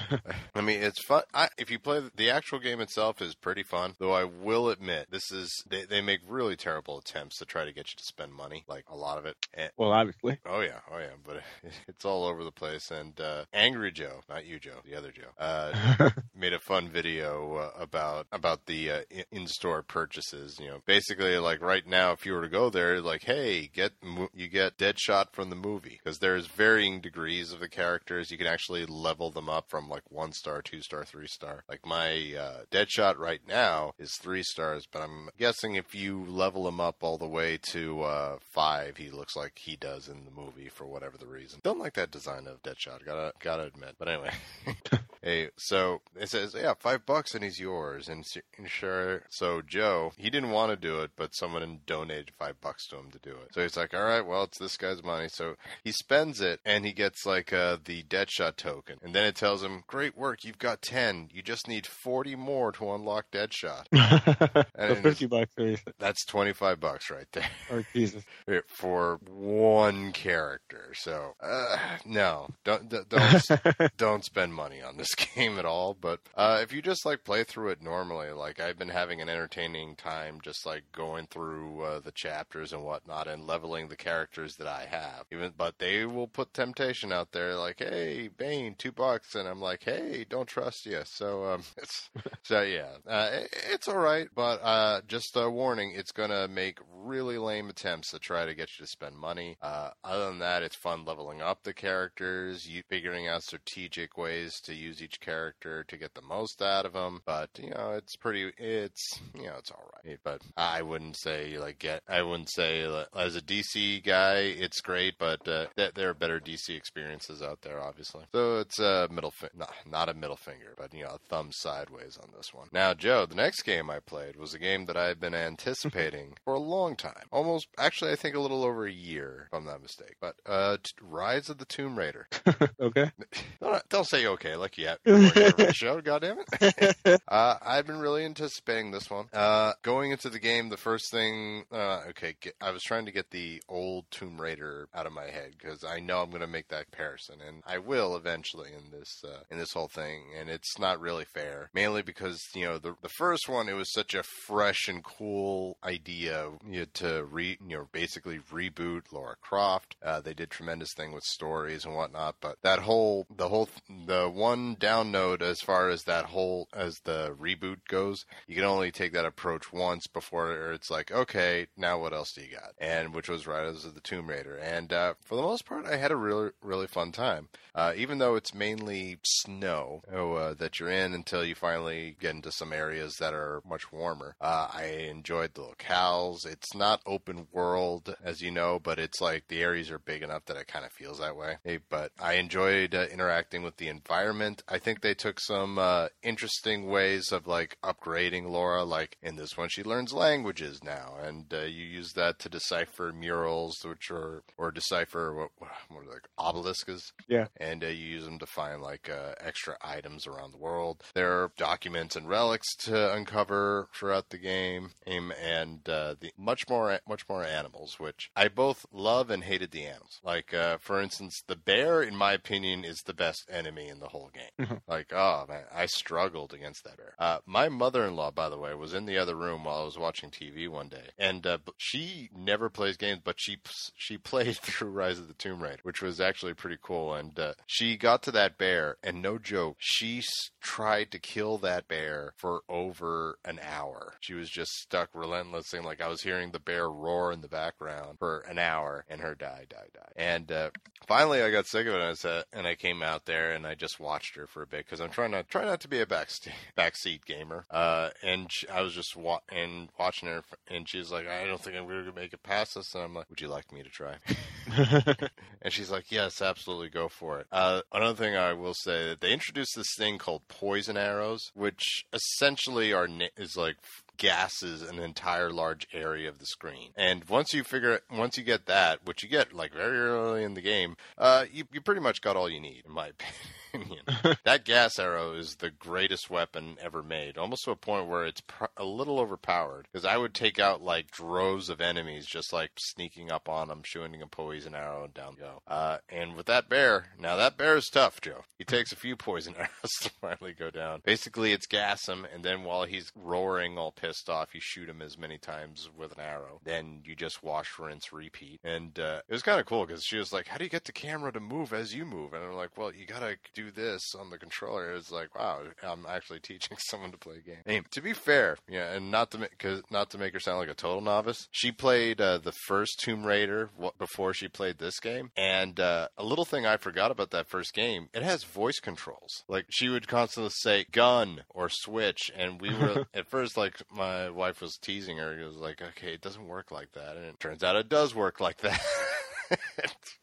*laughs* I mean, it's fun. I, if you play the actual game itself, is pretty fun. Though I will admit, this is they, they make really terrible attempts to try to get you to spend money, like a lot of it. And, Well, obviously. Oh yeah, oh yeah, but *laughs* it's all over the place. And uh, Angry Joe, not you, Joe, the other Joe, uh, *laughs* made a fun video uh, about about the uh, in-store purchases. You know, basically like right now, if you were to go there, like, hey, get mo- you get Deadshot from the movie because there's varying degrees of the characters. You can actually level them up from like one star, two star, three star. Like my uh, Deadshot right now is three stars, but I'm guessing if you level him up all the way to uh, five, he looks like he does in the movie for whatever the reason. Don't like that design of Deadshot. Gotta gotta admit. But anyway. *laughs* Hey, so it says, yeah, five bucks and he's yours. And and sure, so Joe, he didn't want to do it, but someone donated five bucks to him to do it. So he's like, all right, well, it's this guy's money. So he spends it and he gets like uh, the Deadshot token. And then it tells him, great work, you've got 10. You just need 40 more to unlock Deadshot. *laughs* And fifty bucks *laughs* That's 25 bucks right there *laughs* or Jesus. *laughs* for one character. So, uh, no, don't, don't, don't don't spend money on this game at all. But uh, if you just like play through it normally, like I've been having an entertaining time, just like going through uh, the chapters and whatnot, and leveling the characters that I have. Even, but they will put temptation out there, like, "Hey, Bane, two bucks," and I'm like, "Hey, don't trust you." So, um, it's so yeah, uh, it, it's all right. But uh, just a warning, it's gonna make really lame attempts to try to get you to spend money. Uh, other than that, it's fun leveling up the characters, you figuring out strategic ways to use each character to get the most out of them. But you know, it's pretty. it's you know it's all right, but I wouldn't say like get. I wouldn't say like, as a DC guy, it's great, but uh, th- there are better DC experiences out there, obviously. So it's a middle, fi- not, not a middle finger, but you know a thumb sideways on this one. Now, Joe, the next game I played was a game that I've been anticipating *laughs* for a long time, almost actually I think a little over a year, if I'm not mistaken. But uh, Rise of the Tomb Raider. *laughs* okay. *laughs* Don't, don't say okay like you have the show. God damn it. uh, I've been really anticipating this one. Uh, going into the game, the first thing, uh, okay, get, I was trying to get the old Tomb Raider out of my head because I know I'm going to make that comparison, and I will eventually in this uh, in this whole thing. And it's not really fair, mainly because you know the the first one it was such a fresh and cool idea you know, to re you know basically reboot Lara Croft. Uh, they did tremendous thing with stories and whatnot, but that whole the whole the one down note as far as that whole as the reboot goes, you can only take that approach once before it's like, okay, now what else do you got? And which was Rise of the Tomb Raider, and uh, for the most part, I had a really really fun time. Uh, even though it's mainly snow uh, that you're in until you finally get into some areas that are much warmer. Uh, I enjoyed the locales. It's not open world, as you know, but it's like the areas are big enough that it kind of feels that way. But I enjoyed uh, interacting with the environment. I think they took some uh, interesting ways of like upgrading Lara. Like in this one, she learns languages now, and uh, you use that to decipher murals, which are or decipher what what are they, like obelisks. Yeah. And uh, you use them to find like uh, extra items around the world. There are documents and relics to uncover throughout the game, um, and uh, the much more much more animals, which I both love and hated the animals. Like uh, for instance, the bear, in my opinion, is the best enemy in the whole game. like oh man, I struggled against that bear. Uh, my mother-in-law, by the way, was in the other room while I was watching TV one day, and uh, she never plays games, but she she *laughs* played through Rise of the Tomb Raider, which was actually pretty cool. And uh, she got to that bear, and no joke, she tried to kill that bear for over an hour. She was just stuck relentlessly. Like I was hearing the bear roar in the background for an hour, and her die, die, die. And uh, finally, I got sick of it, and I said, and I came out there and I just watched her for a bit because I'm trying not try not to be a backst- *laughs* backseat gamer. Uh, and she, I was just wa- and watching her, and she's like, I don't think I'm going to make it past this. And I'm like, Would you like me to try? *laughs* *laughs* and she's like, Yes, absolutely, go for it. Uh, another thing I will say that they introduced this thing called poison arrows, which essentially are na- is like gases an entire large area of the screen. And once you figure, once you get that, which you get like very early in the game, uh, you you pretty much got all you need, in my opinion. *laughs* *laughs* that gas arrow is the greatest weapon ever made, almost to a point where it's pr- a little overpowered. Because I would take out like droves of enemies just like sneaking up on them, shooting a poison arrow, and down go. Uh, and with that bear, now that bear is tough, Joe. He takes a few poison *laughs* arrows to finally go down. Basically, it's gas him, and then while he's roaring all pissed off, you shoot him as many times with an arrow. Then you just wash, rinse, repeat. And uh, it was kind of cool because she was like, "How do you get the camera to move as you move?" And I'm like, "Well, you gotta do this on the controller." It's like, wow, I'm actually *laughs* teaching someone to play a game. Hey, to be fair, yeah, and not to make cause not to make her sound like a total novice, she played uh, the first Tomb Raider before she played this game. And uh, a little thing I forgot about that first game, it has voice controls. Like she would constantly say "gun" or "switch," and we were *laughs* at first like my wife was teasing her. It was like, "Okay, it doesn't work like that," and it turns out it does work like that. *laughs*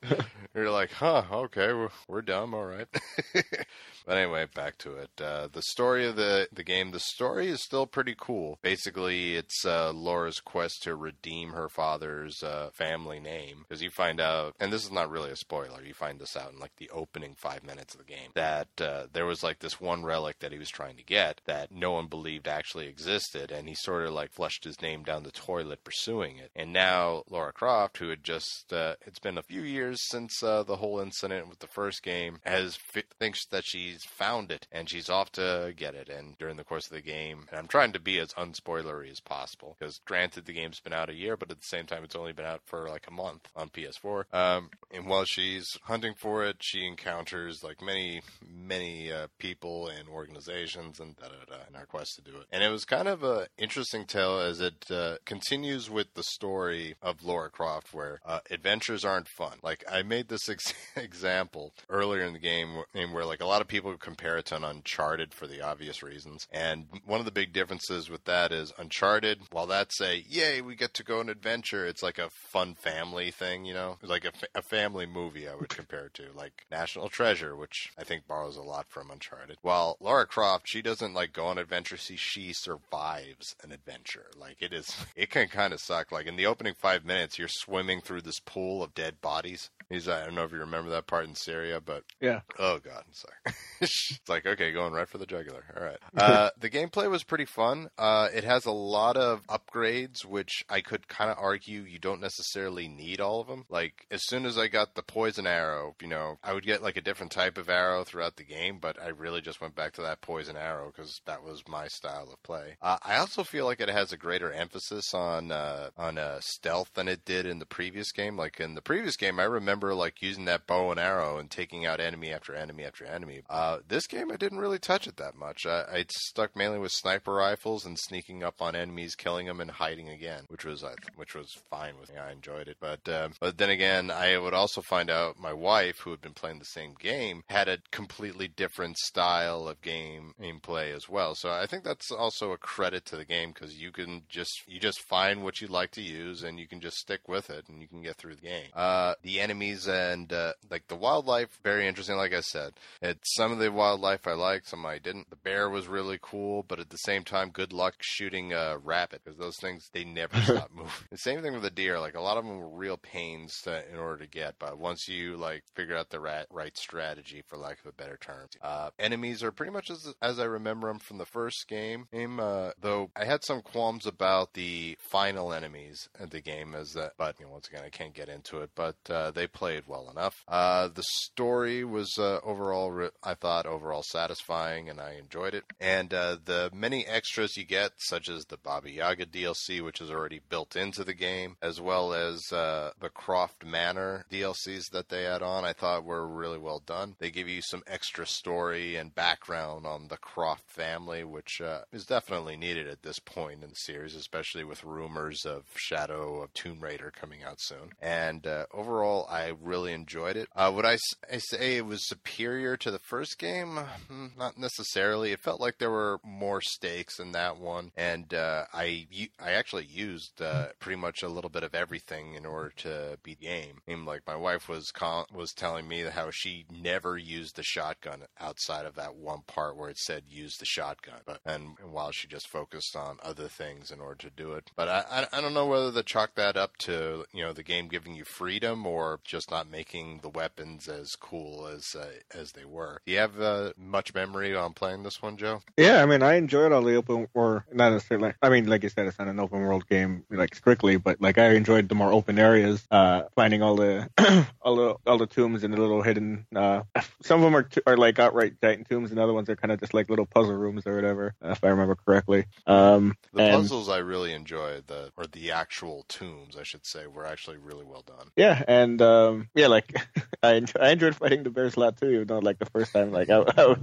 *laughs* You're like, huh? Okay, we're, we're dumb. All right. *laughs* but anyway, back to it. Uh, the story of the the game. The story is still pretty cool. Basically, it's uh, Lara's quest to redeem her father's uh, family name because you find out, and this is not really a spoiler. You find this out in like the opening five minutes of the game that uh, there was like this one relic that he was trying to get that no one believed actually existed, and he sort of like flushed his name down the toilet pursuing it. And now Lara Croft, who had just uh, it's been a few years since uh, the whole incident with the first game, has fi- thinks that she's found it and she's off to get it. And during the course of the game, and I'm trying to be as unspoilery as possible because granted the game's been out a year, but at the same time it's only been out for like a month on PS4. Um, and while she's hunting for it, she encounters like many many uh, people and organizations and da da da in our quest to do it. And it was kind of a interesting tale as it uh, continues with the story of Lara Croft, where uh, adventures aren't fun. Like I made this ex- *laughs* example earlier in the game, where like a lot of people compare it to an Uncharted for the obvious reasons, and one of the big differences with that is Uncharted. While that's a yay, we get to go on adventure, it's like a fun family thing, you know, it's like a, fa- a family movie. I would *laughs* compare it to like National Treasure, which I think borrows a lot from Uncharted. While Lara Croft, she doesn't like go on adventure. She she survives an adventure. Like it is, *laughs* it can kind of suck. Like in the opening five minutes, you're swimming through this pool of dead bodies. He's I don't know if you remember that part in Syria, but Yeah. Oh god, I'm sorry. *laughs* it's like okay, going right for the jugular. All right. *laughs* Uh, the gameplay was pretty fun. Uh, it has a lot of upgrades, which I could kind of argue you don't necessarily need all of them. Like as soon as I got the poison arrow, you know, I would get like a different type of arrow throughout the game, but I really just went back to that poison arrow because that was my style of play. Uh, I also feel like it has a greater emphasis on uh, on uh, stealth than it did in the previous game. Like in the previous game, I remember like using that bow and arrow and taking out enemy after enemy after enemy. Uh, this game, I didn't really touch it that much. I, I stuck mainly with sniper rifles and sneaking up on enemies, killing them, and hiding again, which was uh, which was fine with me. I enjoyed it, but uh, but then again, I would also find out my wife, who had been playing the same game, had a completely different style of game gameplay as well. So I think that's also a credit to the game because you can just you just find what you like to use and you can just stick with it and you can get through the game. Uh, the enemies and uh, like the wildlife, very interesting. Like I said, it's some of the wildlife I liked, some I didn't. The bear was really cool, but at the same time, good luck shooting a rabbit because those things they never *laughs* stop moving. The same thing with the deer. Like a lot of them were real pains to, in order to get, but once you like figure out the rat, right strategy, for lack of a better term, uh, enemies are pretty much as as I remember them from the first game. Game, uh, though I had some qualms about the final enemies of the game, as that, but you know, once again, I can't get into it. But uh, they played well enough. Uh, the story was uh, overall, I thought, overall satisfying, and I enjoyed it. And uh, the many extras you get, such as the Baba Yaga DLC, which is already built into the game, as well as uh, the Croft Manor DLCs that they add on, I thought were really well done. They give you some extra story and background on the Croft family, which uh, is definitely needed at this point in the series, especially with rumors of Shadow of Tomb Raider coming out soon. And uh, overall, I really enjoyed it. Uh, would I say it was superior to the first game? Hmm, Not necessarily. It felt like there were more stakes in that one, and uh, I I actually used uh, pretty much a little bit of everything in order to beat the game. I mean, like my wife was call- was telling me how she never used the shotgun outside of that one part where it said use the shotgun, but and, and while she just focused on other things in order to do it. But I, I I don't know whether to chalk that up to you know the game giving you freedom or just not making the weapons as cool as uh, as they were. Do you have uh, much memory on playing this one, Joe? Yeah, I mean, I enjoyed all the open, or not necessarily. I mean, like you said, it's not an open world game, like strictly, but like I enjoyed the more open areas, uh, finding all the *clears throat* all the all the tombs and the little hidden. Uh, *sniffs* some of them are t- are like outright giant tombs, and other ones are kind of just like little puzzle rooms or whatever, uh, if I remember correctly. Um, The and- puzzles I really enjoyed, the or the actual tombs, I should say, were actually really well done. Yeah, and um, yeah, like *laughs* I enjoy, I enjoyed fighting the bears a lot too. Even though like the first time, like I, *laughs* I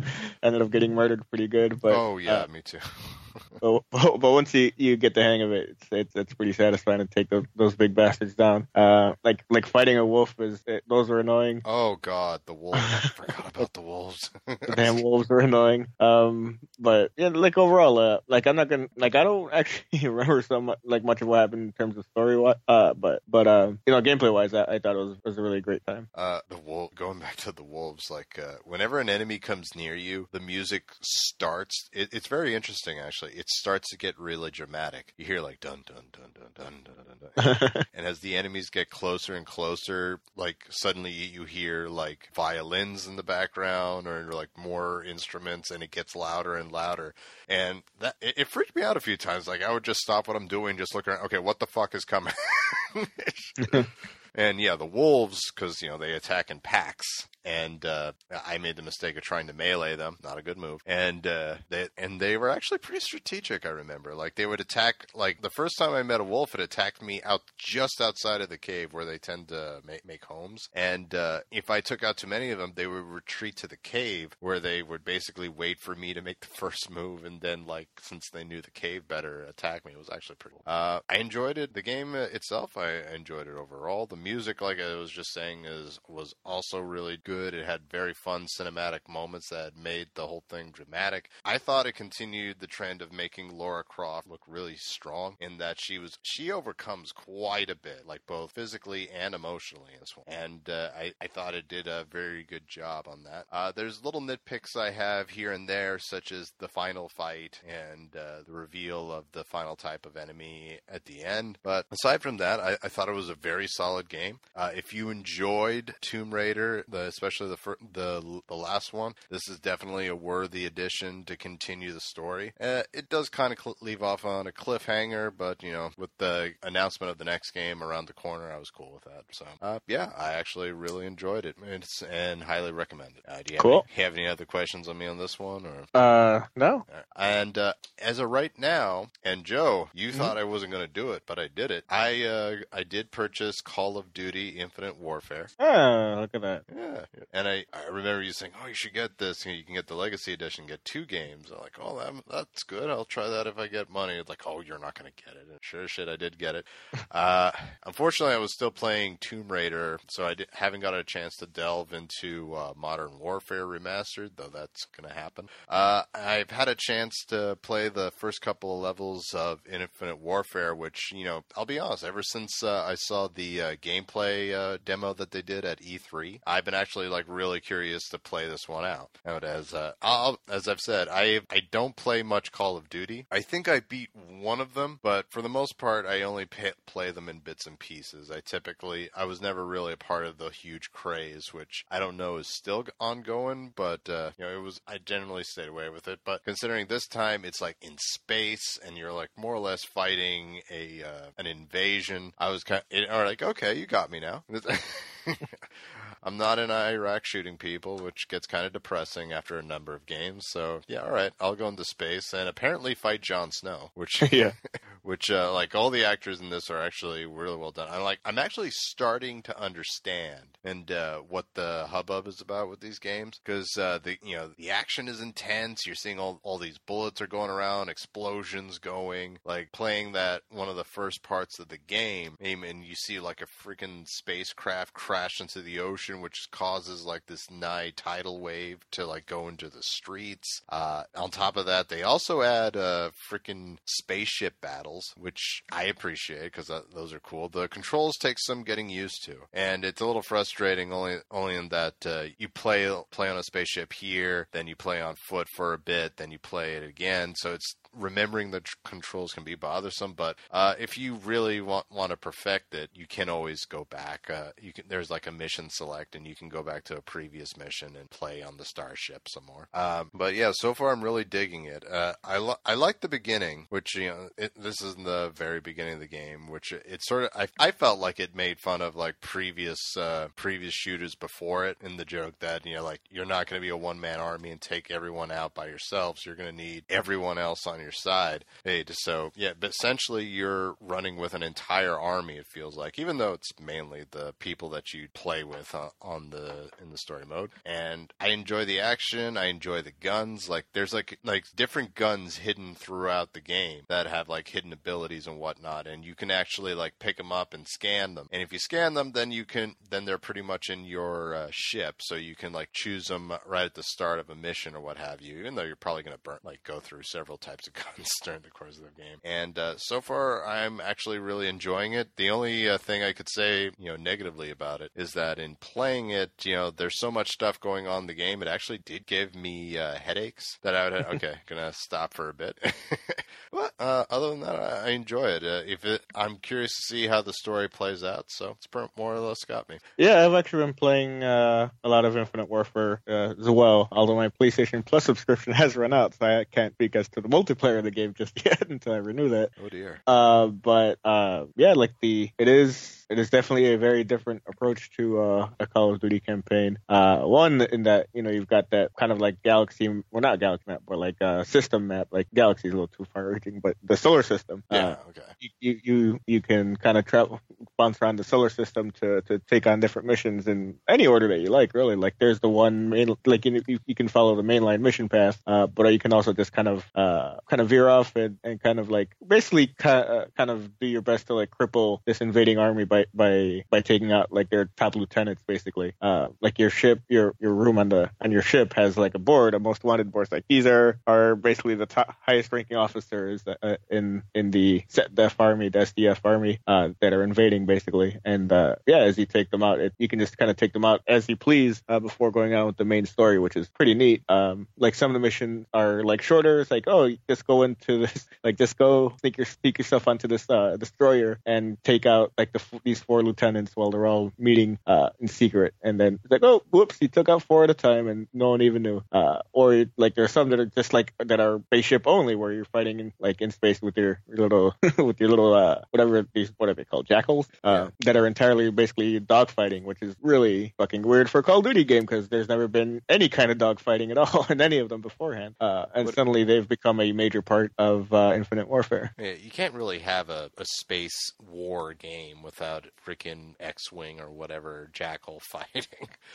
ended up getting murdered pretty good. But oh yeah, uh, me too. *laughs* *laughs* but, but once you, you get the hang of it, it's it's, it's pretty satisfying to take those, those big bastards down. Uh, like like fighting a wolf is it, those are annoying. oh god, the wolves! I *laughs* forgot about the wolves. The damn wolves are annoying. Um, but yeah, like overall, uh, like I'm not gonna like I don't *laughs* actually remember so much like much of what happened in terms of story. Uh, but but uh, you know, gameplay wise, I, I thought it was was a really great time. Uh, the wolf. Going back to the wolves, like uh, whenever an enemy comes near you, the music starts. It, it's very interesting, actually actually it starts to get really dramatic. You hear like dun dun dun dun dun dun dun, dun. *laughs* and as the enemies get closer and closer, like suddenly you hear like violins in the background or like more instruments, and it gets louder and louder. And that it, it freaked me out a few times. Like I would just stop what I'm doing, just look around. Okay, what the fuck is coming? *laughs* *laughs* and yeah, the wolves because you know they attack in packs and uh, I made the mistake of trying to melee them. Not a good move. And uh, they and they were actually pretty strategic. I remember, like they would attack. Like the first time I met a wolf, it attacked me out just outside of the cave where they tend to make, make homes. And uh, if I took out too many of them, they would retreat to the cave where they would basically wait for me to make the *laughs* first move, and then like since they knew the cave better, attack me. It was actually pretty. Cool. Uh, I enjoyed it. The game itself, I enjoyed it overall. The music, like I was just saying, is was also really good. It had very fun cinematic moments that made the whole thing dramatic. I thought it continued the trend of making Lara Croft look really strong in that she was she overcomes quite a bit, like both physically and emotionally in this one. And uh, I, I thought it did a very good job on that. Uh, there's little nitpicks I have here and there, such as the final fight and uh, the reveal of the final type of enemy at the end. But aside from that, I, I thought it was a very solid game. Uh, if you enjoyed Tomb Raider, the, especially the, fir- the the last one, this is definitely a worthy addition to continue the story. Uh, it does kind of cl- leave off on a cliffhanger, but you know, with the announcement of the next game around the corner, I was cool with that. So, uh, yeah, I actually really enjoyed it it's, and highly recommend it. Uh, do you cool. have, any, have any other questions on me on this one, or? Uh, no. And uh, as of right now, and Joe, you mm-hmm. thought I wasn't going to do it, but I did it. I uh, I did purchase Call of Duty Infinite Warfare. Oh, look at that. Yeah, and I, I remember you saying, "Oh, you should get this. You, know, you can get the Legacy Edition, get two games." I'm like, "Oh, that, that's good. I'll try that if I get money." It's like, "Oh, you're not going to get it." And sure shit, I did get it. *laughs* uh, unfortunately, I was still playing Tomb Raider, so I did, haven't got a chance to delve into uh, Modern Warfare Remastered, though that's going to happen. Uh, I've had a chance to play the first couple of levels of Infinite Warfare, which you know, I'll be honest. Ever since uh, I saw the uh, gameplay uh, demo that they did at E3, I've been actually like really curious to play this one out. And as uh, I'll, as I've said, I I don't play much Call of Duty. I think I beat one of them, but for the most part, I only pay, play them in bits and pieces. I typically I was never really a part of the huge craze, which I don't know is still ongoing, but uh, you know it was. I generally stayed away with it. But considering this time it's like in space and you're like more or less fighting a uh, an invasion, I was kind of or like okay, you got me now. *laughs* *laughs* I'm not in Iraq shooting people, which gets kind of depressing after a number of games. So yeah, all right, I'll go into space and apparently fight Jon Snow, *laughs* which *laughs* yeah, which uh, like all the actors in this are actually really well done. I'm like I'm actually starting to understand and uh, what the hubbub is about with these games because uh, the you know the action is intense. You're seeing all all these bullets are going around, explosions going, like playing that one of the first parts of the game, and you see like a freaking spacecraft crash into the ocean which causes like this nigh tidal wave to like go into the streets. Uh, on top of that, they also add uh, freaking spaceship battles, which I appreciate because those are cool. The controls take some getting used to, and it's a little frustrating only only in that uh, you play play on a spaceship here, then you play on foot for a bit, then you play it again. So it's remembering the tr- controls can be bothersome, but uh, if you really want want to perfect it, you can always go back. Uh, you can there's like a mission select, and you can go back to a previous mission and play on the starship some more. Um, but yeah, so far I'm really digging it. Uh, I lo- I like the beginning, which you know it, this is the very beginning of the game, which it, it sort of I, I felt like it made fun of like previous uh, previous shooters before it in the joke that you know like you're not going to be a one man army and take everyone out by yourselves. You're going to need everyone else on your side. Hey, so yeah, but essentially you're running with an entire army. It feels like, even though it's mainly the people that you play with uh, on the in the story mode. And I enjoy the action. I enjoy the guns. Like there's like like different guns hidden throughout the game that have like hidden abilities and whatnot, and you can actually like pick them up and scan them. And if you scan them, then you can then they're pretty much in your uh, ship, so you can like choose them right at the start of a mission or what have you. Even though you're probably going to burn like go through several types guns *laughs* during the course of the game. And uh, so far, I'm actually really enjoying it. The only uh, thing I could say, you know, negatively about it is that in playing it, you know, there's so much stuff going on in the game. It actually did give me uh, headaches that I would. Okay, *laughs* gonna stop for a bit. *laughs* but uh, other than that, I enjoy it. Uh, if it, I'm curious to see how the story plays out. So it's more or less got me. Yeah, I've actually been playing uh, a lot of Infinite Warfare as well. Although my PlayStation Plus subscription has run out, so I can't speak as to the multiplayer of the game just *laughs* yet until I renew that. Oh dear. Uh, but uh, yeah, like the it is it is definitely a very different approach to uh, a Call of Duty campaign. Uh, one in that you know you've got that kind of like galaxy, well not galaxy map, but like uh, system map. Like galaxy is a little too far reaching, but the solar system. Yeah. Uh, okay. you you you can kind of travel bounce around the solar system to to take on different missions in any order that you like. Really, like there's the one main like you you, you can follow the mainline mission path, uh, but you can also just kind of uh kind of veer off and, and kind of like basically kind uh, kind of do your best to like cripple this invading army by by by taking out like their top lieutenants basically. Uh, like your ship, your your room on the on your ship has like a board, a most wanted board. Like these are are basically the top, highest ranking officers uh, in in the set def army, the SDF army uh, that are invading basically. And uh, yeah, as you take them out, it, you can just kind of take them out as you please uh, before going on with the main story, which is pretty neat. Um, like some of the missions are like shorter. It's like oh, just go into this, *laughs* like just go sneak your sneak yourself onto this uh, destroyer and take out like the these four lieutenants while they're all meeting uh, in secret. And then it's like oh, whoops, he took out four at a time and no one even knew. Uh, or like there's some that are just like that are spaceship only, where you're fighting in like in space with your, little *laughs* with your little uh whatever these what are they called jackals uh Yeah. that are entirely basically dogfighting, which is really fucking weird for a Call of Duty game because there's never been any kind of dogfighting at all *laughs* in any of them beforehand. Uh, and What- suddenly they've become a major part of uh, Infinite Warfare. Yeah, you can't really have a, a space war game without freaking X-wing or whatever Jackal *laughs* fighting.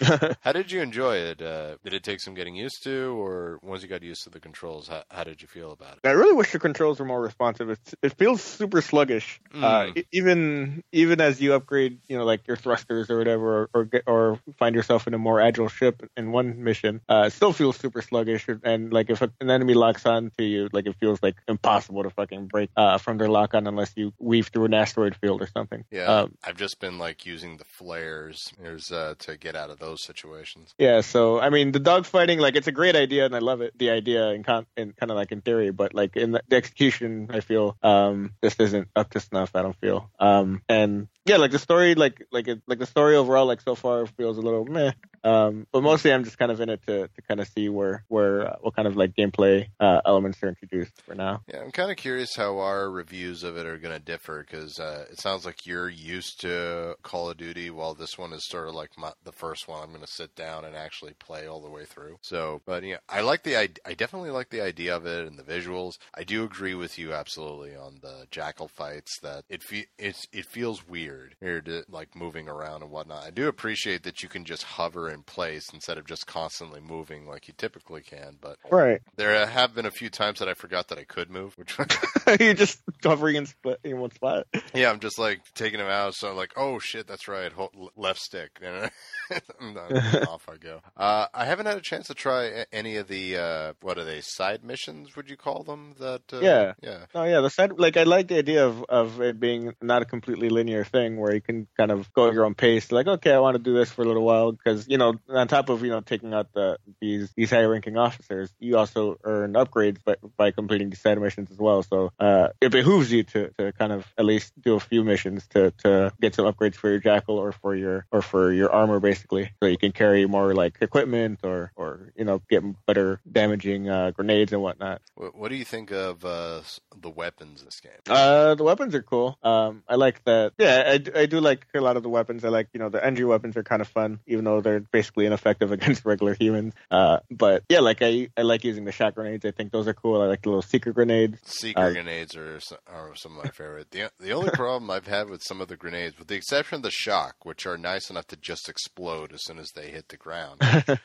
*laughs* how did you enjoy it? Uh, did it take some getting used to, or once you got used to the controls, how, how did you feel about it? I really wish the controls were more responsive. It's, it feels super sluggish. Uh, Mm. e- even even as you upgrade, you know, like your thrusters or whatever, or or, get, or find yourself in a more agile ship in one mission, uh, it still feels super sluggish. And like if an enemy locks on to you, like it feels like impossible to fucking break uh, from their lock on unless you weave through an asteroid field or something. Yeah, Um, I've just been like using the flares there's, uh, to get out of those situations. Yeah, so I mean, the dogfighting, like, it's a great idea, and I love it. The idea, in, con- in kind of like in theory, but like in the, the execution, I feel um just isn't up to snuff. I don't feel. Um, and yeah, like the story, like like it, like the story overall, like so far feels a little meh. Um, but mostly I'm just kind of in it to to kind of see where where uh, what kind of like gameplay uh, elements are introduced for now. Yeah, I'm kind of curious how our reviews of it are going to differ because uh, it sounds like you're used to Call of Duty, while this one is sort of like my, the first one I'm going to sit down and actually play all the way through. So, but yeah, I like the I, I definitely like the idea of it and the visuals. I do agree with you absolutely on the jackal fights that it fe- it's it feels weird here to like moving around and whatnot. I do appreciate that you can just hover in place instead of just constantly moving like you typically can, but Right. there have been a few times that I forgot that I could move, which *laughs* *laughs* You're just hovering in, split, in one spot. yeah, I'm just like taking him out. So I'm like, oh shit, that's right, hold, left stick. *laughs* *laughs* Off I go. Uh, I haven't had a chance to try any of the uh, what are they side missions? Would you call them? That uh, Yeah. yeah. Oh yeah, the side like I like the idea of of it being not a completely linear thing where you can kind of go at your own pace. Like, okay, I want to do this for a little while because you know, on top of you know taking out the these these high ranking officers, you also earn upgrades by by completing these side missions as well. So uh, it behooves you to to kind of at least do a few missions to to get some upgrades for your jackal or for your or for your armor basically, so you can carry more like equipment or or you know get better damaging uh, grenades and whatnot. What, what do you think of uh, the weapons in this game? Uh, the weapons are cool. Um, I like that. Yeah, I, I do like a lot of the weapons. I like, you know, the NG weapons are kind of fun, even though they're basically ineffective *laughs* against regular humans. Uh, but yeah, like I, I like using the shock grenades. I think those are cool. I like the little seeker grenades. Seeker Uh, grenades are, s- are some of my favorite. The the only *laughs* problem I've had with some of the grenades, with the exception of the shock, which are nice enough to just explode as soon as they hit the ground.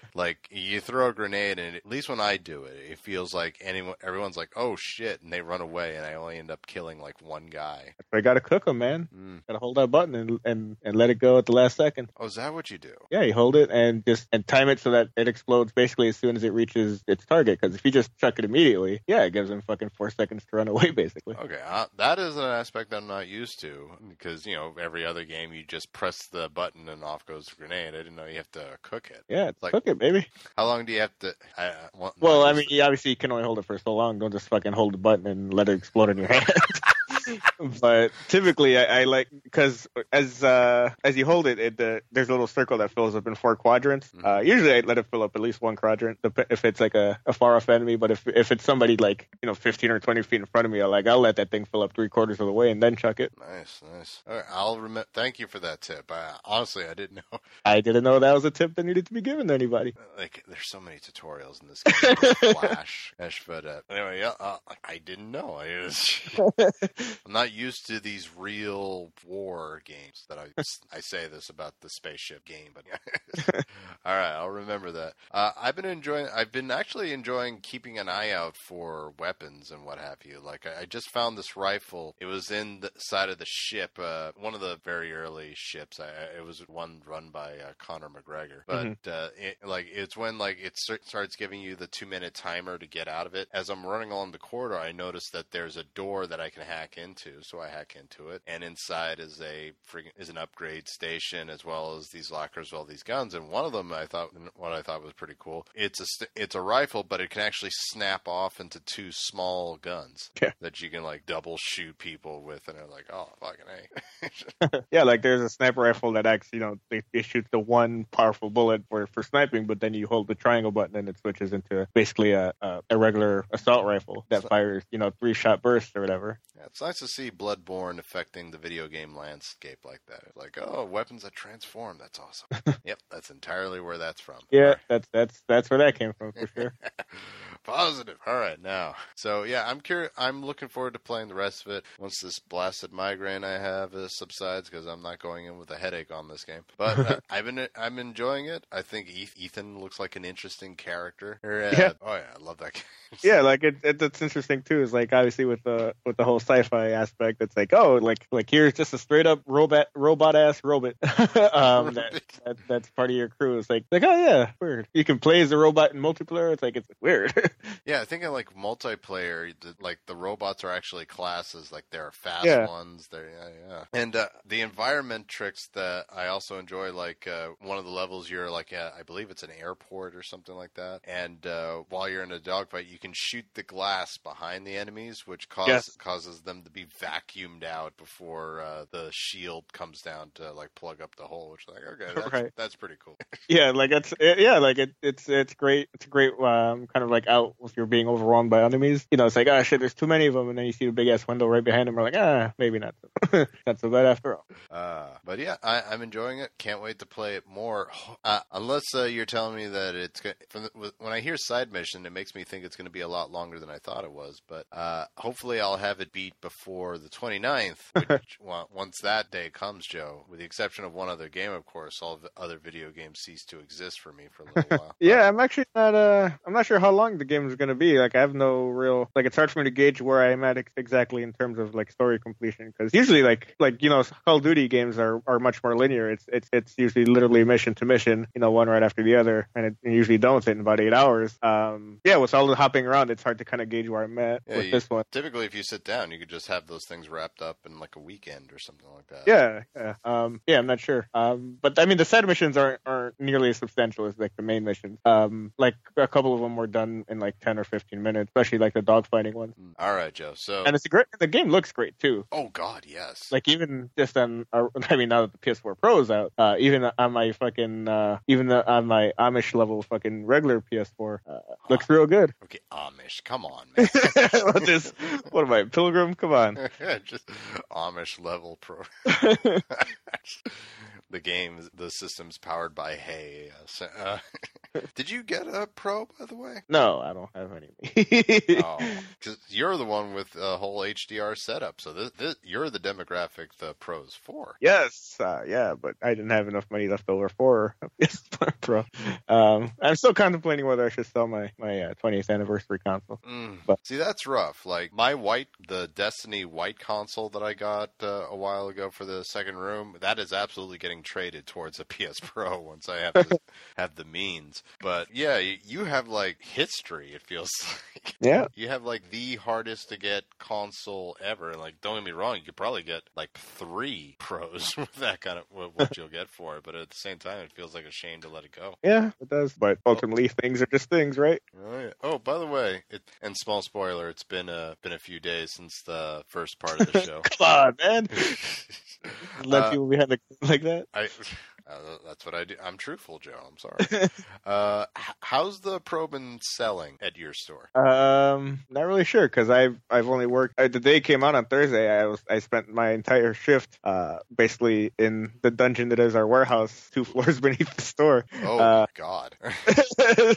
*laughs* like you throw a grenade, and at least when I do it, it feels like anyone, everyone's like, "Oh shit," and they run away, and I only end up killing like one guy. I gotta cook them, man. Mm. Gotta hold that button and, and and let it go at the last second. Oh, is that what you do? Yeah, you hold it and just and time it so that it explodes basically as soon as it reaches its target. Because if you just chuck it immediately, yeah, it gives them fucking four seconds to run away, *laughs* basically. Okay, uh, that is an aspect I'm not used to because you know every other game you just press the button and off goes the grenade. I didn't know you have to cook it. Yeah, Like- cook it, baby. How long do you have to? I, I, want- Well, I mean, you obviously you can only hold it for so long. Don't just fucking hold the button and let it explode in your *laughs* hand. But typically, I, I like because as uh, as you hold it, it the, there's a little circle that fills up in four quadrants. Mhm. Uh, usually, I let it fill up at least one quadrant if it's like a, a far off enemy. But if if it's somebody like you know 15 or 20 feet in front of me, I like I'll let that thing fill up three quarters of the way and then chuck it. Nice, nice. All right, I'll remember. Thank you for that tip. I, honestly, I didn't know. *laughs* I didn't know that was a tip that needed to be given to anybody. Like, there's so many tutorials in this game. *laughs* Flash, Ash, but uh, anyway, yeah, uh, I didn't know. I was, *laughs* I'm not used to these real war games. That I *laughs* I say this about the spaceship game, but *laughs* all right, I'll remember that. Uh, I've been enjoying. I've been actually enjoying keeping an eye out for weapons and what have you. Like I, I just found this rifle. It was in the side of the ship, uh, one of the very early ships. I, it was one run by uh, Conor McGregor, but uh, it, like it's when like it starts giving you the two minute timer to get out of it. As I'm running along the corridor, I notice that there's a door that I can hack into, so I hack into it, and inside is a is an upgrade station as well as these lockers, with all these guns, and one of them I thought what I thought was pretty cool. It's a it's a rifle, but it can actually snap off into two small guns Yeah. that you can like double shoot people with, and they're like, oh fucking a. *laughs* *laughs* yeah, like there's a sniper rifle that acts, you know, it, it shoots the one powerful bullet for, for sniping, but then you hold the triangle button and it switches into basically a, a, a regular assault rifle that fires, you know, three shot bursts or whatever. Yeah, it's nice to see Bloodborne affecting the video game landscape like that. Like, oh, weapons that transform. That's awesome. *laughs* yep, that's entirely where that's from. Yeah, that's that's that's where that came from for sure. *laughs* Positive. All right, now. So yeah, I'm curious. I'm looking forward to playing the rest of it once this blasted migraine I have uh, subsides because I'm not going in with a headache on this game. But uh, *laughs* I've been I'm enjoying it. I think Ethan looks like an interesting character. Uh, Yeah. Oh yeah, I love that. Game. yeah, like it, it that's interesting too. Is like obviously with the with the whole sci-fi aspect, that's like oh, like like here's just a straight up robot robot ass robot *laughs* um, that, that that's part of your crew. It's like like oh yeah, weird. You can play as a robot in multiplayer. It's like it's weird. *laughs* Yeah, I think in like multiplayer, the, like the robots are actually classes. Like there are fast Yeah. ones. There, yeah, yeah. And uh, the environment tricks that I also enjoy. Like uh, one of the levels, you're like, uh, I believe it's an airport or something like that. And uh, while you're in a dogfight, you can shoot the glass behind the enemies, which cause, Yes. causes them to be vacuumed out before uh, the shield comes down to like plug up the hole. Which is like, okay, that's, Right. that's pretty cool. *laughs* yeah, like it's it, yeah, like it, it's it's great. It's a great um, kind of like out if you're being overwhelmed by enemies. You know, it's like ah shit, there's too many of them, and then you see the big ass window right behind them. We're like ah, maybe not, so, *laughs* not so bad after all. Uh, but yeah, I, I'm enjoying it. Can't wait to play it more. *sighs* Uh, unless uh, you're telling me that it's go- from the, when I hear side mission, it makes me think it's going to be a lot longer than I thought it was. But uh, hopefully, I'll have it beat before the 29th. *laughs* Which, once that day comes, Joe, with the exception of one other game, of course, all the other video games cease to exist for me for a little while. *laughs* Yeah, I'm actually not uh I'm not sure how long the game is gonna be. Like I have no real like it's hard for me to gauge where I'm at ex- exactly in terms of like story completion because usually like like you know Call of Duty games are are much more linear. It's it's it's usually literally mission to mission, you know, one right after the other, and it, it usually don't in about eight hours. Um, yeah, with all the hopping around, it's hard to kind of gauge where I'm at Yeah, with you- this one. Typically, if you sit down, you could just have those things wrapped up in like a weekend or something like that. Yeah, yeah, um, yeah. I'm not sure, um, but I mean, the side missions aren't aren't nearly as substantial as like the main missions. Um, like a couple of them were done in like ten or fifteen minutes, especially like the dogfighting ones. Mm. All right, Joe. So, And it's a great. The game looks great too. oh God, yes. Like even just on, uh, *laughs* I mean, now that the PS4 Pro is out, uh, even on my fucking, uh, even the, on my Amish level fucking regular PS4, uh, looks real good. okay, Amish, come on, man. *laughs* what is? What am I, Pilgrim? Come on. *laughs* just Amish level pro. *laughs* *laughs* the game, the system's powered by hay. Uh, so, uh, *laughs* did you get a pro, by the way? No, I don't have any. Oh, *laughs* because you're the one with a whole HDR setup. So this, this, you're the demographic the pros for. Yes, uh, yeah, but I didn't have enough money left over for a *laughs* Pro. Um, I'm still contemplating whether I should sell my my uh, 20th anniversary console. Mm. But- See, that's rough. Like my white, the Destiny white console that I got uh, a while ago for the second room, that is absolutely getting traded towards a *laughs* PS Pro once I have the, *laughs* have the means. But yeah, you have like history. It feels *laughs* like yeah. You have like the hardest to get console ever. Like, don't get me wrong, you could probably get like three pros with that kind of what you'll get for it. But at the same time, it feels like a shame to let it go. Yeah, it does. But ultimately, things are just things, right? Oh, yeah. oh by the way, it, and small spoiler, it's been a been a few days since the first part of the show. Come on, man. Let uh, people behind the like that. I uh, that's what I do. I'm truthful, Joe. I'm sorry. *laughs* uh, how's the Pro been selling at your store? Um, not really sure because I've I've only worked. Uh, the day it came out on Thursday, I was I spent my entire shift uh basically in the dungeon that is our warehouse, two *laughs* floors beneath the store. Oh uh, God!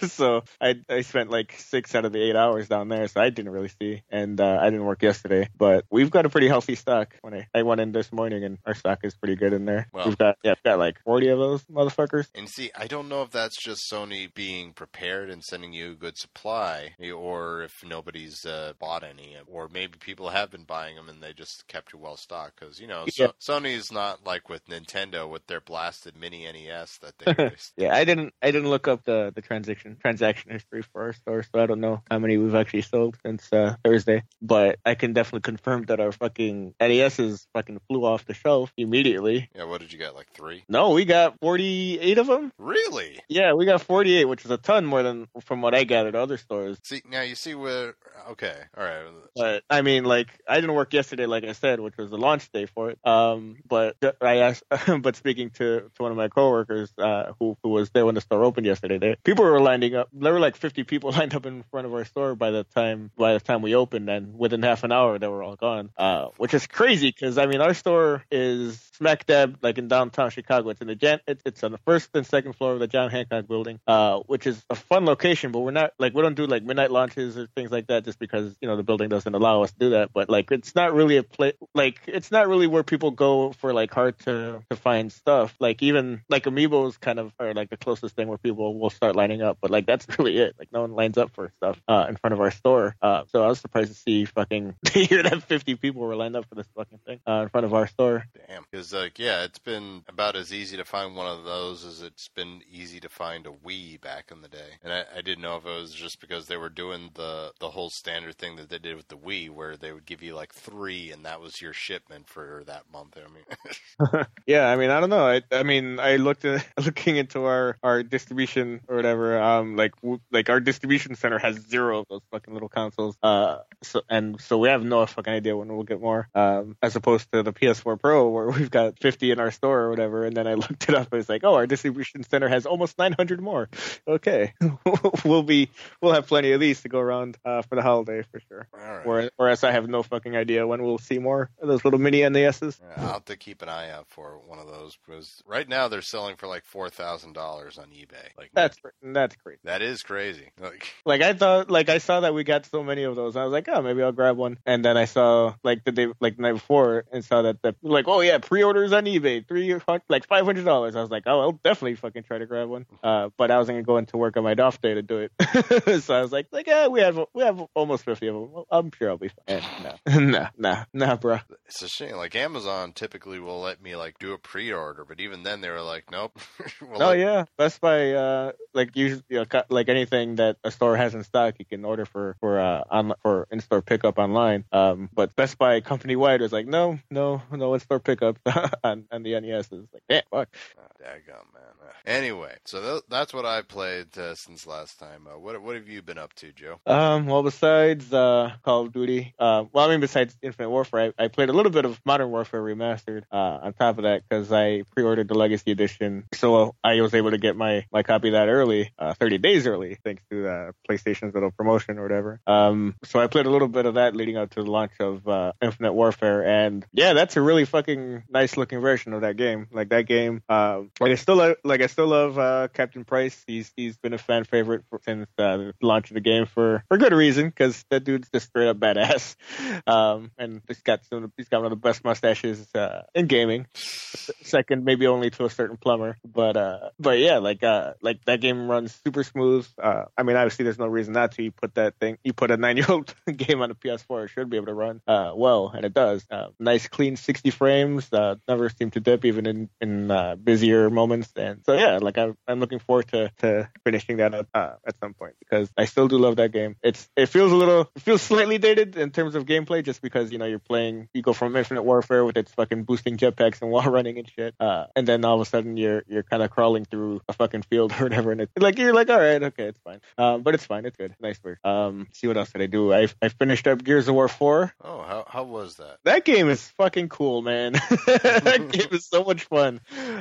*laughs* so I I spent like six out of the eight hours down there, so I didn't really see, and uh, I didn't work yesterday. But we've got a pretty healthy stock. When I I went in this morning, and our stock is pretty good in there. Well, we've got yeah, we've got like 40 of those motherfuckers. And see, I don't know if that's just Sony being prepared and sending you a good supply, or if nobody's uh, bought any, or maybe people have been buying them and they just kept you well stocked. Because you know, yeah. so- Sony's not like with Nintendo with their blasted mini NES that they. *laughs* yeah, I didn't. I didn't look up the the transaction transaction history for our store, so I don't know how many we've actually sold since uh, Thursday. But I can definitely confirm that our fucking NESs fucking flew off the shelf immediately. Yeah, what did you get? Like three? No, we got 48 of them. Really? Yeah, we got 48, which is a ton more than from what I gathered other stores. See, now you see where. Okay, all right. But I mean, like, I didn't work yesterday, like I said, which was the launch day for it. Um, but I asked, *laughs* but speaking to, to one of my coworkers, uh, who who was there when the store opened yesterday, they, people were lining up. There were like 50 people *laughs* lined up in front of our store by the time by the time we opened, and within half an hour they were all gone. Uh, which is crazy because I mean, our store is smack dab like in downtown Chicago. It's in the It's, it's on the first and second floor of the John Hancock building, uh, which is a fun location, but we're not like we don't do like midnight launches or things like that just because you know the building doesn't allow us to do that. But like it's not really a place like it's not really where people go for like hard to to find stuff. Like even like Amiibos kind of are like the closest thing where people will start lining up, but like that's *laughs* really it. Like no one lines up for stuff uh, in front of our store. Uh, so I was surprised to see fucking *laughs* hear that 50 people were lined up for this fucking thing uh, in front of our store. Damn, because like yeah, it's been about as easy to find one of those is it's been easy to find a Wii back in the day. And I, I didn't know if it was just because they were doing the the whole standard thing that they did with the Wii, where they would give you like three, and that was your shipment for that month. I mean, *laughs* *laughs* yeah, I mean, I don't know. I, I mean, I looked at *laughs* looking into our our distribution or whatever. Um, like like our distribution center has zero of those fucking little consoles. Uh, so and so we have no fucking idea when we'll get more. Um, as opposed to the PS4 Pro where we've got 50 in our store or whatever. And then I looked it up. I was like, oh, our distribution center has almost 900 more. Okay, *laughs* we'll be we'll have plenty of these to go around uh, for the holiday for sure. Right. Whereas I have no fucking idea when we'll see more of those little mini NESs. Yeah, I'll have to keep an eye out for one of those because right now they're selling for like four thousand dollars on eBay. Like that's that's crazy. That is crazy. Like *laughs* like I thought like I saw that we got so many of those. I was like, oh, maybe I'll grab one. And then I saw like the day like the night before and saw that the like oh yeah pre-orders on eBay three like five hundred dollars. I was like, oh, I'll definitely fucking try to grab one. Uh, but I was gonna go into work on my off day to do it. *laughs* so I was like, like yeah, we have we have almost fifty of them. Well, I'm sure I'll be fine. no, *laughs* nah, nah, nah, bro. It's a shame. Like Amazon typically will let me like do a pre-order, but even then they were like, nope. *laughs* we'll oh let- yeah, Best Buy, uh, like usually, you know, like anything that a store has in stock, you can order for for uh on for in-store pickup online. Um, but Best Buy company wide was like, no, no, no in-store pickup on on the NES. It's like, damn, fuck. Oh, *laughs* daggum, man. *laughs* Anyway, so th- that's what I played uh, since last time. Uh, what what have you been up to, Joe? Um, well, besides uh, Call of Duty, uh, well, I mean, besides Infinite Warfare, I, I played a little bit of Modern Warfare Remastered. Uh, on top of that, because I pre-ordered the Legacy Edition, so I was able to get my my copy that early, uh, 30 days early, thanks to PlayStation's little promotion or whatever. Um, so I played a little bit of that leading up to the launch of Infinite Warfare, and yeah, that's a really fucking nice looking version of that game. Like that game, uh, like I still like I still love uh, Captain Price. He's he's been a fan favorite for, since uh, the launch of the game for for good reason because that dude's just straight up badass. *laughs* Um, and he's got some, he's got one of the best mustaches uh, in gaming. Second, maybe only to a certain plumber, but uh, but yeah, like uh, like that game runs super smooth. Uh, I mean, obviously, there's no reason not to. You put that thing, you put a *laughs* nine year old game on a PS4, it should be able to run uh, well, and it does. Uh, nice, clean 60 frames. Uh, never seemed to dip even in in uh, uh, busier moments. And so yeah, like I'm, I'm looking forward to, to finishing that up uh, at some point because I still do love that game. It's it feels a little it feels slightly dated in terms of gameplay just because you know you're playing you go from Infinite Warfare with its fucking boosting jetpacks and *laughs* wall running and shit, uh, and then all of a sudden you're you're kind of crawling through a fucking field or whatever, and it's like you're like all right, okay, it's fine, um, but it's fine, it's good, nice work. Um, see what else did I do? I I finished up Gears of War four. Oh, how how was that? That game is fucking cool, man. *laughs* that game is so much fun.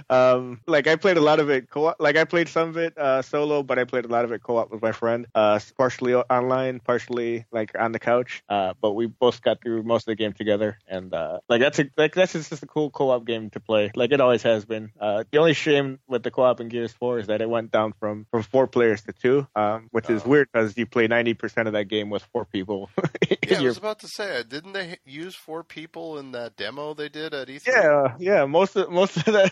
Um, like I played a lot of it co like I played some of it uh, solo, but I played a lot of it co-op with my friend. Uh, partially online, partially like on the couch. Uh, but we both got through most of the game together, and uh, like that's a like that's just a cool co-op game to play. Like it always has been. Uh, the only shame with the co-op in Gears Four is that it went down from from four players to two, um, which is Oh. weird because you play ninety percent of that game with four people. *laughs* Yeah, I was about to say, uh, didn't they use four people in that demo they did at E E3? Yeah, yeah. Most of most of that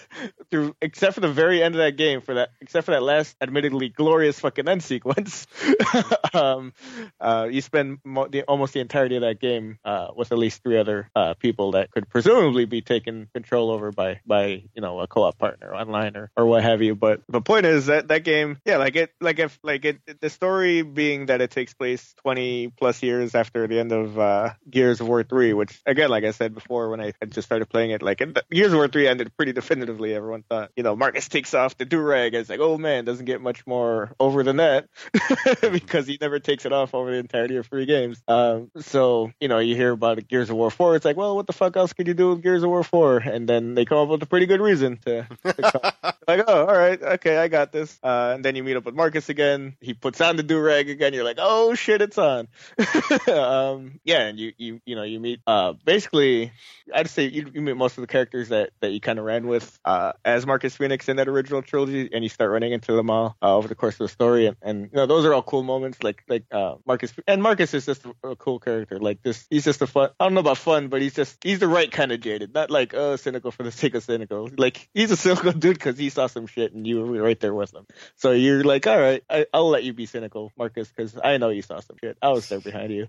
through except for the very end of that game for that except for that last admittedly glorious fucking end sequence. *laughs* um uh you spend mo- the, almost the entirety of that game uh with at least three other uh people that could presumably be taken control over by by you know a co-op partner online or or what have you but the point is that that game yeah like it like if like it the story being that it takes place 20 plus years after the end of uh Gears of War 3 which again like I said before when I just started playing it like it, Gears of War 3 ended pretty definitively everyone thought you know Marcus takes off the do-rag it's like oh man doesn't get much more over than that *laughs* because he never takes it off over the entirety of three games um so you know you hear about Gears of War 4 it's like well what the fuck else could you do with Gears of War 4 and then they come up with a pretty good reason to, to *laughs* like, oh, all right, okay, I got this. Uh, and then you meet up with Marcus again. He puts on the do rag again. You're like, oh shit, it's on. *laughs* um, yeah, and you you you know you meet uh basically, I'd say you, you meet most of the characters that that you kind of ran with uh as Marcus Phoenix in that original trilogy, and you start running into them all uh, over the course of the story, and, and you know those are all cool moments. Like like uh Marcus and Marcus is just a, a cool character. Like this, he's just a fun. I don't know about fun, but he's just he's the right kind of jaded, not like oh cynical for the sake of cynical. Like he's a cynical *laughs* dude because he saw some shit and you were right there with him. So you're like, all right, I, I'll let you be cynical, Marcus, because I know you saw some shit. I was there behind you.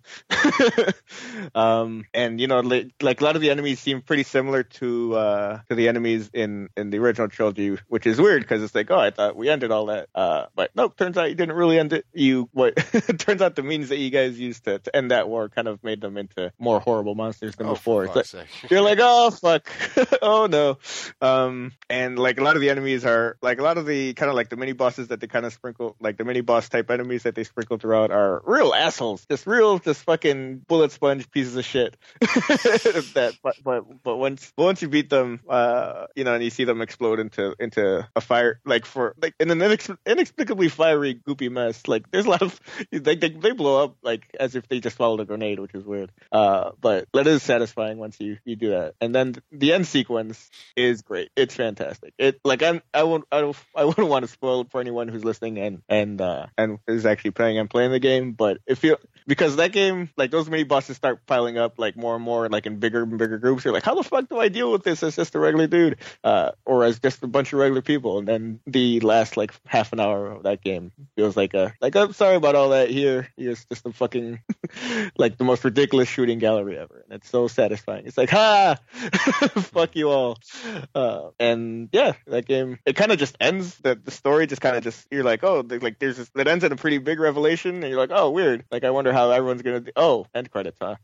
*laughs* um, and you know, like, like a lot of the enemies seem pretty similar to uh to the enemies in in the original trilogy, which is weird because it's like, oh, I thought we ended all that, uh, but nope, turns out you didn't really end it. You what? *laughs* turns out the means that you guys used to, to end that war kind of made them into more horrible monsters than Oh, before. for It's like, you're like, oh fuck, *laughs* oh no. Um, and like a lot of the enemies are like a lot of the kind of like the mini bosses that they kind of sprinkle, like the mini boss type enemies that they sprinkle throughout are real assholes, just real, just fucking bullet sponge pieces of shit. *laughs* that, but but but once once you beat them, uh, you know, and you see them explode into into a fire, like for like in an inex- inexplicably fiery goopy mess. Like there's a lot of like they they blow up like as if they just swallowed a grenade, which is weird. Uh, but that is satisfying once you you do that. And then the end sequence is great. It's fantastic. It like I'm I won't I don't I wouldn't want to spoil it for anyone who's listening and and uh and is actually playing and playing the game. But if you because that game like those mini bosses start piling up like more and more like in bigger and bigger groups. You're like, how the fuck do I deal with this as just a regular dude, uh, or as just a bunch of regular people? And then the last like half an hour of that game feels like a like I'm sorry about all that. Here, here's just a fucking *laughs* like the most ridiculous shooting gallery ever, and it's so satisfying. It's like, ha, *laughs* fuck you all. Uh, and yeah, that game it kind of just ends. The the story just kind of just you're like, oh, like there's this, it ends in a pretty big revelation, and you're like, oh, weird. Like I wonder how everyone's gonna. Do, oh, end credits, huh?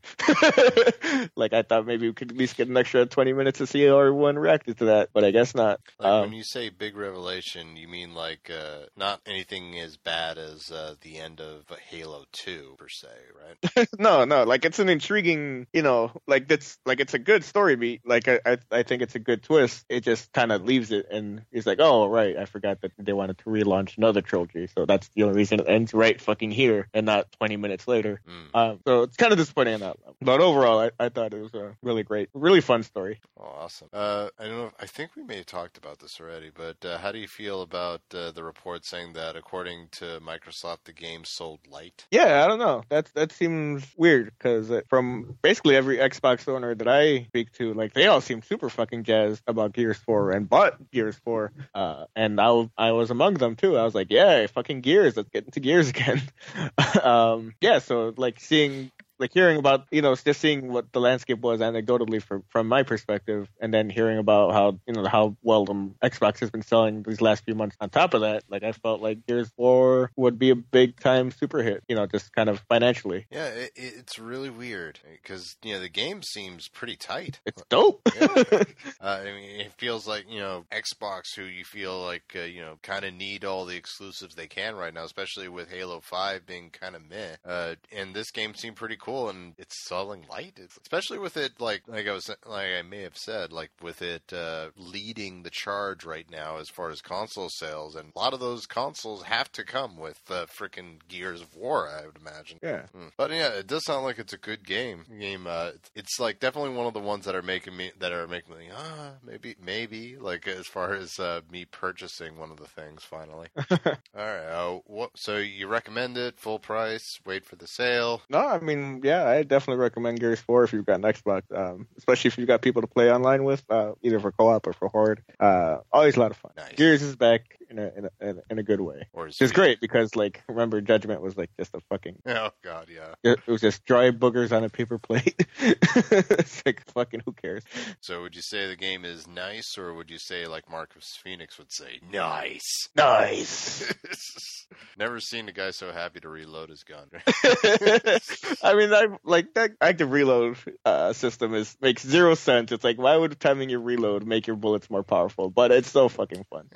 *laughs* like I thought maybe we could at least get an extra 20 minutes to see how everyone reacted to that, but I guess not. Like Um, when you say big revelation, you mean like uh, not anything as bad as uh, the end of Halo Two per se, right? *laughs* no, no, like it's an intriguing, you know, like that's like it's a good story beat. Like I, I, I think it's a good twist. It just kind of leaves it, and it's like, oh right, I forgot that they wanted to relaunch another trilogy, so that's the only reason it ends right fucking here and not 20 minutes later. Mm. Um, so it's kind of disappointing on that level. But overall, I, I thought it was a really great, really fun story. Oh, awesome. Uh, I don't know. If, I think we may have talked about this already, but uh, how do you feel about uh, the report saying that, according to Microsoft, the game sold light? Yeah, I don't know. That that seems weird because from basically every Xbox owner that I speak to, like they all seem super fucking jazzed about Gears 4 and bought Gears 4. Uh, and I was among them too. I was like, yeah, fucking Gears, let's get into Gears *laughs* again. *laughs* um, yeah, so like seeing like hearing about you know just seeing what the landscape was anecdotally from from my perspective, and then hearing about how you know how well the Xbox has been selling these last few months. On top of that, like I felt like Gears Four would be a big time super hit. You know, just kind of financially. Yeah, it, it's really weird because you know the game seems pretty tight. It's dope. yeah. *laughs* uh, I mean, it feels like you know Xbox, who you feel like uh, you know kind of need all the exclusives they can right now, especially with Halo Five being kind of meh. Uh, and this game seemed pretty cool, and it's selling light, it's, especially with it like like I was like I may have said like with it uh, leading the charge right now as far as console sales, and a lot of those consoles have to come with uh, freaking Gears of War, I would imagine. Yeah. Hmm. But yeah, it does sound like it's a good game. Game, uh, it's like definitely one of the ones that are making me that are making me ah maybe maybe like as far as uh, me purchasing one of the things finally. *laughs* All right, uh, what? So you recommend it full price? Wait for the sale. No, I mean, yeah, I definitely recommend Gears 4 if you've got an Xbox, um, especially if you've got people to play online with, uh, either for co-op or for horde. Uh, always a lot of fun. Nice. Gears is back in a in a, in a, in a good way. Or is It's great because, like, remember, Judgment was like just a fucking. Oh god, yeah. It was just dry boogers on a paper plate. *laughs* it's like fucking who cares? So would you say the game is nice, or would you say like Marcus Phoenix would say nice? Nice. *laughs* Never seen a guy so happy to reload his gun. *laughs* I mean, I like that active reload uh, system is makes zero sense. It's like, why would timing your reload make your bullets more powerful? But it's so fucking fun.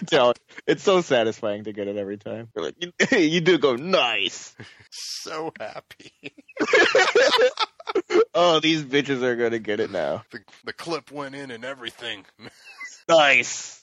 *laughs* So, it's so satisfying to get it every time. You're like, you, *laughs* you do go nice. *laughs* so happy. oh, these bitches are gonna get it now. The the clip went in and everything. Nice.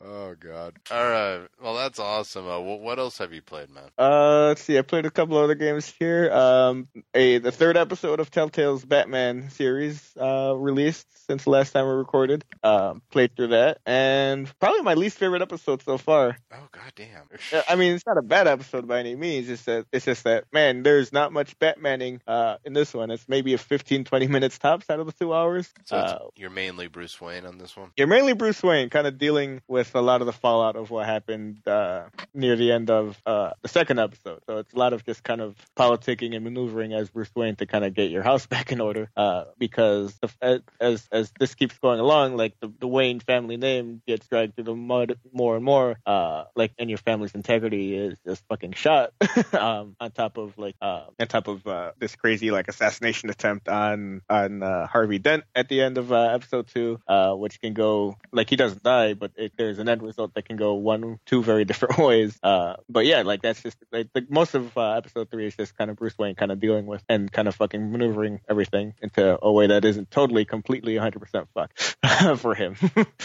Oh god. All right. Well, that's awesome. Uh, what, what else have you played, man? Uh, let's see. I played a couple other games here. Um, a the third episode of Telltale's Batman series uh released since the last time we recorded. Um, played through that, and probably my least favorite episode so far. Oh god damn. Uh, I mean, it's not a bad episode by any means. It's just that it's just that man, there's not much Batmaning uh in this one. It's maybe a 15, 20 minutes tops out of the two hours. so it's, Uh, you're mainly Bruce Wayne on this one. you're mainly Bruce Wayne, kind of dealing with a lot of the fallout of what happened uh, near the end of uh, the second episode. So it's a lot of just kind of politicking and maneuvering as Bruce Wayne to kind of get your house *laughs* back in order. Uh, because the, as as this keeps going along, like the, the Wayne family name gets dragged through the mud more and more. Uh, like and your family's integrity is just fucking shot. *laughs* um, on top of like uh, on top of uh, this crazy like assassination attempt on on uh, Harvey Dent at the end of uh, episode two, uh, which can go like he doesn't die, but it, there's an end result that can go one, two very *laughs* different ways. Uh, but yeah, like that's just like most of uh, episode three is just kind of Bruce Wayne kind of dealing with and kind of fucking maneuvering everything into a way that isn't totally, completely, 100% fuck *laughs* for him.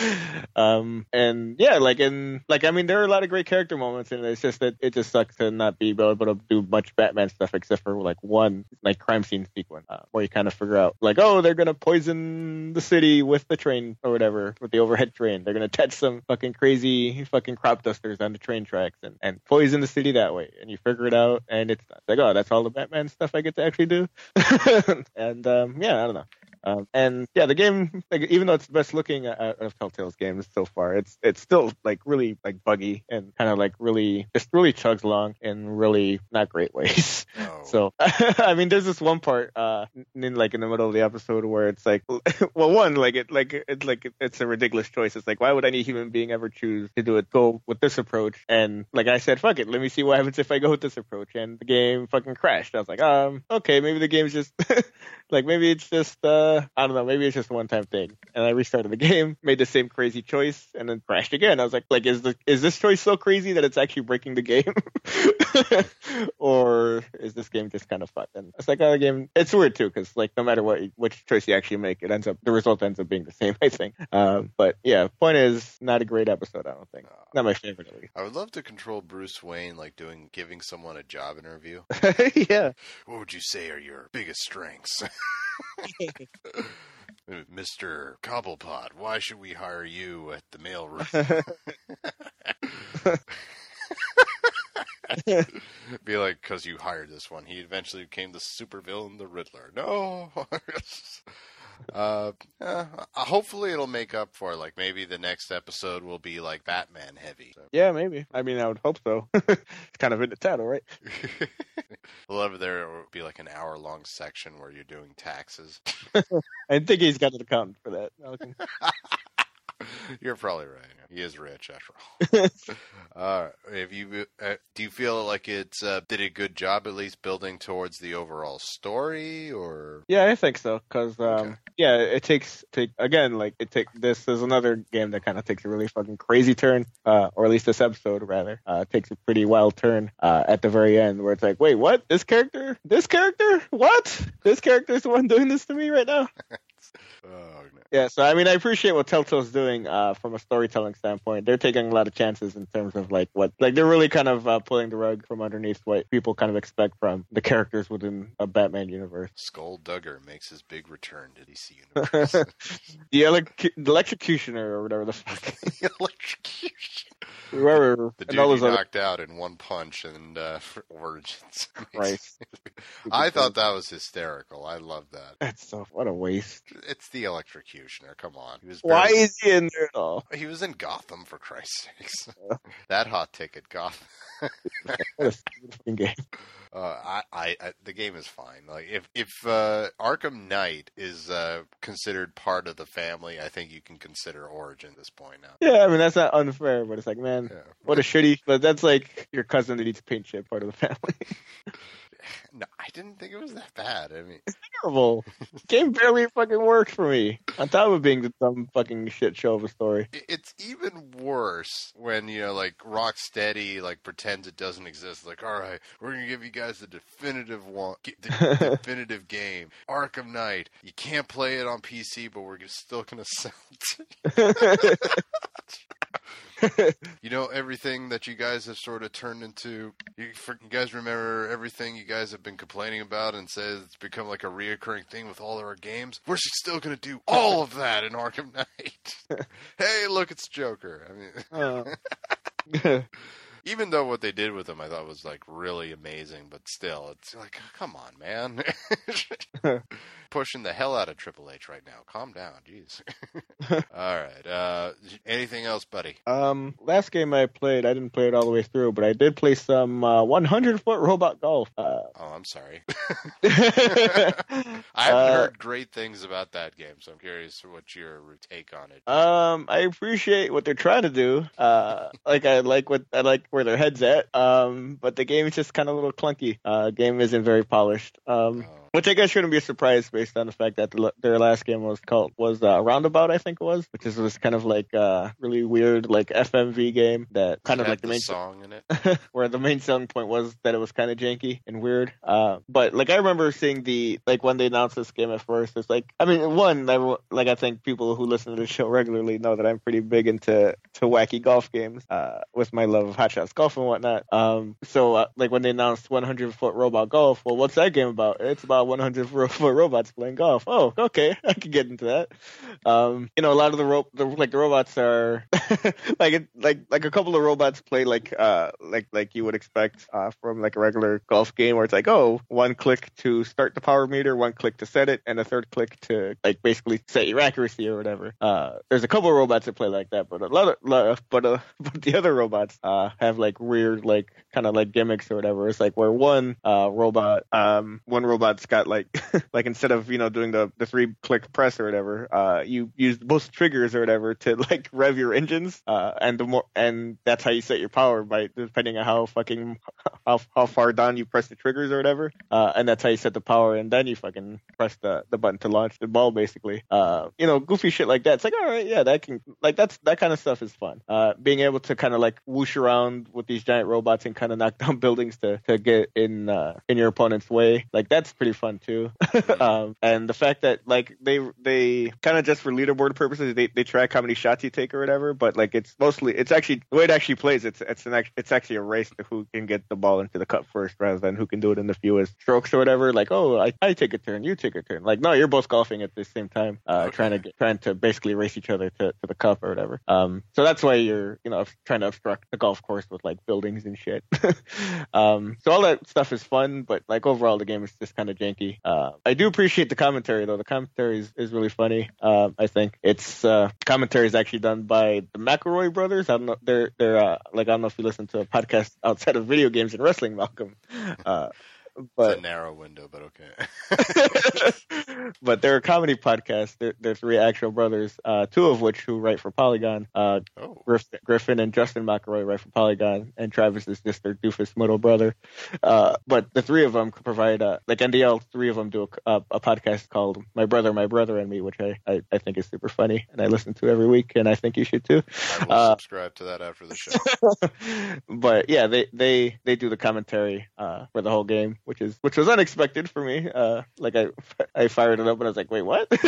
*laughs* um, and yeah, like and like I mean, there are a lot of great character moments, and it's just that it just sucks to not be able to do much Batman stuff except for like one like crime scene sequence uh, where you kind of figure out like, oh, they're gonna poison the city with the train or whatever with the overhead train. They're gonna attach some fucking crazy fucking crop dusters on the train tracks and, and poison the city that way. And you figure it out, and it's like, oh, that's all the Batman stuff I get to actually do. *laughs* and um, yeah, I don't know. Um, and yeah, the game, like, even though it's the best looking uh, of Telltale's games so far, it's it's still like really like buggy and kind of like really just really chugs along in really not great *laughs* ways. Oh. So *laughs* I mean, there's this one part uh in like in the middle of the episode where it's like, *laughs* well, one like it like it's like it's a ridiculous choice. It's like why would any human being ever choose to do it? Go with this approach, and like I said, fuck it, let me see what happens if I go with this approach. And the game fucking crashed. I was like, um, okay, maybe the game's just like maybe it's just uh I don't know, maybe it's just a one time thing. And I restarted the *laughs* game, made the same crazy choice, and then crashed again. I was like, like is the is this choice so crazy that it's actually breaking the game, *laughs* or is this game just kind of fun? And it's like, oh, the game. It's weird too, because like no matter what which choice you actually make, it ends up the result ends up being the same. *laughs* I think. Uh, but yeah, point is, not a great episode. I don't think. Not my favorite at I would love to control Bruce Wayne, like doing giving someone a job interview. yeah. What would you say are your biggest strengths? Mr. Cobblepot, why should we hire you at the mailroom? *laughs* Be like, because you hired this one. He eventually became the supervillain, the Riddler. No. *laughs* uh, eh, hopefully it'll make up for. Like maybe the next episode will be like Batman heavy. So. Yeah, maybe. I mean, I would hope so. *laughs* it's kind of in the title, right? *laughs* I love there would be like an hour long section where you're doing taxes. *laughs* I think he's got an accountant for that. You're probably right. He is rich after all. *laughs* uh, if you uh, do you feel like it's uh, did a good job at least building towards the overall story, or Yeah, I think so. Cause um, Okay. yeah, it takes take again like it take this is another game that kind of takes a really fucking crazy turn, uh, or at least this episode rather, uh, takes a pretty wild turn uh, at the very end where it's like, wait, what? This character? This character? What? This character is the one doing this to me right now? *laughs* oh, no. Yeah, so I mean, I appreciate what Telltale's doing uh, from a storytelling standpoint. They're taking a lot of chances in terms of like what, like they're really kind of uh, pulling the rug from underneath what people kind of expect from the characters within a Batman universe. Skull Duggar makes his big return to DC Universe. *laughs* the, elec- the electrocutioner or whatever the fuck, *laughs* the electrocution. whoever, The dude those other knocked out in one punch and uh, *laughs* Origins. Christ. *laughs* I thought that was hysterical. I love that. that's so what a waste. It's the electrocutioner. Come on. He was Why is he in there at all? He was in Gotham for Christ's sakes. *laughs* that hot ticket, Gotham. *laughs* What a stupid fucking game. Uh, I, I, I, the game is fine. Like if if uh, Arkham Knight is uh, considered part of the family, I think you can consider Origin at this point now. Yeah, I mean that's not unfair, but it's like, man, Yeah. what a shitty. But that's like your cousin that eats paint chip part of the family. No, I didn't think it was that bad. I mean, it's terrible. Game barely fucking worked for me. On top of being the dumb fucking shit show of a story. it's even worse when you know, like Rocksteady, like pretends it doesn't exist. Like, all right, we're gonna give you guys the definitive one, the *laughs* definitive game, Arkham Knight. You can't play it on PC, but we're still gonna *laughs* sell it. *laughs* to *laughs* you. Know everything that you guys have sort of turned into. You, guys remember everything you guys have been complaining about and says it's become like a reoccurring thing with all of our games. We're still gonna do all of that in Arkham Knight. *laughs* hey, look, it's Joker. I mean, Oh. *laughs* even though what they did with him, I thought was like really amazing, but still, it's like, come on, man. Pushing the hell out of Triple H right now. Calm down, jeez. *laughs* *laughs* all right. Uh, anything else, buddy? um, last game I played, I didn't play it all the way through, but I did play some uh, 100 foot robot golf. Uh, Oh, I'm sorry. *laughs* I haven't uh, heard great things about that game, so I'm curious what your take on it. Um, I appreciate what they're trying to do. Uh, like I like what I like where their heads at. Um, but the game is just kind of a little clunky. Uh, game isn't very polished. Um, Oh. Which I guess shouldn't be a surprise based on the fact that the, their last game was called was uh, Roundabout, I think it was, which is was kind of like uh really weird like FMV game that kind of like the the main song in it. *laughs* where the main selling point was that it was kind of janky and weird. Uh, but like I remember seeing the like when they announced this game at first, it's like I mean one I, like I think people who listen to the show regularly know that I'm pretty big into to wacky golf games uh, with my love of hot shots golf and whatnot. Um, so uh, like when they announced 100 foot robot golf, well, what's that game about? It's about 100 *laughs* foot robots playing golf. Oh, okay, *laughs* I could get into that. Um, you know, a lot of the ro- the like the robots are *laughs* like it, like like a couple of robots play like uh like like you would expect uh from like a regular golf game where it's like oh one click to start the power meter, one click to set it, and a third click to like basically set your accuracy or whatever. Uh, there's a couple of robots that play like that, but a lot of lot of- but uh, but the other robots uh have like weird like kind of like gimmicks or whatever. It's like where one uh robot um one robot's got like *laughs* like instead of you know doing the the three click press or whatever uh you use both triggers or whatever to *laughs* like rev your engines uh and the more and that's how you set your power by depending on how fucking *laughs* how, how far down you press the triggers or whatever uh and that's how you set the power and then you fucking press the the button to launch the ball basically. Uh you know goofy shit like that. It's like all right yeah that can like that's that kind of stuff is fun. Uh being able to kind of like whoosh around with these giant robots and kind of knock down buildings to to get in uh in your opponent's way like that's pretty fun too um, and the fact that like they they kind of just for leaderboard purposes they, they track how many shots you take or whatever, but like it's mostly it's actually the way it actually plays. It's it's an it's actually a race to who can get the ball into the cup first rather than who can do it in the fewest strokes or whatever. Like oh I, I take a turn, you take a turn. Like no, you're both golfing at the same time, uh, Okay. trying to get, trying to basically race each other to, to the cup or whatever. Um, so that's why you're you know trying to obstruct the golf course with like buildings and shit. *laughs* um, so all that stuff is fun, but like overall the game is just kind of janky. Uh, I do appreciate the commentary though. The commentary is, is really funny. Um, I think it's uh, commentary is actually done by the McElroy brothers. I don't know. They're they're uh, like I don't know if you listen to a podcast outside of video games and wrestling, Malcolm. But it's a narrow window, but okay. *laughs* but they're a comedy podcast. They're, they're three actual brothers, uh, two of which who write for Polygon. Uh, oh, Griffin, Griffin and Justin McElroy write for Polygon, and Travis is just their doofus middle brother. Uh, but the three of them provide, uh, like NDL, three of them do a, a, a podcast called My Brother, My Brother and Me, which I, I, I think is super funny, and I listen to every week, and I think you should too. I will Uh, subscribe to that after the show. *laughs* but yeah, they they they do the commentary uh, for the whole game, which is which was unexpected for me. Uh, like I I fired it up and I was like, wait, what? Did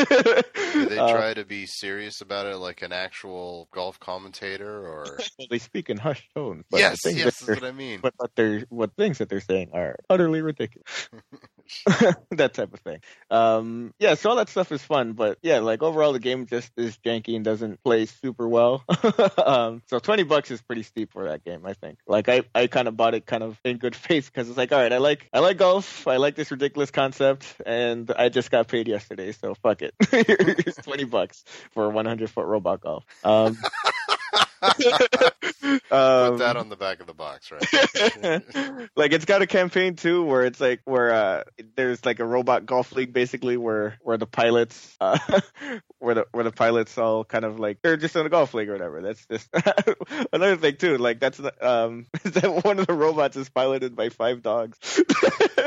they *laughs* Uh, try to be serious about it, like an actual golf commentator, or they speak in hushed tones. But yes, yes, that's what I mean. What, what they're what things that they're saying are utterly ridiculous. *laughs* *laughs* that type of thing. Um, yeah, so all that stuff is fun, but yeah, like overall the game just is janky and doesn't play super well. *laughs* um, so twenty bucks is pretty steep for that game, I think. Like I, I kind of bought it kind of in good *laughs* faith because it's like, all right, I like I like golf, I like this ridiculous concept, and I just got paid yesterday, so fuck it. it's twenty bucks for a one hundred foot robot golf. Um, Put um, that on the back of the box, right? *laughs* like it's got a campaign too where it's like where uh there's like a robot golf league basically where where the pilots uh *laughs* where the where the pilots all kind of like they're just in a golf league or whatever. That's just *laughs* another thing too. Like that's the- um that one of the robots is piloted by five dogs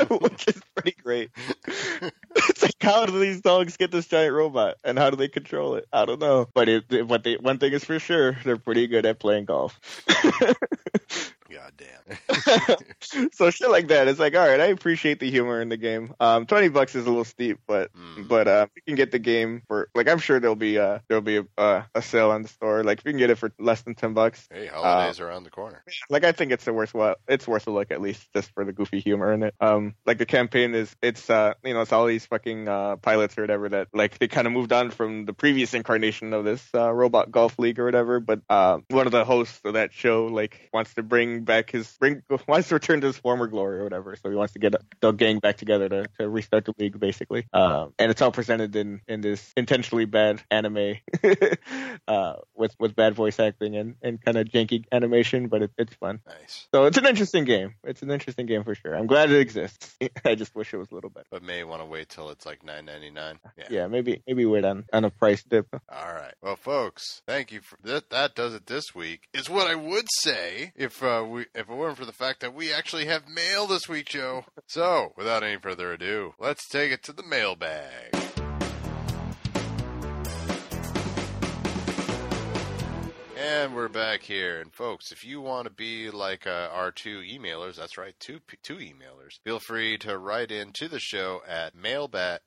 *laughs* which is pretty great. It's like how do these dogs get this giant robot? And how do they control it? I don't know. But it, it- what they one thing is for sure they're pretty good at playing golf *laughs* God damn. *laughs* *laughs* so shit like that. It's like, all right, I appreciate the humor in the game. Um, twenty bucks is a little steep, but Mm. but uh, you can get the game for like, I'm sure there'll be uh there'll be a uh, a sale on the store. Like if you can get it for less than ten bucks, Hey, holidays are around the corner. like I think it's a worthwhile. It's worth a look at least just for the goofy humor in it. Um, like the campaign is it's uh you know it's all these fucking uh pilots or whatever that like they kind of moved on from the previous incarnation of this uh, robot golf league or whatever. But uh, one of the hosts of that show like wants to bring back his bring *laughs* wants to return to his former glory or whatever. So he wants to get the gang back together to, to restart the league basically. Um, and it's all presented in in this intentionally bad anime *laughs* uh with with bad voice acting and and kind of janky animation, but it, it's fun. Nice. So it's an interesting game. It's an interesting game for sure. I'm glad it exists. *laughs* I just wish it was a little better. But may want to wait till it's like nine ninety nine. Yeah. Yeah, maybe maybe wait on on a price dip. All right. Well, folks, thank you for that. That does it this week. Is what I would say if uh, we if it weren't for the fact that we actually have mail this week, Joe. So, without any further ado, let's take it to the mailbag. And we're back here. And folks, if you want to be like uh, our two emailers, that's right, two two emailers, feel free to write in to the show at mailbag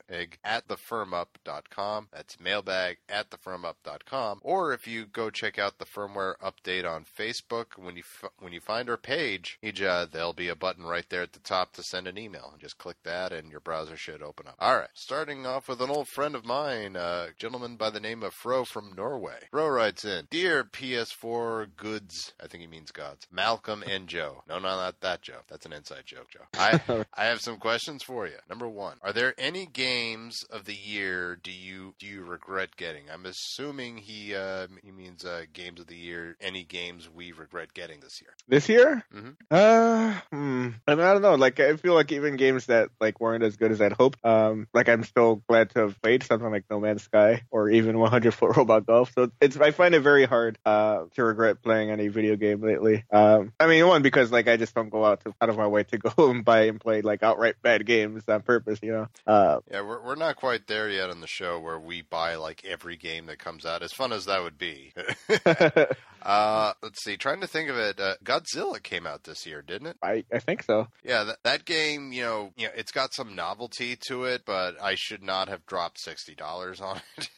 at thefirmup.com. That's mailbag at thefirmup.com. Or if you go check out the firmware update on Facebook, when you f- when you find our page, there'll be a button right there at the top to send an email. Just click that, and your browser should open up. All right, starting off with an old friend of mine, a gentleman by the name of Fro from Norway. Fro writes in, Dear PS4 goods, I think he means gods, Malcolm and Joe. No, no, not that Joe. That's an inside joke, Joe. I, *laughs* I have some questions for you. Number one, are there any games of the year do you do you regret getting? I'm assuming he uh, he means uh, games of the year. Any games we regret getting this year? This year? Mhm. Uh, hmm. I, mean, I don't know. Like, I feel like even games that like weren't as good as I'd hoped. Um, like I'm still glad to have played something like No Man's Sky or even 100 Foot Robot Golf. So it's I find it very hard uh to regret playing any video game lately. Um, I mean, one because like I just don't go out to out of my way to go *laughs* and buy and play like outright bad games on purpose. You know. Uh, Yeah, we're we're not quite there yet on the show where we buy like every game that comes out. As fun as that would be. *laughs* *laughs* uh, let's see. Trying to think of it. Uh, Godzilla came out this year, didn't it? I I think so. Yeah, that, that game, you know, you know, it's got some novelty to it, but I should not have dropped sixty dollars on it.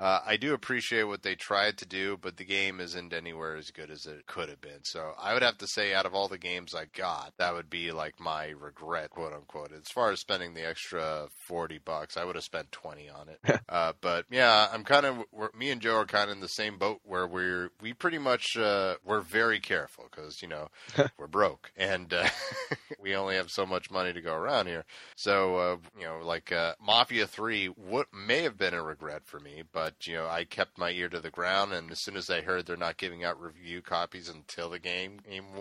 Uh, I do appreciate what they tried to do, but the game isn't anywhere as good as it could have been. So I would have to say, out of all the games I got, that would be like my regret, quote unquote. As far as spending the extra forty bucks, I would have spent twenty on it. *laughs* uh, but yeah, I'm kind of me and Joe are kind of in the same boat where we're we pretty much uh, we're very careful because you know *laughs* we're broke and uh, *laughs* we only have so much money to go around here. So uh, you know, like uh, Mafia Three, what may have been a regret for me, but but you know, I kept my ear to the ground, and as soon as I heard they're not giving out review copies until the game,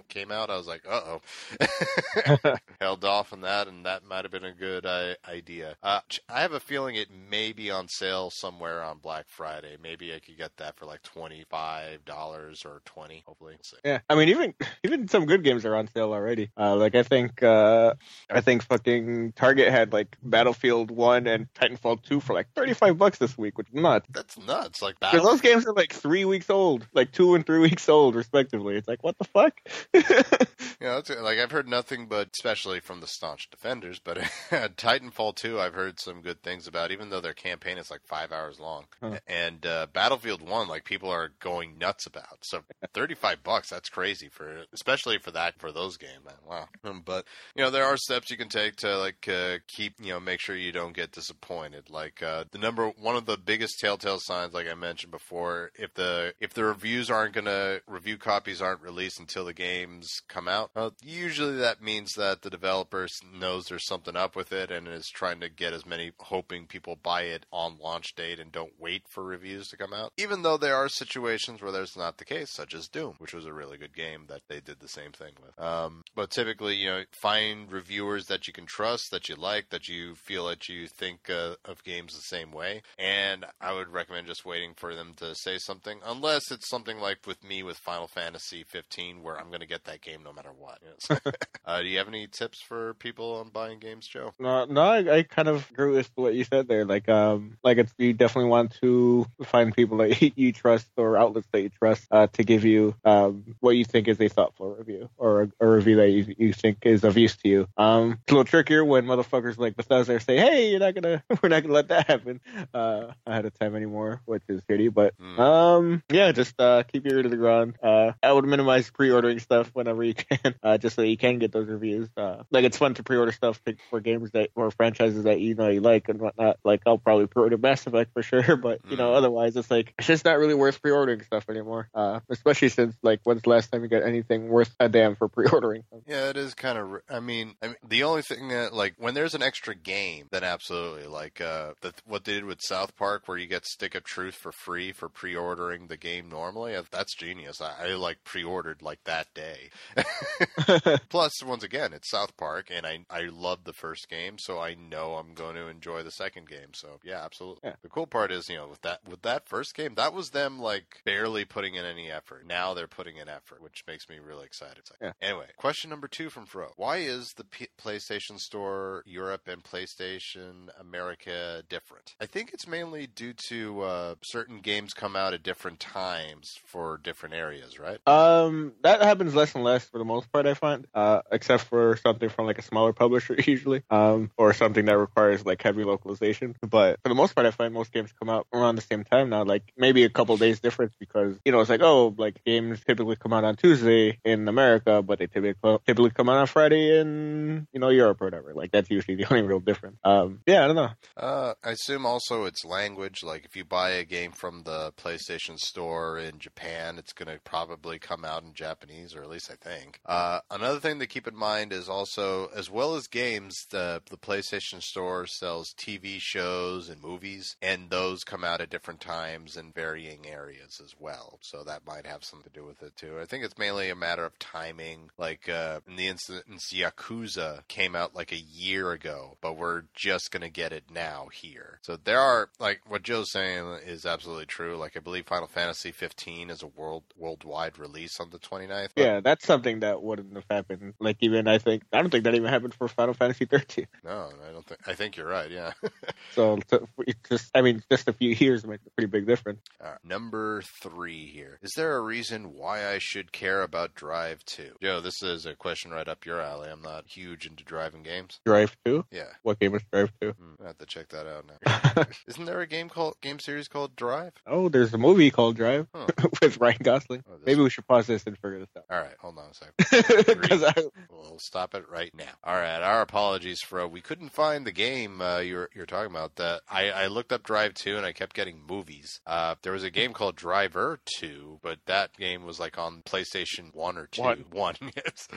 came out, I was like, uh oh. *laughs* *laughs* Held off on that, and that might have been a good uh, idea. Uh, I have a feeling it may be on sale somewhere on Black Friday. Maybe I could get that for like twenty five dollars or twenty. Hopefully, yeah. I mean, even *laughs* even some good games are on sale already. Uh, like I think uh, I think fucking Target had like Battlefield One and Titanfall Two for like thirty five bucks this week, which is nuts. That's nuts. Like because those games are like three weeks old, like two and three weeks old respectively. It's like what the fuck. *laughs* yeah, like I've heard nothing but, especially from the staunch defenders, but *laughs* Titanfall Two, I've heard some good things about, even though their campaign is like five hours long, huh. and uh, Battlefield One, like people are going nuts about. So *laughs* thirty five bucks, that's crazy for, especially for that for those games. Man. Wow. But you know there are steps you can take to like uh, keep you know make sure you don't get disappointed. Like uh, the number one of the biggest telltale signs, like I mentioned before, if the if the reviews aren't gonna review copies aren't released until the games come out, well, usually that means that the developer knows there's something up with it and is trying to get as many hoping people buy it on launch date and don't wait for reviews to come out. Even though there are situations where there's not the case, such as Doom, which was a really good game that they did the same thing with. Um, but typically, you know, find reviewers that you can trust, that you like, that you feel that you think uh, of games the same way. And I would recommend just waiting for them to say something, unless it's something like with me with Final Fantasy 15, where I'm going to get that game no matter what. *laughs* Uh, do you have any tips for people on buying games, Joe? No, no, I, I, kind of agree with what you said there. Like, um, like it's you definitely want to find people that *laughs* you trust or outlets that you trust uh, to give you um, what you think is a thoughtful review or a, a review that you, you think is of use to you. Um, it's a little trickier when motherfuckers like Bethesda say, "Hey, you're not gonna, *laughs* we're not gonna let that happen uh, ahead of time anymore," which is shitty. But mm. um, yeah, just uh, keep your ear to the ground. Uh, I would minimize pre-ordering stuff whenever you *laughs* can, uh, just so you can get those reviews. Uh, like it's fun to pre-order stuff for games that or franchises that you know you like and whatnot. Like I'll probably pre-order Mass Effect for *laughs* sure, but you know mm. otherwise it's like it's just not really worth pre-ordering stuff anymore. Uh, especially since like when's the last time you got anything worth a damn for *laughs* pre-ordering? Yeah, it is kind of. I mean, I mean, the only thing that like when there's an extra game, then absolutely like uh, the, what they did with South Park, where you get Stick of Truth for free for pre-ordering the game normally. That's genius. I, I like pre-ordered like that day. *laughs* Plus, once again, it's South Park, and I I love the first game, so I know I'm going to enjoy the second game. So yeah, absolutely. Yeah. The cool part is, you know, with that with that first game, that was them like barely putting in any effort. Now they're putting in effort, which makes me really excited. Yeah. Anyway, question number two from Fro: Why is the P- PlayStation Store Europe and PlayStation America different? I think it's mainly due to uh, certain games come out at different times for different areas, right? Um, that happens less and less for the most part. I find, uh, except for something from like a smaller *laughs* publisher usually, um, or something that requires like heavy localization. But for the most part, I find most games come out around the same time now. Like maybe a couple days difference because you know it's like oh like games typically come out on Tuesday in America, but they typically typically come out on Friday in you know Europe or whatever. Like that's usually *laughs* the only real difference. Um, yeah, I don't know. Uh, I assume also it's language. Like if you buy a game from the PlayStation Store in Japan, it's going to probably come out in Japanese, or at least I think. Uh, another thing to keep in mind is also, as well as games, the the PlayStation Store sells TV shows and movies, and those come out at different times in varying areas as well. So that might have something to do with it too. I think it's mainly a matter of timing. Like uh, in the instance, Yakuza came out like a year ago, but we're just gonna get it now here. So there are like what Joe's saying is absolutely true. Like I believe Final Fantasy 15 is a world worldwide release on the 29th. Yeah, that's something that wouldn't have happened. Like even I think I don't think that even happened for Final Fantasy 13. No, I don't think. I think you're right. Yeah. *laughs* so, so just I mean, just a few years makes a pretty big difference. number three here. Is there a reason why I should care about Drive 2? Joe, this is a question right up your alley. I'm not huge into driving games. Drive 2? Yeah. What game is Drive 2? Hmm, I have to check that out now. *laughs* Isn't there a game called game series called Drive? Oh, there's a movie called Drive huh. *laughs* with Ryan Gosling. Oh, Maybe we should pause this and figure this out. All right, hold on a second. *laughs* I... We'll stop it right now. All right, our apologies for we couldn't find the game uh, you're you're talking about. That I, I looked up Drive 2 and I kept getting movies. Uh, there was a game called Driver 2, but that game was like on PlayStation 1 or 2. One. One. *laughs* yes.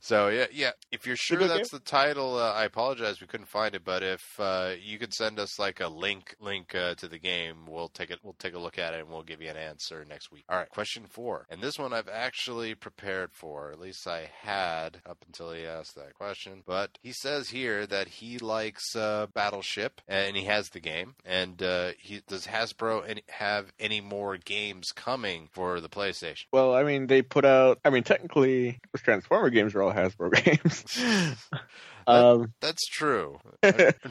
So yeah, yeah. If you're sure that's the title, uh, I apologize we couldn't find it. But if uh, you could send us like a link link uh, to the game game, we'll take it. We'll take a look at it and we'll give you an answer next week. All right, question four, and this one I've actually prepared for. At least I had up until he asked that question. But he says here that he likes uh, Battleship and he has the game. And uh, he does Hasbro any, have any more games coming for the PlayStation? Well, I mean, they put out. I mean, technically, Transformer games are all Hasbro *laughs* games. *laughs* um, That's true. *laughs*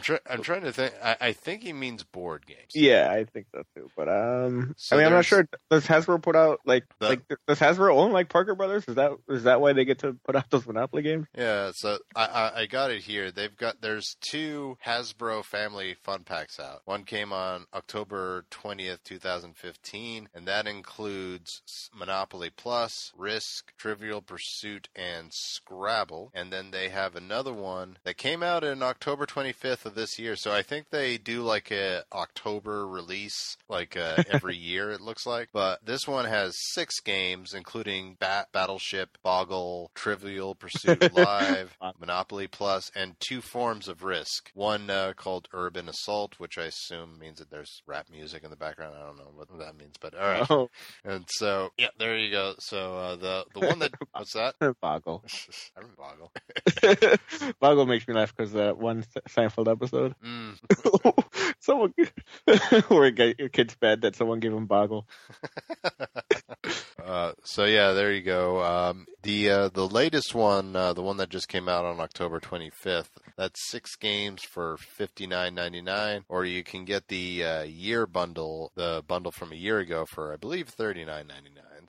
Try, I'm trying to think. I, I think he means board games. yeah, I think so too. But um, So I mean, I'm not sure. Does Hasbro put out like The- like does Hasbro own like Parker Brothers? Is that is that why they get to put out those Monopoly games? Yeah, so I, I I got it here. They've got there's two Hasbro family fun packs out. One came on October 20th, 2015, and that includes Monopoly Plus, Risk, Trivial Pursuit, and Scrabble. And then they have another one that came out in October 25th of this year. So I think they do like a October release like uh, *laughs* every year it looks like. But this one has six games including Bat Battleship, Boggle, Trivial Pursuit *laughs* Live, Monopoly Plus, and two forms of Risk. One uh, called Urban Assault, which I assume means that there's rap music in the background. I don't know what that means, but all right. Oh, And so yeah, there you go. So uh, the the one that *laughs* what's that? Boggle. I remember Boggle. Boggle makes me laugh because that one Seinfeld episode, Mm. *laughs* someone *laughs* where a kid's bad that someone gave him Boggle. *laughs* Uh, so yeah, there you go. Um, the uh, the latest one, uh, the one that just came out on October 25th, that's six games for 59.99, or you can get the uh, year bundle, the bundle from a year ago for I believe 39.99.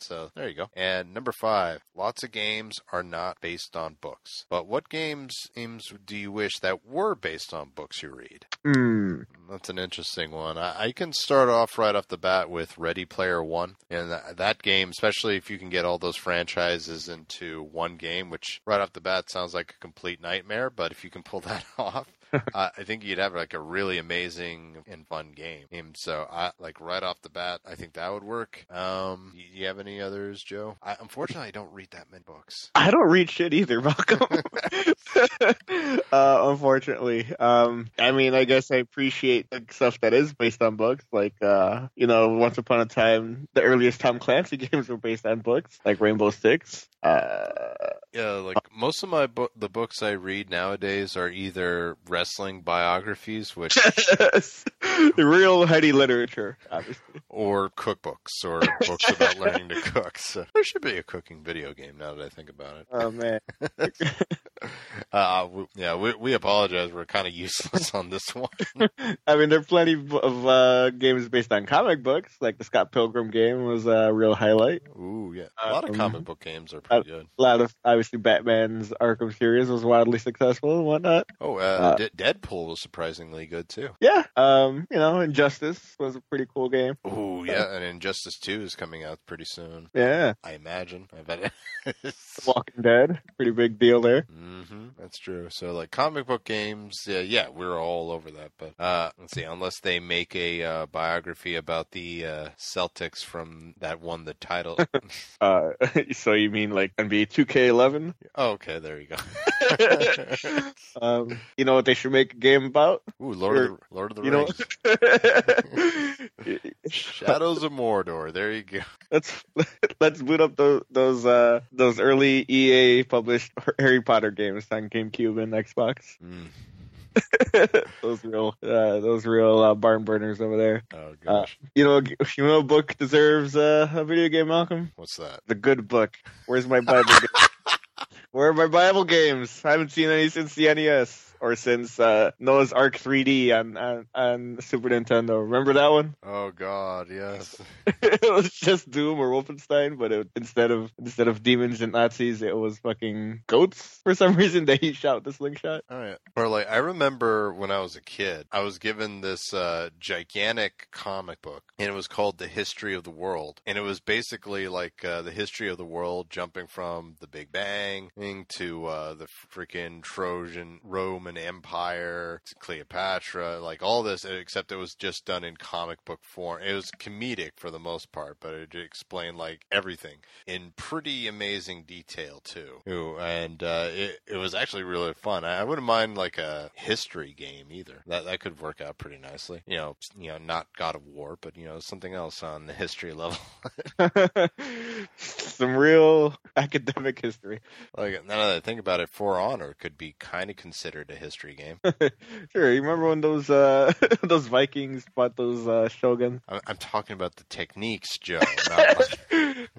So there you go. And number five, lots of games are not based on books. But what games, games do you wish that were based on books you read? Hmm. That's an interesting one. I, I can start off right off the bat with Ready Player One, and that, that game, especially if you can get all those franchises into one game, which right off the bat sounds like a complete nightmare, but if you can pull *laughs* that off, uh, I think you'd have like a really amazing and fun game. And so, I like right off the bat, I think that would work. Um, you, you have any others, Joe? I, unfortunately, I don't read that many books. I don't read shit either, *laughs* Malcolm. *laughs* uh, unfortunately, um, I mean, I guess I appreciate the stuff that is based on books. Like, uh, you know, once upon a time, the earliest Tom Clancy *laughs* games were based on books, like Rainbow Six. Uh, Yeah, like most of my book, the books I read nowadays are either wrestling biographies, which *laughs* is real heady literature, obviously. or cookbooks or *laughs* books about learning to cook. So there should be a cooking video game now that I think about it. Oh man, *laughs* Uh, we, yeah, we, we apologize. We're kind of useless on this one. I mean, there are plenty of uh, games based on comic books, like the Scott Pilgrim game was a real highlight. Ooh, yeah. A lot of Um, comic book games are pretty good. A lot of obviously Batman's Arkham series was wildly successful and whatnot. Oh, uh, uh, De- Deadpool was surprisingly good too. Yeah, um, you know, Injustice was a pretty cool game. Ooh, yeah, and Injustice Two is coming out pretty soon. Yeah, I imagine. I bet. *laughs* Walking Dead, pretty big deal there. hmm That's true. So like comic book games, yeah, yeah, we're all over that. But uh, let's see, unless they make a uh, biography about the uh, Celtics from that won the title. *laughs* Uh, *laughs* so you mean like NBA 2K11? oh, okay, there you go. *laughs* um, you know what they should make a game about? Ooh, Lord of the, Lord of the You know, Rings, *laughs* Shadows of Mordor. There you go. let's *laughs* let's boot up those those uh those early EA published Harry Potter games on GameCube and Xbox. Mm. those real uh, those real uh, barn burners over there. Oh gosh, You know, you know, a book deserves uh, a video game, Malcolm. what's that? The good book. Where's my Bible? Where are my Bible games? I haven't seen any since the NES or since uh, Noah's Ark 3D on, on on Super Nintendo. Remember that one? *laughs* Oh God, yes. it was just Doom or Wolfenstein, but it, instead of instead of demons and Nazis, it was fucking goats for some *laughs* reason. They shot the slingshot. All right. Or like I remember when I was a kid, I was given this uh, gigantic comic book, and it was called The History of the World, and it was basically like uh, the history of the world, jumping from the Big Bang to uh, the freaking Trojan Roman Roman Empire, Cleopatra, like all this, except it was just done in comic book form. It was comedic for the most part, but it explained like everything in pretty amazing detail too. Ooh, and uh, it it was actually really fun. I, I wouldn't mind like a history game either. That that could work out pretty nicely. You know, you know, not God of War, but you know, something else on the history level. *laughs* *laughs* Some real academic history. like now that I think about it, For Honor could be kind of considered a history game. *laughs* Sure, you remember when those uh *laughs* those Vikings fought those uh shoguns? I'm, I'm talking about the techniques, Joe. *laughs* Not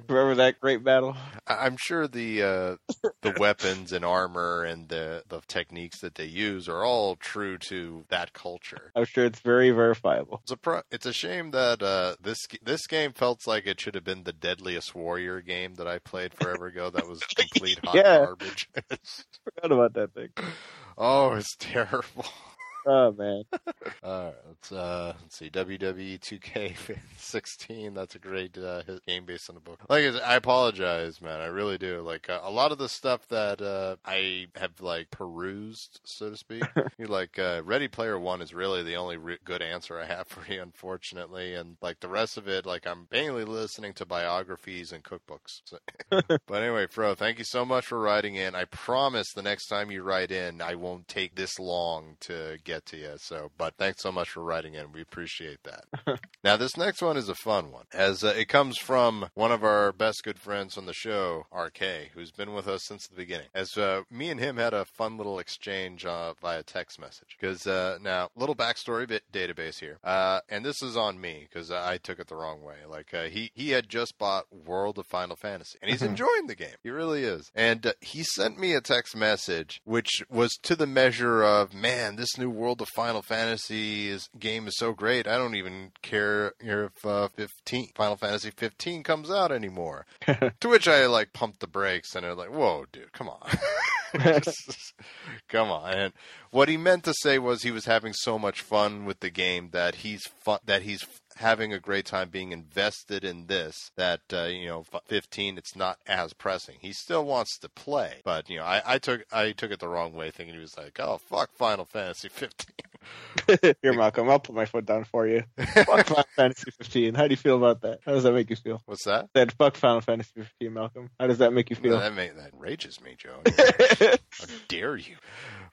Remember that great battle? I- I'm sure the uh, the weapons and armor and the the techniques that they use are all true to that culture. I'm sure it's very verifiable. It's a pro- it's a shame that uh, this this game felt like it should have been the Deadliest Warrior game that I played forever ago. That was complete hot Yeah. garbage. Forgot about that thing. Oh, it's *laughs* terrible. Oh man. *laughs* All right, let's uh, let's see. WWE 2K16. *laughs* That's a great uh, game based on the book. Like I said, I apologize, man. I really do. Like uh, a lot of the stuff that uh, I have like perused, so to speak. *laughs* like uh, Ready Player One is really the only re- good answer I have for you, unfortunately. And like the rest of it, like I'm mainly listening to biographies and cookbooks. So, but anyway, Fro, thank you so much for writing in. I promise the next time you write in, I won't take this long to get to you. So, but thanks so much for writing in. We appreciate that. *laughs* now, this next one is a fun one, as uh, it comes from one of our best good friends on the show, RK, who's been with us since the beginning. As uh, me and him had a fun little exchange uh, via text message. Because uh, now, little backstory bit database here, uh, and this is on me because I took it the wrong way. Like uh, he he had just bought World of Final Fantasy, and he's *laughs* enjoying the game. He really is. And uh, he sent me a text message which was to the measure of, "Man, this new World of Final Fantasy is, game is so great. I don't even care if uh, 15 Final Fantasy 15 comes out anymore." *laughs* to which I like pumped the brakes and I was like, "Whoa, dude, come on." Just- *laughs* *laughs* come on. And what he meant to say was he was having so much fun with the game that he's fun, that he's having a great time being invested in this that uh, you know 15 it's not as pressing he still wants to play but you know I, I took i took it the wrong way thinking he was like oh fuck final fantasy 15 *laughs* Here, Malcolm, I'll put my foot down for you. Fuck *laughs* Final Fantasy 15. How do you feel about that? How does that make you feel? what's that Said fuck Final Fantasy 15, Malcolm. How does that make you feel? that, that enrages me joe How *laughs* dare you?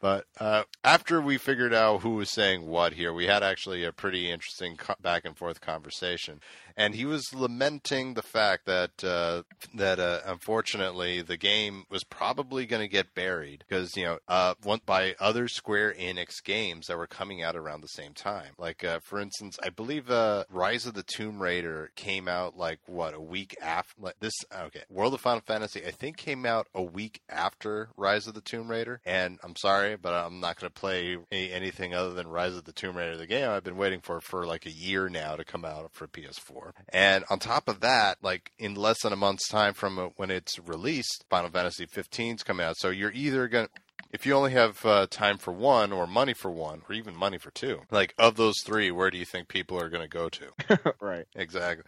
But uh, after we figured out who was saying what here, we had actually a pretty interesting co- back and forth conversation, and he was lamenting the fact that uh, that uh, unfortunately the game was probably going to get buried because you know uh, by other Square Enix games that were coming out around the same time. Like uh, for instance, I believe uh, Rise of the Tomb Raider came out like what a week after like this. Okay, World of Final Fantasy I think came out a week after Rise of the Tomb Raider, and I'm sorry, but I'm not going to play any, anything other than Rise of the Tomb Raider, the game I've been waiting for for like a year now to come out for PS4. And on top of that, like in less than a month's time from uh, when it's released, Final Fantasy 15's coming out. So you're either going to if you only have uh, time for one or money for one or even money for two like of those three where do you think people are going to go to *laughs* right. exactly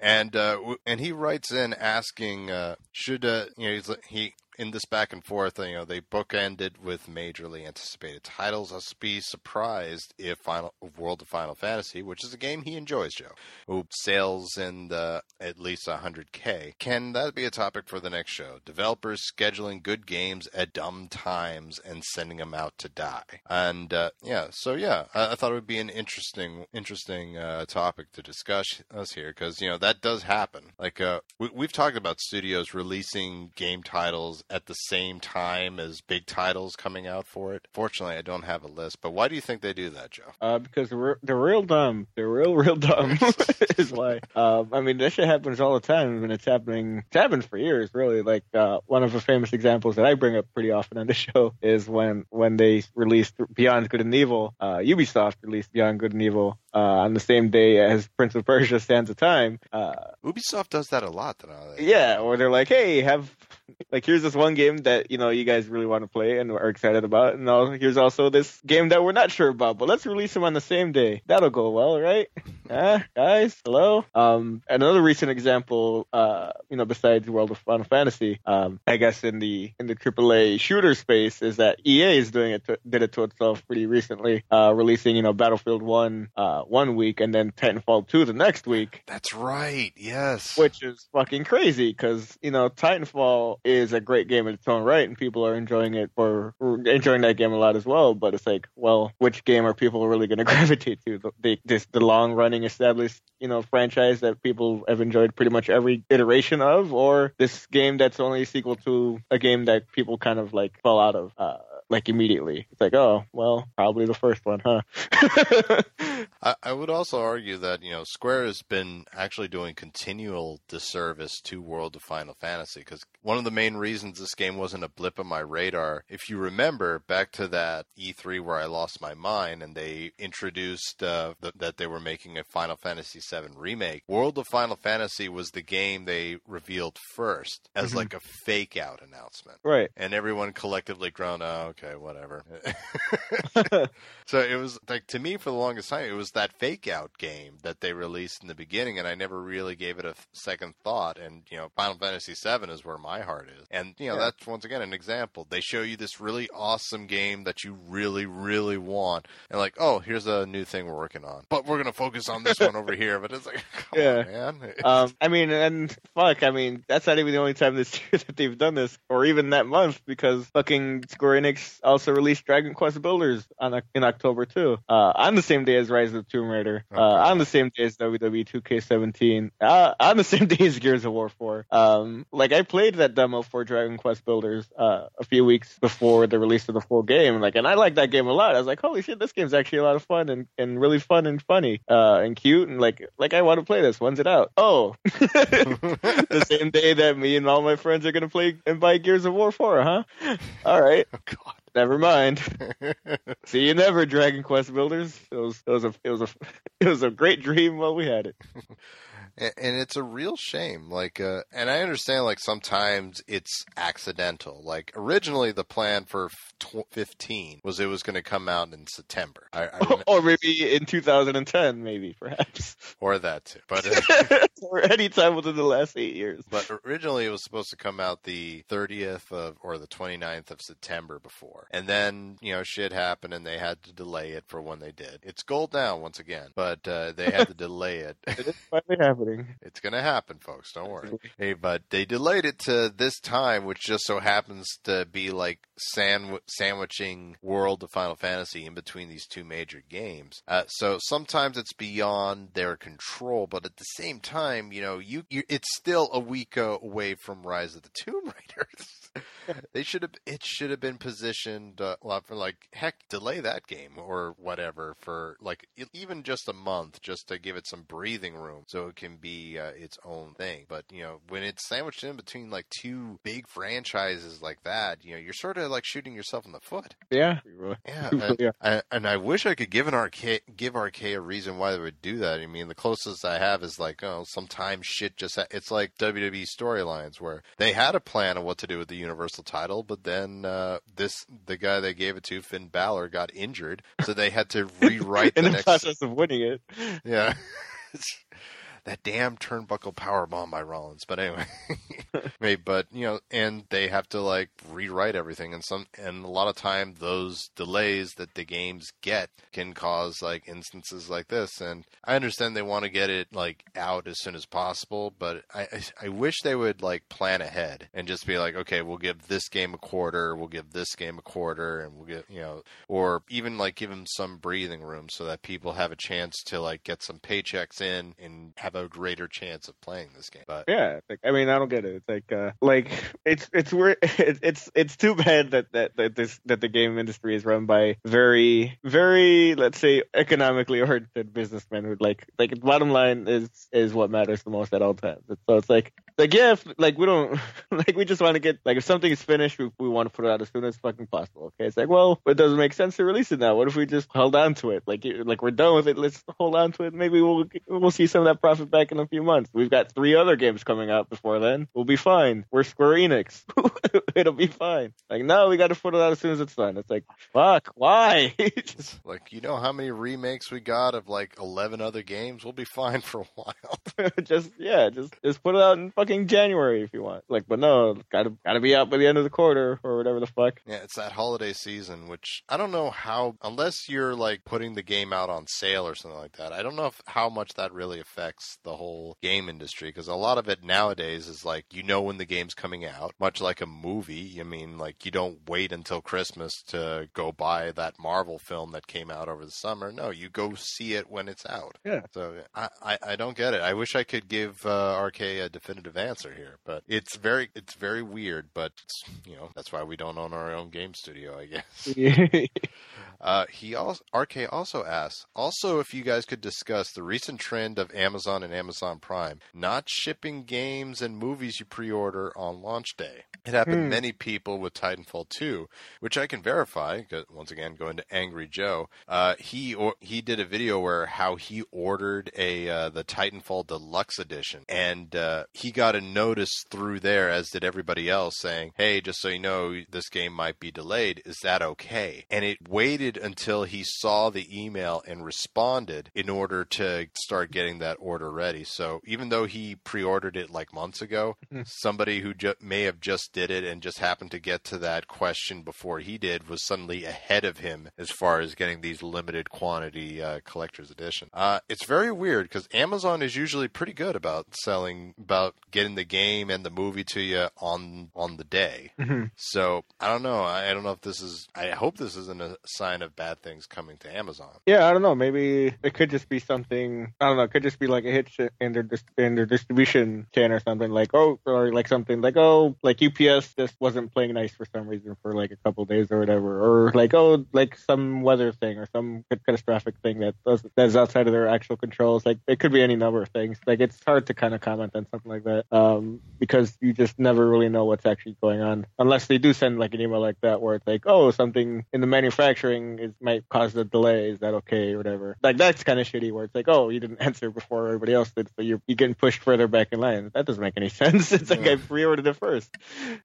and uh, w- and he writes in asking uh, should uh, you know he's, he in this back and forth you know they bookended with majorly anticipated titles. I'll be surprised if final world of final fantasy which is a game he enjoys joe who sales in the at least 100k can that be a topic for the next show? Developers scheduling good games at dumb times and sending them out to die. And uh, yeah so yeah I, I thought it would be an interesting interesting uh, topic to discuss us here because you know that does happen. Like uh, we, we've talked about studios releasing game titles at the same time as big titles coming out for it fortunately i don't have a list but why do you think they do that joe Uh, because they're, they're real dumb. They're real, real dumb. is *laughs* why. Um, I mean, that shit happens all the time, and it's happening. It's happened for years, really. Like uh, one of the famous examples that I bring up pretty often on the *laughs* show is when when they released Beyond Good and Evil. Uh, Ubisoft released Beyond Good and Evil uh, on the same day as Prince of Persia: Sands of Time. Uh, ubisoft does that a lot though yeah, or they're like, hey, have like here's this one game that you know you guys really want to play and are excited about, and now here's also this game that we're not sure about, but let's release them on the same day. That'll go well, right? *laughs* Ah, guys, hello. Um, another recent example, uh, you know, besides World of Final Fantasy, um, I guess in the in the AAA shooter space is that EA is doing it to, did it to itself pretty recently, uh, releasing you know Battlefield One uh, one week and then Titanfall Two the next week. That's right. Yes. Which is fucking crazy because you know Titanfall is a great game in its own right, and people are enjoying it for enjoying that game a lot as well. But it's like, well, which game are people really going *laughs* to gravitate to? The, the this the long running established you know franchise that people have enjoyed pretty much every iteration of, or this game that's only a sequel to a game that people kind of like fell out of. Uh, like immediately. It's like, oh, well, probably the first one, huh? *laughs* I, I, would also argue that you know Square has been actually doing continual disservice to World of Final Fantasy because one of the main reasons this game wasn't a blip on my radar, if you remember back to that E3 where I lost my mind and they introduced uh, the, that they were making a Final Fantasy VII remake, World of Final Fantasy was the game they revealed first as mm-hmm. like a fake out announcement, right? And everyone collectively groaned, "Oh, okay, whatever." *laughs* *laughs* so it was like to me for the longest time, it was that fake out game that they released in the beginning, and I never really gave it a second thought. And you know, Final Fantasy VII is where my heart is, and you know yeah. that's once again an example. They show you this really awesome game that you really, really want, and like, oh, here's a new thing we're working on, but we're gonna focus on this one over here. But it's like, *laughs* yeah, on, man. *laughs* um, I mean, and fuck, I mean, that's not even the only time this *laughs* year that they've done this, or even that month, because fucking Square Enix also released Dragon Quest Builders on in October too, uh, on the same day as Rise of the Tomb Raider, okay. uh, on the same day as WWE 2K17, uh, on the *laughs* same day as Gears of War 4. Um, like I played that demo for Dragon Quest Builders uh, a few weeks before the release of the full game, like, and I liked that game a lot. I was like, holy shit, this game's actually a lot of fun and, and really fun and funny uh, and cute, and like like I want to play this. When's it out? Oh, *laughs* the same day that me and all my friends are gonna play and buy Gears of War 4, huh? *laughs* All right. Oh, God. Never mind. *laughs* See you never, Dragon Quest builders. It was it was a it was a *laughs* it was a great dream while we had it *laughs* and it's a real shame. Like, uh, and I understand like sometimes it's accidental. Like originally the plan for 15 was it was going to come out in September, I, I *laughs* or maybe in 2010, maybe perhaps, *laughs* or that too. But uh, *laughs* or any time within the last eight years. But originally it was supposed to come out the 30th of or the 29th of September before, and then you know shit happened and they had to delay it for when they did. It's gold now once again, but uh, they had to delay it. it is finally happening happening. It's going to happen, folks. Don't worry. hey, but they delayed it to this time, which just so happens to be like sand- sandwiching World of Final Fantasy in between these two major games. Uh, so sometimes it's beyond their control, but at the same time, you know, you, you it's still a week away from Rise of the Tomb Raiders. *laughs* *laughs* they should have. It should have been positioned uh, for like heck, delay that game or whatever for like even just a month, just to give it some breathing room, so it can be uh, its own thing. But you know, when it's sandwiched in between like two big franchises like that, you know, you're sort of like shooting yourself in the foot. Yeah, yeah. *laughs* And, yeah. I, and I wish I could give an RK give RK a reason why they would do that. I mean, the closest I have is like, oh, sometimes shit just ha- it's like WWE storylines where they had a plan of what to do with the Universal title, but then uh, this the guy they gave it to, Finn Balor, got injured, so they had to *laughs* rewrite in the, the next... process of winning it. Yeah. *laughs* that damn turnbuckle power bomb by Rollins. But anyway, *laughs* but you know, and they have to like rewrite everything, and some, and a lot of time those delays that the games get can cause like instances like this. And I understand they want to get it like out as soon as possible, but I, I, I wish they would like plan ahead and just be like, okay, we'll give this game a quarter, we'll give this game a quarter, and we'll get you know, or even like give them some breathing room so that people have a chance to like get some paychecks in and have have a greater chance of playing this game. But yeah, like, I mean, I don't get it. It's like, uh, like *laughs* it's it's. *laughs* It's it's too bad that that that this that the game industry is run by very very let's say economically oriented businessmen who like like bottom line is is what matters the most at all times. So it's like like yeah, if, like we don't *laughs* like we just want to get like if something is finished, we, we want to put it out as soon as fucking possible. Okay, it's like well, it doesn't make sense to release it now. What if we just held on to it? Like like we're done with it. Let's hold on to it. Maybe we'll we'll see some of that profit back in a few months. We've got three other games coming out before then. We'll be fine. We're Square Enix. *laughs* It'll be fine. Like no, we got to put it out as soon as it's done. It's like fuck, why? *laughs* Like, you know how many remakes we got of like 11 other games? We'll be fine for a while. just yeah, just just put it out in fucking January if you want. Like, but no, gotta gotta be out by the end of the quarter or whatever the fuck. Yeah, it's that holiday season, which I don't know how, unless you're like putting the game out on sale or something like that. I don't know if, how much that really affects the whole game industry because a lot of it nowadays is like you know when the game's coming out, much like a movie. I mean, like you don't wait until Christmas to go buy that Marvel film that came out over the summer. No, you go see it when it's out. Yeah. So I, I, I don't get it. I wish I could give uh, RK a definitive answer here, but it's very it's very weird. But it's, you know that's why we don't own our own game studio, I guess. *laughs* Uh, he also RK also asks also if you guys could discuss the recent trend of Amazon and Amazon Prime not shipping games and movies you pre-order on launch day. It happened Hmm. many people with Titanfall 2, which I can verify. Once again, going to Angry Joe, uh, he or, he did a video where how he ordered a uh, the Titanfall Deluxe Edition, and uh, he got a notice through there, as did everybody else, saying, "Hey, just so you know, this game might be delayed. Is that okay?" And it waited until he saw the email and responded in order to start getting that order ready. So even though he pre-ordered it like months ago, Hmm. somebody who ju- may have just did it and just happened to get to that question before he did was suddenly ahead of him as far as getting these limited quantity uh, collector's edition. Uh, it's very weird because Amazon is usually pretty good about selling, about getting the game and the movie to you on on the day. Mhm. So I don't know. I, I don't know if this is. I hope this isn't a sign of bad things coming to Amazon. Yeah, I don't know. Maybe it could just be something. I don't know. It could just be like a hitch in their in their distribution chain or something. Like oh, or like something like oh, like UPS just wasn't playing nice for some reason for like a couple days or whatever, or like oh, like some weather thing or some catastrophic thing that does that's outside of their actual controls. Like it could be any number of things. Like it's hard to kind of comment on something like that um, because you just never really know what's actually going on unless they do send like an email like that where it's like oh, something in the manufacturing is might cause a delay. Is that okay or whatever? Like that's kind of shitty where it's like oh, you didn't *laughs* answer before everybody else did, so you're you getting pushed further back in line. That doesn't make any *laughs* sense. It's like Yeah. I pre-ordered it first.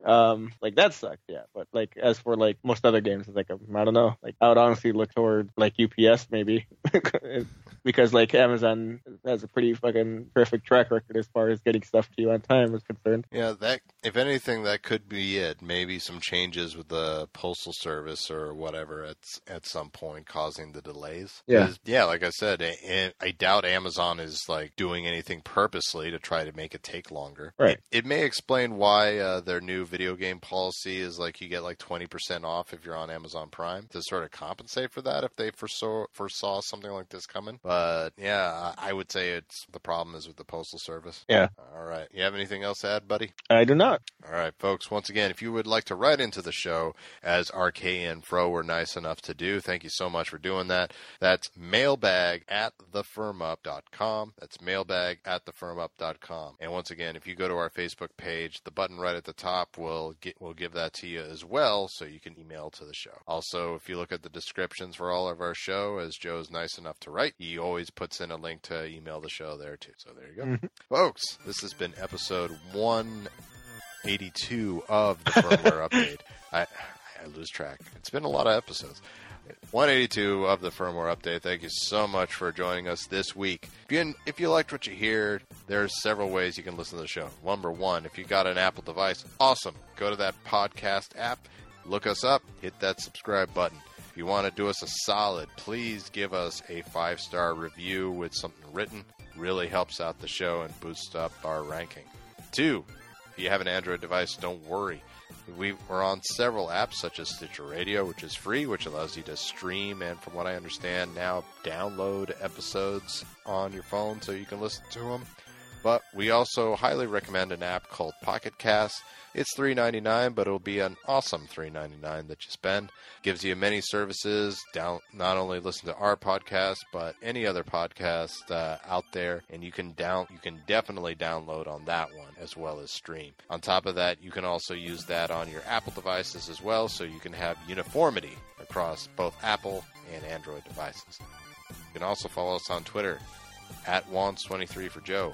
Um, like that sucks. Yeah, but like as for like most other games, it's like um, I don't know. Like I would honestly look toward like UPS maybe. *laughs* Because like Amazon has a pretty fucking perfect track record as far as getting stuff to you on time is concerned. Yeah, that if anything, that could be it. Maybe some changes with the postal service or whatever at at some point causing the delays. Yeah. yeah. Like I said, I, I doubt Amazon is like doing anything purposely to try to make it take longer. Right. It, it may explain why uh, their new video game policy is like you get like twenty percent off if you're on Amazon Prime to sort of compensate for that if they foresaw foresaw something like this coming. But yeah, I I would say it's the problem is with the postal service. Yeah. All right. You have anything else to add, buddy? I do not. All right, folks. Once again, if you would like to write into the show, as RK and Fro were nice enough to do, thank you so much for doing that. That's mailbag at thefirmup.com. That's mailbag at thefirmup.com. And once again, if you go to our Facebook page, the button right at the top will get will give that to you as well, so you can email to the show. Also, if you look at the descriptions for all of our show, as Joe's nice enough to write, he always puts in a link to email the show there too. So there you go, Mhm. folks. This has been episode 182 of the firmware *laughs* update. I, I lose track. It's been a lot of episodes. 182 of the firmware update. Thank you so much for joining us this week. If you, if you liked what you hear, there's several ways you can listen to the show. Number one, if you got an Apple device, awesome. Go to that podcast app, look us up, hit that subscribe button. If you want to do us a solid, please give us a five star review with something written. Really helps out the show and boosts up our ranking. Two, if you have an Android device, don't worry. We, we're on several apps such as Stitcher Radio, which is free, which allows you to stream and, from what I understand, now download episodes on your phone so you can listen to them. But we also highly recommend an app called Pocket Cast. It's $3.99, but it'll be an awesome $3.99 that you spend. Gives you many services. Down, not only listen to our podcast, but any other podcast uh, out there, and you can down, you can definitely download on that one as well as stream. On top of that, you can also use that on your Apple devices as well, so you can have uniformity across both Apple and Android devices. You can also follow us on Twitter at Wons23 for Joe,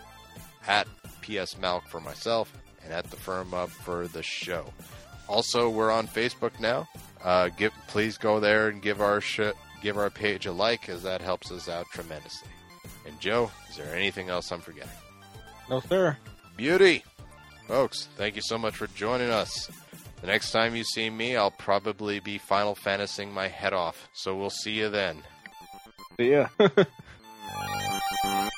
at PS Malc for myself, and at the firm up for the show. Also, we're on Facebook now. Uh, give, please go there and give our sh- give our page a like, as that helps us out tremendously. And Joe, is there anything else I'm forgetting? No, sir. Beauty, folks. Thank you so much for joining us. The next time you see me, I'll probably be Final Fantasying my head off. So we'll see you then. See ya. *laughs*